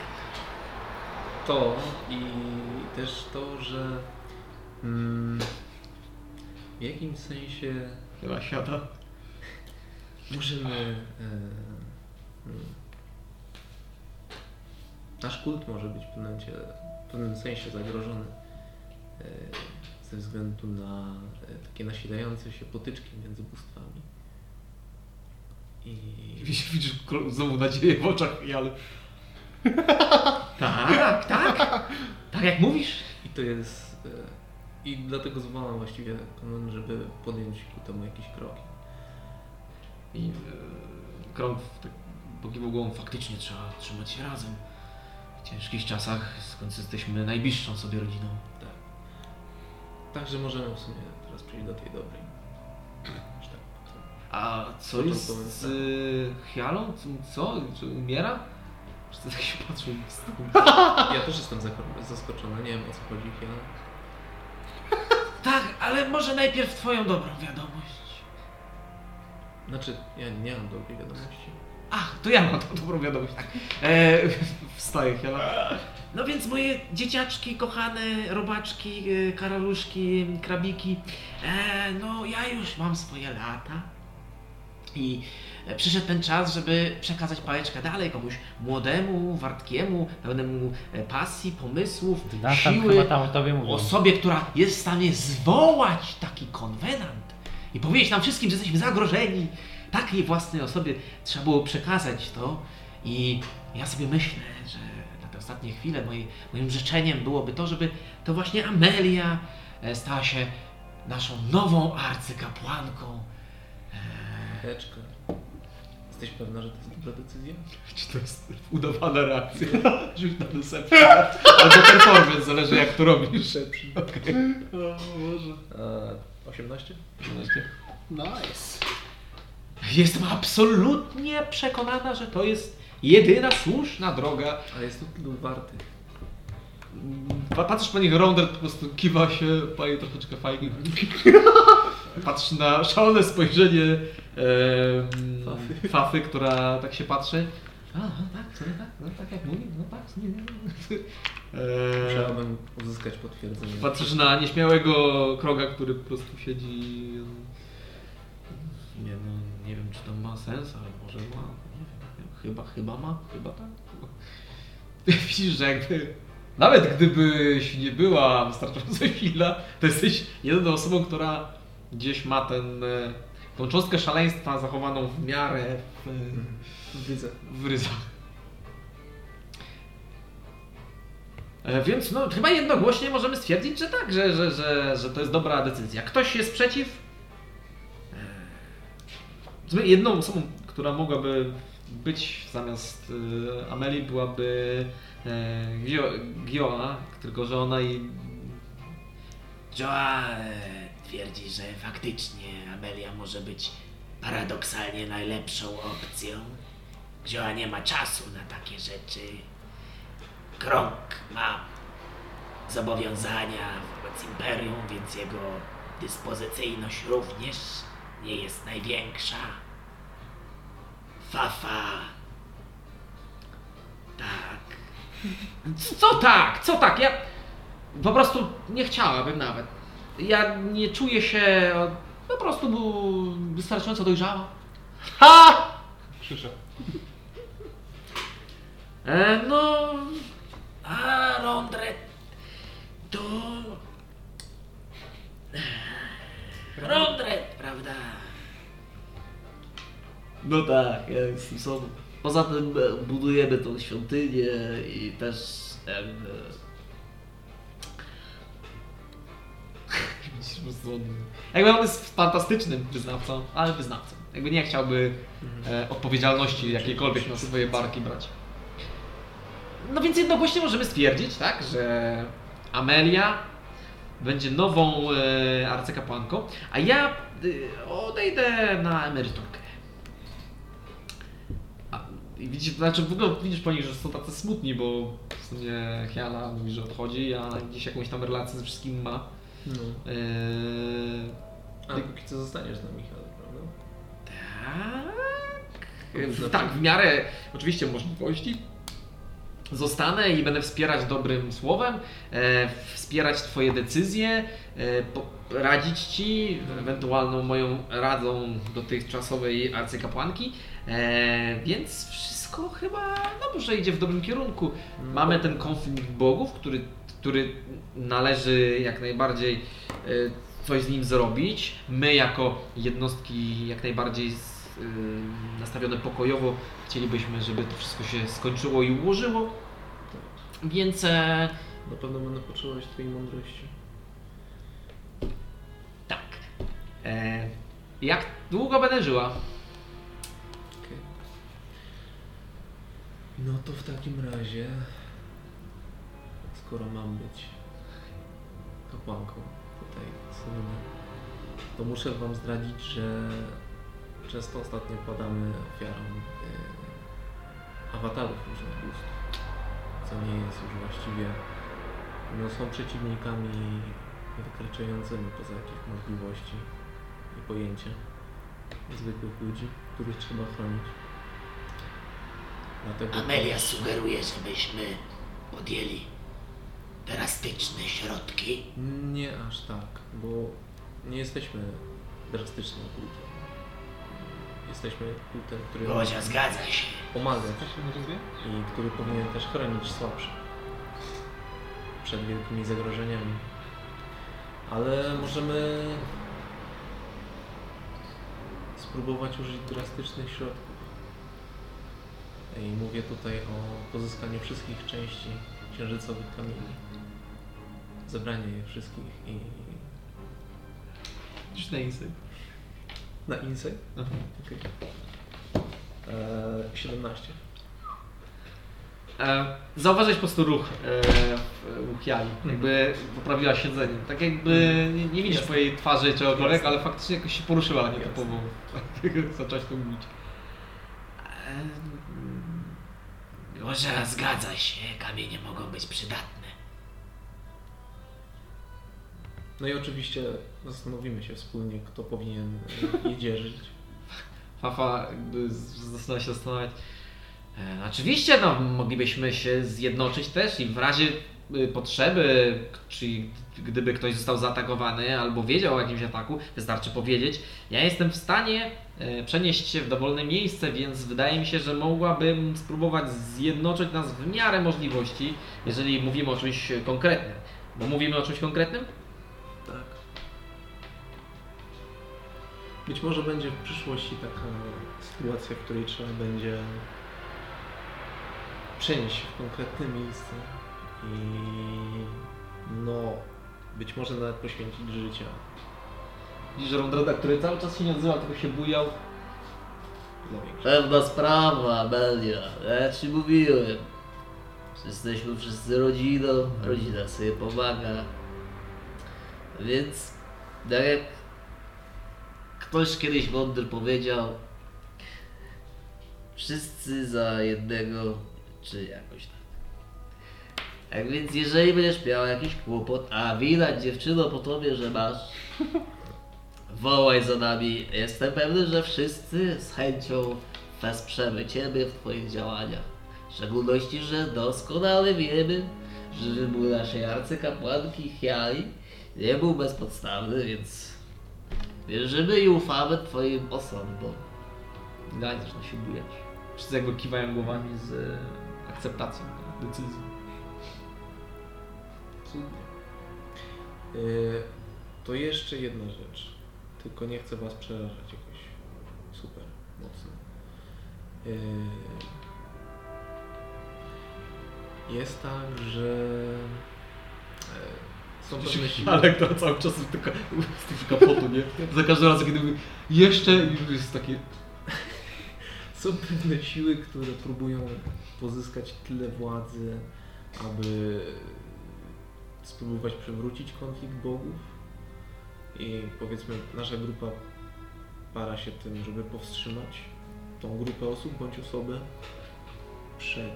To i też to, że mm, w jakimś sensie Hiala siada. możemy. E, mm, nasz kult może być w pewnym, w pewnym sensie zagrożony e, ze względu na e, takie nasilające się potyczki między bóstwami. I Widzisz, znowu nadzieję w oczach Hialy. Tak, tak. Tak jak mówisz. I to jest. e, I dlatego zwołam właściwie kanon, żeby podjąć ku temu jakieś kroki. I e, Krąg tak pokiwał głową, faktycznie trzeba trzymać się razem. W ciężkich czasach, skąd jesteśmy najbliższą sobie rodziną. Tak. Także możemy w sumie teraz przejść do tej dobrej. Tak, A co jest z y, Hialą? Co? co? Czy umiera? Czy tak się patrzą? Ja też jestem zaskoczony, nie wiem o co chodzi. Ja... Tak, ale może najpierw twoją dobrą wiadomość. Znaczy, ja nie mam dobrej wiadomości. Ach, to ja mam tą dobrą wiadomość. Tak. E, wstaje Hiala. No więc moje dzieciaczki, kochane robaczki, e, karaluszki, krabiki, e, no ja już mam swoje lata i przyszedł ten czas, żeby przekazać pałeczkę dalej komuś młodemu, wartkiemu, pełnemu e, pasji, pomysłów, Nas tam siły, chyba tam o osobie, która jest w stanie zwołać taki konwenant i powiedzieć nam wszystkim, że jesteśmy zagrożeni. Takiej własnej osobie trzeba było przekazać to i ja sobie myślę, że na te ostatnie chwile moje, moim życzeniem byłoby to, żeby to właśnie Amelia e, stała się naszą nową arcykapłanką. Teczka. Jesteś pewna, że to jest dobra decyzja? Czy to jest udawana reakcja? Rzuć na deception. Albo performance, zależy jak to robisz. Okej. O Boże. E, 18? Nice. Jestem absolutnie przekonana, że to jest jedyna słuszna droga. Ale jest to tylu warty. Pa- Patrzysz po nich, Ronder po prostu kiwa się, pali troszeczkę fajnie. Patrzy na szalone spojrzenie Fafy. Fafy, która tak się patrzy. A, no tak, no tak, no tak jak mówi, no tak, nie, nie. Eee, Musiałabym uzyskać potwierdzenie. Patrzysz na nieśmiałego kroga, który po prostu siedzi. Nie no, nie wiem czy to ma sens, ale może ma. Nie wiem, chyba, chyba ma, chyba tak. Widzisz, że jakby. Nawet gdybyś nie była wystarczająco silna, to jesteś jedyną osobą, która gdzieś ma ten, e, tą cząstkę szaleństwa zachowaną w miarę w, Widzę. w ryzach. E, Więc no, chyba jednogłośnie możemy stwierdzić, że tak, że, że, że, że to jest dobra decyzja. Ktoś jest przeciw? E, Jedną osobą, która mogłaby być zamiast e, Amelii byłaby e, Gio- Gioa, tylko że ona i Joa e, twierdzi, że faktycznie Amelia może być paradoksalnie najlepszą opcją. Joa nie ma czasu na takie rzeczy. Krąg ma zobowiązania wobec Imperium, więc jego dyspozycyjność również nie jest największa. Fafa. Tak. Co tak? Co tak? Ja po prostu nie chciałabym nawet. Ja nie czuję się po prostu był wystarczająco dojrzała. Ha! Krzyczę. E, no, A Rondre to... Rondre, prawda? No tak, ja jestem sobą. Poza tym e, budujemy tą świątynię i też jakby... Jakby on jest fantastycznym wyznawcą, ale wyznawcą. Jakby nie chciałby e, odpowiedzialności jakiejkolwiek na swoje barki brać. No więc jednogłośnie możemy stwierdzić, tak, że Amelia będzie nową e, arcykapłanką, a ja e, odejdę na emeryturkę. A, widzisz, znaczy w ogóle widzisz po nich, że są tacy smutni, bo w sumie Hiala mówi, że odchodzi, a gdzieś jakąś tam relację ze wszystkim ma. No. Eee, A póki co zostaniesz z nami, Michał, prawda? tak. W, tak, w miarę oczywiście możliwości. Zostanę i będę wspierać dobrym słowem, e, wspierać Twoje decyzje, e, po, radzić Ci ewentualną moją radą dotychczasowej arcykapłanki, e, więc wszystko chyba dobrze idzie w dobrym kierunku. Mamy ten konflikt bogów, który, który należy jak najbardziej e, coś z nim zrobić. My jako jednostki jak najbardziej y, nastawione pokojowo chcielibyśmy, żeby to wszystko się skończyło i ułożyło. Więc e, Na pewno będę potrzebować Twojej mądrości. tak. E, jak długo będę żyła? Okej. No to w takim razie, skoro mam być kapłanką tutaj Seliny, to muszę Wam zdradzić, że często ostatnio padamy ofiarą e, awatarów różnych bóstw, co nie jest już właściwie, no są przeciwnikami wykraczającymi poza jakieś możliwości i pojęcia zwykłych ludzi, których trzeba chronić. Dlatego Amelia sugeruje, żebyśmy podjęli drastyczne środki. Nie aż tak, bo nie jesteśmy drastycznym kultem. Jesteśmy kultem, który Bodzia, zgadza się. pomaga i który powinien też chronić słabszych przed wielkimi zagrożeniami. Ale możemy spróbować użyć drastycznych środków. I mówię tutaj o pozyskaniu wszystkich części księżycowych kamieni. Zebranie je wszystkich i Już na insight. na insight. Aha. Okej. Eee, 17. E, zauważyłeś po prostu ruch e, w- u Kiali. Jakby poprawiła siedzenie. Tak jakby nie, nie widzisz twojej twarzy czegokolwiek, ale faktycznie jakoś się poruszyła nietypowo. Zaczęłaś to mówić. Bodzia, zgadza się. Kamienie mogą być przydatne. No i oczywiście zastanowimy się wspólnie, kto powinien je dzierżyć. Fafa zaczyna się zastanawiać. E, oczywiście, no, moglibyśmy się zjednoczyć też i w razie y, potrzeby, czyli gdyby ktoś został zaatakowany albo wiedział o jakimś ataku, wystarczy powiedzieć. Ja jestem w stanie e, przenieść się w dowolne miejsce, więc wydaje mi się, że mogłabym spróbować zjednoczyć nas w miarę możliwości, jeżeli mówimy o czymś konkretnym. Bo mówimy o czymś konkretnym? Być może będzie w przyszłości taka sytuacja, w której trzeba będzie przenieść się w konkretne miejsce i no, być może nawet poświęcić życia. Widzisz, że Rondrada, który cały czas się nie odzywa, tylko się bujał. Większych. Pewna sprawa, Amelia. Ja ci mówiłem. Jesteśmy wszyscy rodziną, rodzina sobie pomaga. Więc tak jak ktoś kiedyś mądry powiedział, wszyscy za jednego, czy jakoś tak. Tak więc jeżeli będziesz miał jakiś kłopot, a widać dziewczyno po tobie, że masz, wołaj za nami. Jestem pewny, że wszyscy z chęcią wesprzemy Ciebie w Twoich działaniach. W szczególności, że doskonale wiemy, że wybór naszej arcykapłanki Chiali nie był bezpodstawny, więc wierzymy i ufamy Twoim osobom. Daj, zresztą się bujesz. Wszyscy jakby kiwają głowami z e, akceptacją decyzji. Cudnie. Yy, to jeszcze jedna rzecz. Tylko nie chcę was przerażać jakoś super mocno. Yy, jest tak, że e, są pewne siły. Ale to cały czas tylko z tych kapotu, nie? Za każdym razem, kiedy mówi jeszcze i jest takie... Są pewne siły, które próbują pozyskać tyle władzy, aby spróbować przywrócić konflikt bogów. I powiedzmy, nasza grupa para się tym, żeby powstrzymać tą grupę osób bądź osobę przed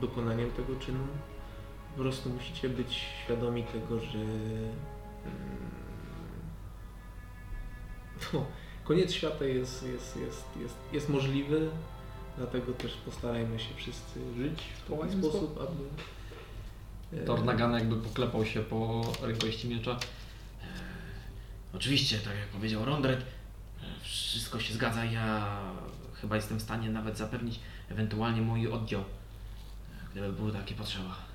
dokonaniem tego czynu. Po prostu musicie być świadomi tego, że mm, no, koniec świata jest, jest, jest, jest, jest możliwy, dlatego też postarajmy się wszyscy żyć w taki Wołajmy sposób, aby... e, Thor Nagan jakby poklepał się po rękojeści miecza. Oczywiście, tak jak powiedział Rondred, wszystko się zgadza. Ja chyba jestem w stanie nawet zapewnić ewentualnie mój oddział, gdyby była takie potrzeba.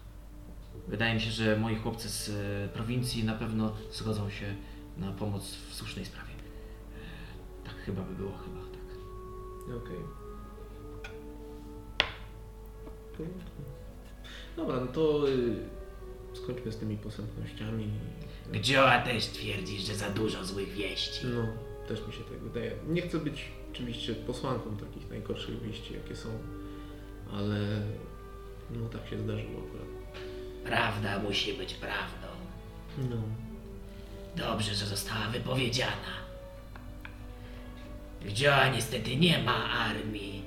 Wydaje mi się, że moi chłopcy z e, prowincji na pewno zgodzą się na pomoc w słusznej sprawie. E, Tak chyba by było, chyba tak. Okej. Porządku. Dobra, no to y, skończmy z tymi posępnościami. Gdzioła też twierdzi, że za dużo złych wieści. No, też mi się tak wydaje. Nie chcę być oczywiście posłanką takich najgorszych wieści, jakie są, ale no tak się zdarzyło akurat. Prawda musi być prawdą. No. Dobrze, że została wypowiedziana. Gdzioła niestety nie ma armii,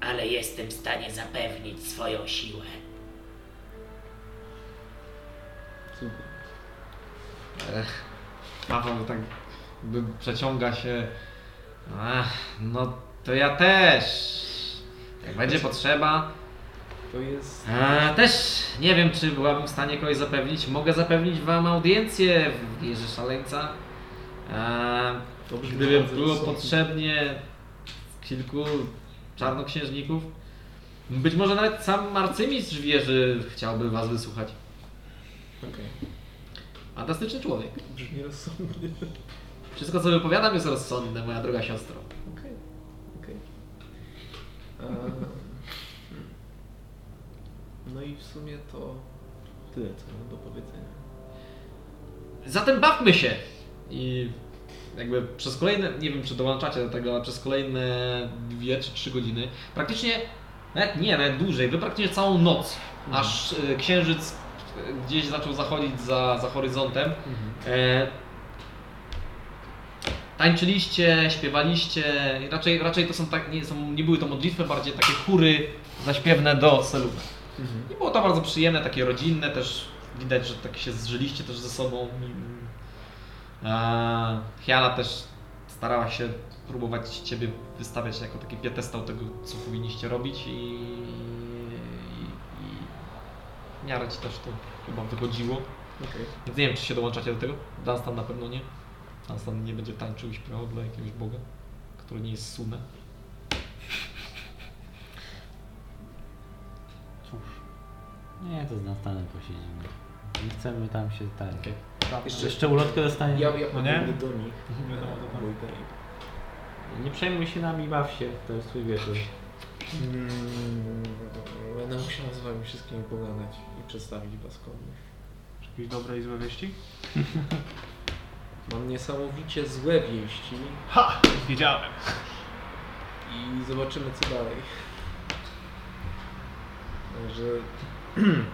ale jestem w stanie zapewnić swoją siłę. Super. Ech, Paweł tak jakby przeciąga się. Ach, no to ja też. Jak będzie potrzeba. To jest... A, też nie wiem, czy byłabym w stanie kogoś zapewnić. Mogę zapewnić Wam audiencję w wieży szaleńca. A, To gdyby było potrzebnie kilku czarnoksiężników. Być może nawet sam arcymistrz wieży chciałby Was wysłuchać. Okej. Fantastyczny człowiek. Brzmi rozsądnie. Wszystko, co wypowiadam, jest rozsądne, moja droga siostro. Okej. Okej. A, hmm. No i w sumie to tyle, co mam do powiedzenia. Zatem bawmy się! I jakby przez kolejne, nie wiem czy dołączacie do tego, ale przez kolejne dwie czy trzy godziny, praktycznie, nawet nie, nawet dłużej, wy praktycznie całą noc, aż e, księżyc e, gdzieś zaczął zachodzić za, za horyzontem. E, tańczyliście, śpiewaliście, raczej, raczej to są tak, nie, są, nie były to modlitwy, bardziej takie chóry zaśpiewne do Seluna. I było to bardzo przyjemne, takie rodzinne też. Widać, że tak się zżyliście też ze sobą. Hiala też starała się próbować Ciebie wystawiać jako taki pietestał tego, co powinniście robić i, i, i w miarę Ci też to chyba wychodziło. Okej. Więc nie wiem, czy się dołączacie do tego. Dunstan na pewno nie. Dunstan nie będzie tańczył i śpiewał dla jakiegoś boga, który nie jest Sunę. Nie, to z Nastanem posiedzimy. Nie chcemy tam się tak. Okej. Jeszcze, Jeszcze ulotkę dostanie. ja, ja No nie? do nich. Wiadomo, to tam. Wojtek. Nie przejmuj się nami, baw się. To jest twój wieczór. Mm, Będę musiał z wami wszystkimi pogadać i przedstawić was komuś. Jakieś dobre i złe wieści? Mam niesamowicie złe wieści Ha! Wiedziałem. i zobaczymy co dalej. Także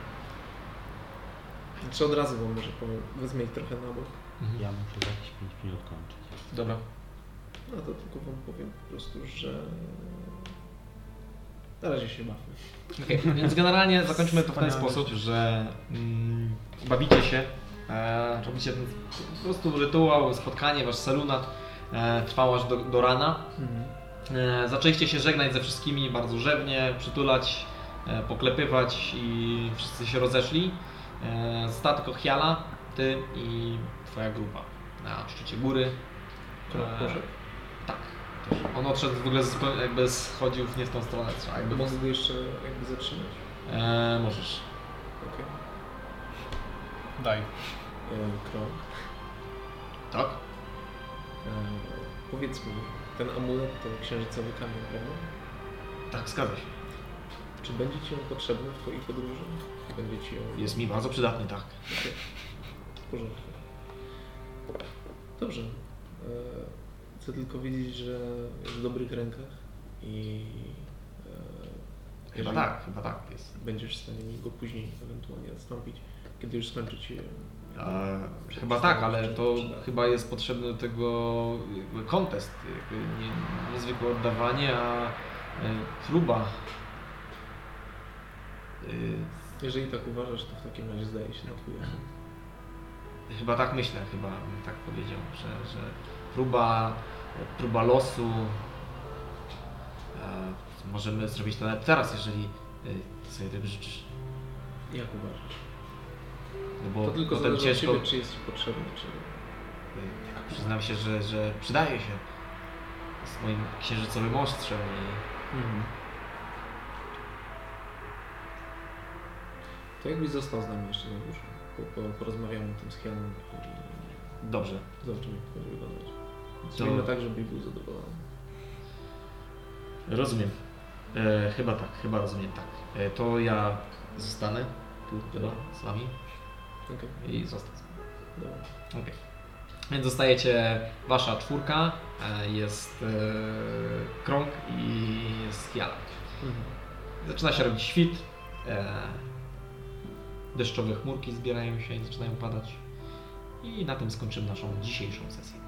Czy od razu wam może powiem, wezmę ich trochę na bok. Ja muszę za jakieś 5 minut kończyć. Dobra. No to tylko wam powiem po prostu, że na razie się bawmy. Okej, więc generalnie zakończmy to w ten sposób, że mm, bawicie się, e, robicie ten po prostu rytuał, spotkanie, wasz salunat e, trwało aż do, do rana. E, zaczęliście się żegnać ze wszystkimi bardzo rzewnie, przytulać, poklepywać i wszyscy się rozeszli. E, została tylko Hiala, ty i twoja grupa na szczycie góry. Krok poszedł. Tak. On odszedł w ogóle zupełnie jakby schodził w nie w tą stronę. Trzeba jakby Mogę go jeszcze jakby zatrzymać. E, możesz. Okej. Daj. E, Krok. Tak? E, powiedz mi, ten amulet to księżycowy kamień, prawda? Tak, zgadza się. Czy będzie Ci on potrzebny w Twojej podróży? Będzie Ci on... Jest mi bardzo przydatny, tak. Okej. W porządku. Dobrze. E, Chcę tylko wiedzieć, że jest w dobrych rękach i e, Chyba tak, chyba tak jest. będziesz w stanie mi go później ewentualnie odstąpić, kiedy już skończy Ci E, chyba tak, ale to chyba jest potrzebny do tego kontest, jakby nie, niezwykłe oddawanie, a e, próba. E, Jeżeli tak uważasz, to w takim razie zdaje się na Twój. Chyba tak myślę, chyba bym tak powiedział, że, że próba, próba losu. E, możemy zrobić to nawet teraz, jeżeli e, sobie tego życzysz. Jak uważasz? No bo To tylko potem zależy ciężko. Ciebie, czy jest Ci potrzebny, czy... e, Przyznam się, że, że przydaje się. Jest moim księżycowym ostrzem i Mhm. To jakbyś został z nami jeszcze na górze. Po, po, porozmawiamy o tym z Hianem i dobrze. zobaczymy jak to będzie wyglądać. To- Zrobimy tak, żeby był zadowolony. Rozumiem. E, chyba tak, chyba rozumiem tak. E, to ja zostanę tu chyba z wami Okej, i zostać. dobra. Okej. Więc zostajecie wasza czwórka, e, jest e, krąg i jest Jala. Mhm. Zaczyna się robić świt. Deszczowe chmurki zbierają się i zaczynają padać. I na tym skończymy naszą dzisiejszą sesję.